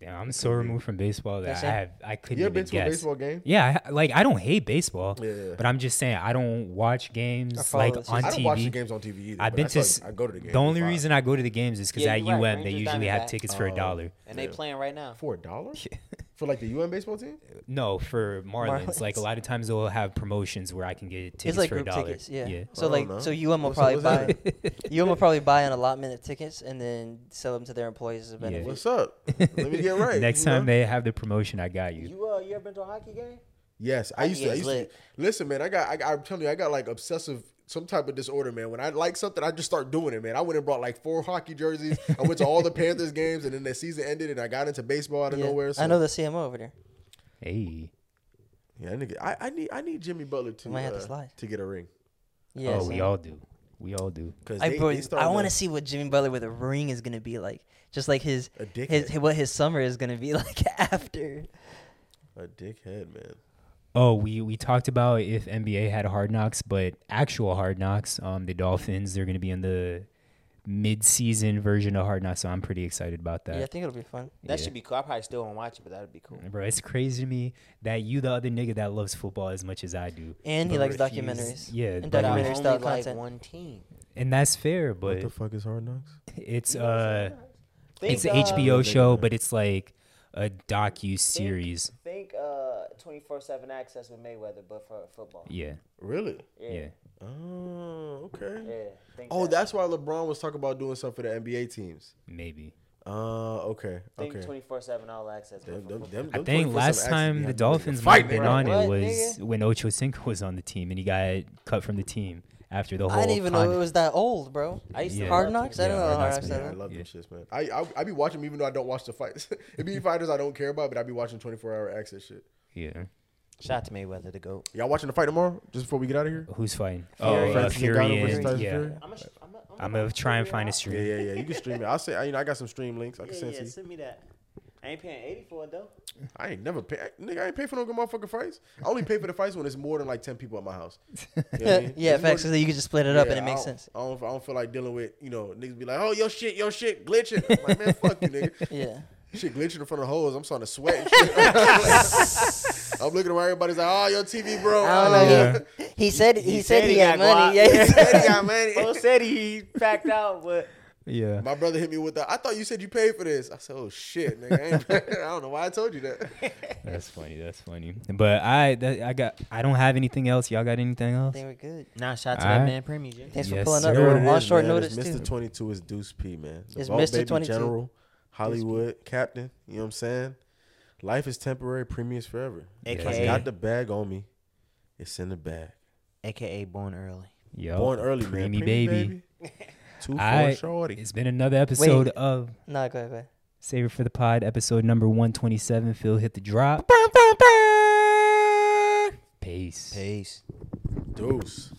Yeah, I'm so removed from baseball that That's I have I couldn't You ever even been to a baseball game? Yeah, I, like I don't hate baseball, Yeah, yeah. but I'm just saying I don't watch games follow like the on I don't watch the TV. games on TV either. I've been to saw- s- I go to the game. The only Fine. reason I go to the games is because Yeah, at you're right. UM they usually have Diamondbacks. tickets for a Oh. dollar. And they Yeah. playing right now. for a dollar for like the UM baseball team. No, for Marlins. Like a lot of times they'll have promotions where I can get tickets It's like for a dollar. tickets, yeah. yeah. So like, know. so UM will What's- probably what's buy, that? UM will probably buy an allotment of tickets and then sell them to their employees as a benefit. What's up? Let me get right. Next you time know? they have the promotion, I got you. You uh, you ever been to a hockey game? Yes, I Hockey used to. I game's used to listen, man. I got. I, I'm telling you, I got like obsessive, some type of disorder, man. When I like something, I just start doing it, man. I went and brought like four hockey jerseys. I went to all the Panthers games, and then the season ended, and I got into baseball out of Yeah. nowhere. So, I know the CMO over there. Hey. Yeah, nigga, I, I need. I need Jimmy Butler to might have to uh, slide. to get a ring Yeah, oh, we all do. We all do. because I, they, they I want to to see what Jimmy Butler with a ring is gonna be like. Just like his, a his what his summer is gonna be like after. a dickhead, man. Oh, we we talked about if NBA had hard knocks, but actual hard knocks, um, the Dolphins they're gonna be in the mid-season version of Hard Knocks, so I'm pretty excited about that. Yeah, I think it'll be fun. That Yeah. should be cool. I probably still won't watch it, but that'd be cool. Bro, it's crazy to me that you, the other nigga that loves football as much as I do, And he likes refuse- documentaries. Yeah, And but But I documentary refuse- only style like content. one team. and that's fair. What But the fuck is Hard Knocks? it's uh, it's an uh, HBO show, but it's like a docu series. Think uh 24/7 access with Mayweather, but for football. Yeah, Really? yeah. Oh, okay. Yeah. Oh, that. that's why LeBron was talking about doing something for the NBA teams. maybe. Uh, okay, Think okay. 24/7 all access. Them- But them- them- I think last time the Dolphins might have been bro. on it was nigga? when Ocho Cinco was on the team and he got cut from the team after the whole. I didn't even know it was that old, bro. I used to Yeah. love Hard them. Knocks? I don't know Hard Hard Knocks, Knocks. Yeah, I love Yeah. them shits, man. I, I I be watching them even though I don't watch the fights. it be fighters I don't care about, but I be watching 24 hour access shit. Yeah. Shout out to Mayweather, the goat. Y'all watching the fight tomorrow? Just before we get out of here. Who's fighting? Fury. Oh, uh, Francis Fury Ngannou versus and Tyson yeah. Fury? I'm gonna I'm gonna try and find a stream. Yeah, yeah, yeah. You can stream it. I'll say. I, you know, I got some stream links. I can Yeah, send yeah, to you. send me that. I ain't paying 80 for it though. I ain't never pay. Nigga, I ain't pay for no good motherfucking fights. I only pay for the fights when it's more than like 10 people at my house. You know what I Yeah, mean? yeah, It's more- facts. So that you can just split it up Yeah, and it makes I sense. I don't, I don't feel like dealing with, you know, niggas be like, oh, your shit, your shit glitching. I'm like, man, fuck you, nigga. Yeah. Shit glitching in front of hoes. I'm starting to sweat. And shit. I'm looking around. Everybody's like, oh, your TV, bro. I don't know. He, he said he, said, he, had got money. guap. Yeah, he said He got money. Bro said he packed out, but Yeah. My brother hit me with that. I thought you said you paid for this. I said, oh shit, nigga. I, I don't know why I told you that. That's funny. That's funny. But I that, I got I don't have anything else. Y'all got anything I else? think we're good. nah, shout out to Alright. that man Premier J. Thanks for pulling sir. up You know on, What it on is, short man, notice it's too. Mr. 22 is Deuce P, man. The It's Mr. 22. General, Hollywood captain. You know what I'm saying? Life is temporary, premium is forever. If I AKA got the bag on me, it's in the bag. AKA born early. Yo, Born early, man. preemie Preemie baby. Two for I- shorty. It's been another episode Wait. of Nah, go ahead, go ahead. Save It for the Pod, episode number 127. Phil hit the drop. Peace. Peace. Deuce.